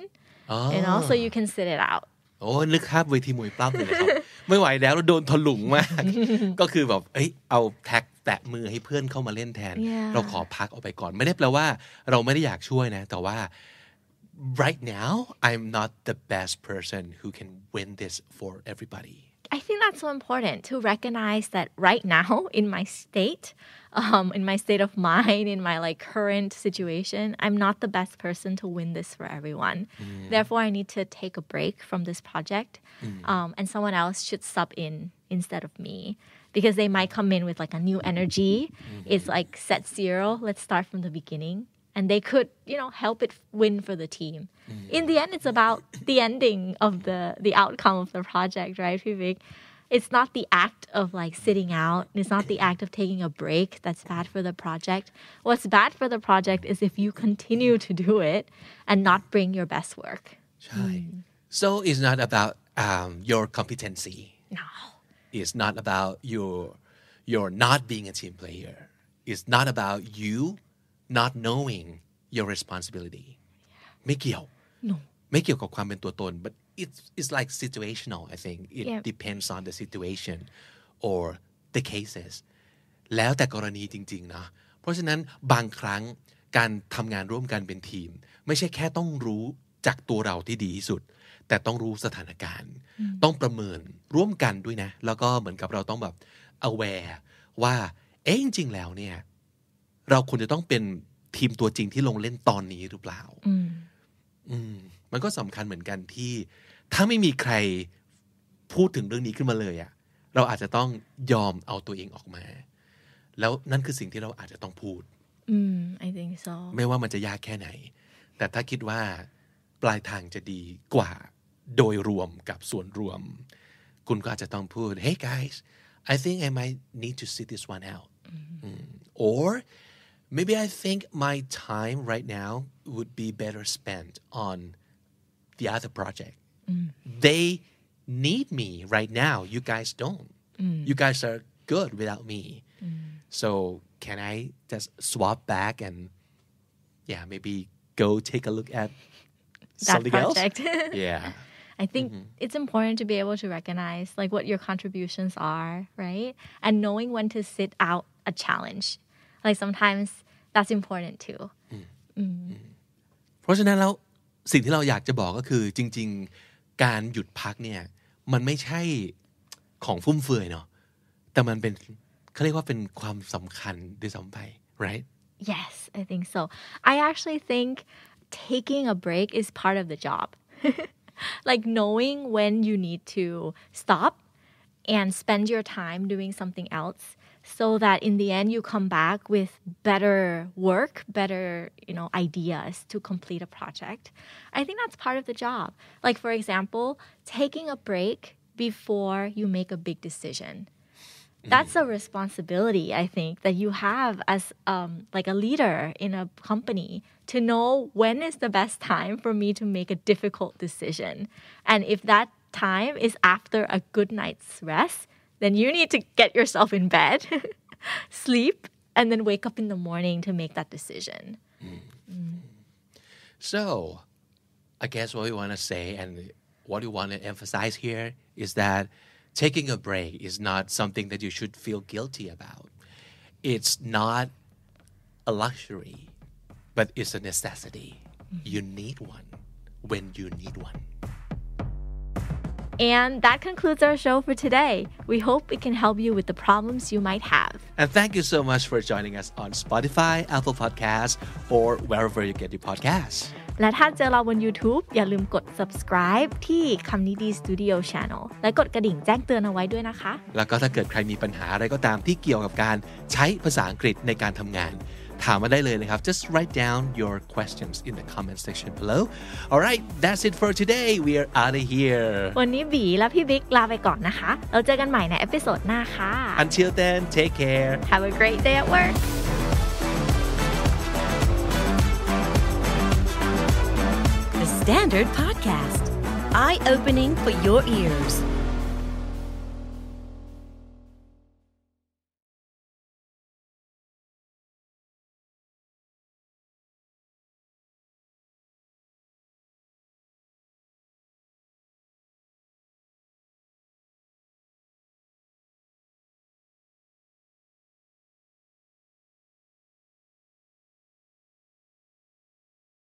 Speaker 1: อ๋อ
Speaker 2: You know, so you can sit it out.
Speaker 1: โอ้นึกภาพเวทีมวยปล้ำเลยนะครับ ไม่ไหวแล้วเราโดนถลุงมาก ก็คือแบบเอ้ยเอาแท็กแตะมือให้เพื่อนเข้ามาเล่นแทน
Speaker 2: Yeah.
Speaker 1: เราขอพักออกไปก่อน ไม่ได้แปลว่า เราไม่ได้อยากช่วยนะ แต่ว่า right now I'm not the best person who can win this for everybody
Speaker 2: I think that's so important to recognize that right now in my state, um, in my state of mind, in my like current situation, I'm not the best person to win this for everyone. Therefore, I need to take a break from this project, um, and someone else should sub in instead of me because they might come in with like a new energy. It's like set zero. Let's start from the beginning. And they could, you know, help it win for the team. In the end, it's about the ending of the the outcome of the project, right, Vivek? It's not the act of like sitting out. It's not the act of taking a break that's bad for the project. What's bad for the project is if you continue to do it and not bring your best work.
Speaker 1: ใช่ so it's not about um, your competency
Speaker 2: No.
Speaker 1: it's not about your your not being a team player it's not about you not knowing your responsibility ไม่เกี่ยว
Speaker 2: No.
Speaker 1: ไม่เกี่ยวกับความเป็นตัวตน but it's it's like situational I think it
Speaker 2: Yeah.
Speaker 1: depends on the situation or the cases แล้วแต่กรณีจริง ๆ นะ เพราะฉะนั้นบางครั้งการทำงานร่วมกันเป็นทีม ไม่ใช่แค่ต้องรู้จากตัวเราที่ดีที่สุด แต่ต้องรู้สถานการณ์ ต้องประเมินร่วมกันด้วยนะ แล้วก็เหมือนกับเราต้องแบบ aware ว่า เอ๊ะจริง ๆ แล้วเนี่ย เราควรจะต้องเป็นทีมตัวจริงที่ลงเล่นตอนนี้หรือเปล่า
Speaker 2: Mm.
Speaker 1: อืม มันก็สำคัญเหมือนกันที่ ถ้าไม่มีใครพูดถึงเรื่องนี้ขึ้นมาเลยอะเราอาจจะต้องยอมเอาตัวเองออกมา แล้วนั่นคือสิ่งที่เราอาจจะต้องพูด
Speaker 2: Mm, I think so.
Speaker 1: ไม่ว่ามันจะยากแค่ไหน แต่ถ้าคิดว่าปลายทางจะดีกว่าโดยรวมกับส่วนรวม คุณก็อาจจะต้องพูด hey guys I think I might need to sit this one out Mm. or maybe I think my time right now would be better spent on the other project. Mm. They need me right now. You guys don't. Mm. You guys are good without me. Mm. So can I just swap back and yeah maybe go take a look at
Speaker 2: That
Speaker 1: something
Speaker 2: project.
Speaker 1: else yeah.
Speaker 2: I think mm-hmm. it's important to be able to recognize like what your contributions are, right? And knowing when to sit out a challenge Like sometimes that's important too.
Speaker 1: เพราะฉะนั้นแล้วสิ่งที่เราอยากจะบอกก็คือจริง ๆ การหยุดพักเนี่ย มันไม่ใช่ของฟุ่มเฟือยเนาะแต่มันเป็นเขาเรียกว่าเป็นความสำคัญด้วยซ้ำไป right
Speaker 2: Yes, I think so. I actually think taking a break is part of the job. like knowing when you need to stop and spend your time doing something else so that in the end you come back with better work, better, you know, ideas to complete a project. I think that's part of the job. Like for example, taking a break before you make a big decision that's a responsibility i think that you have as um, like a leader in a company to know when is the best time for me to make a difficult decision and if that time is after a good night's rest then you need to get yourself in bed sleep and then wake up in the morning to make that decision mm.
Speaker 1: So, I guess what we want to say and what we want to emphasize here is that taking a break is not something that you should feel guilty about. It's not a luxury, but it's a necessity. Mm-hmm. You need one when you need one.
Speaker 2: and that concludes our show for today we hope it can help you with the problems you might have
Speaker 1: And thank you so much for joining us on Spotify, Apple Podcasts, or wherever you get your podcasts.
Speaker 2: และถ้าเจอเราบน YouTube อย่าลืมกด subscribe ที่คำนี้ดี Studio Channel และกดกระดิ่งแจ้งเตือนเอาไว้ด้วยนะคะ
Speaker 1: แล้วก็ถ้าเกิดใครมีปัญหาอะไรก็ตามที่เกี่ยวกับการใช้ภาษาอังกฤษในการทำงาน ถามมาได้เลยนะครับ just write down your questions in the comment section below alright that's it for today we are out of here
Speaker 2: วันนี้บีและพี่บิ๊กลาไปก่อนนะคะ เราเจอกันใหม่ในเอพิโซดหน้าค่ะ
Speaker 1: until then take care
Speaker 2: Have a great day at work
Speaker 3: The Standard Podcast, eye opening for your ears.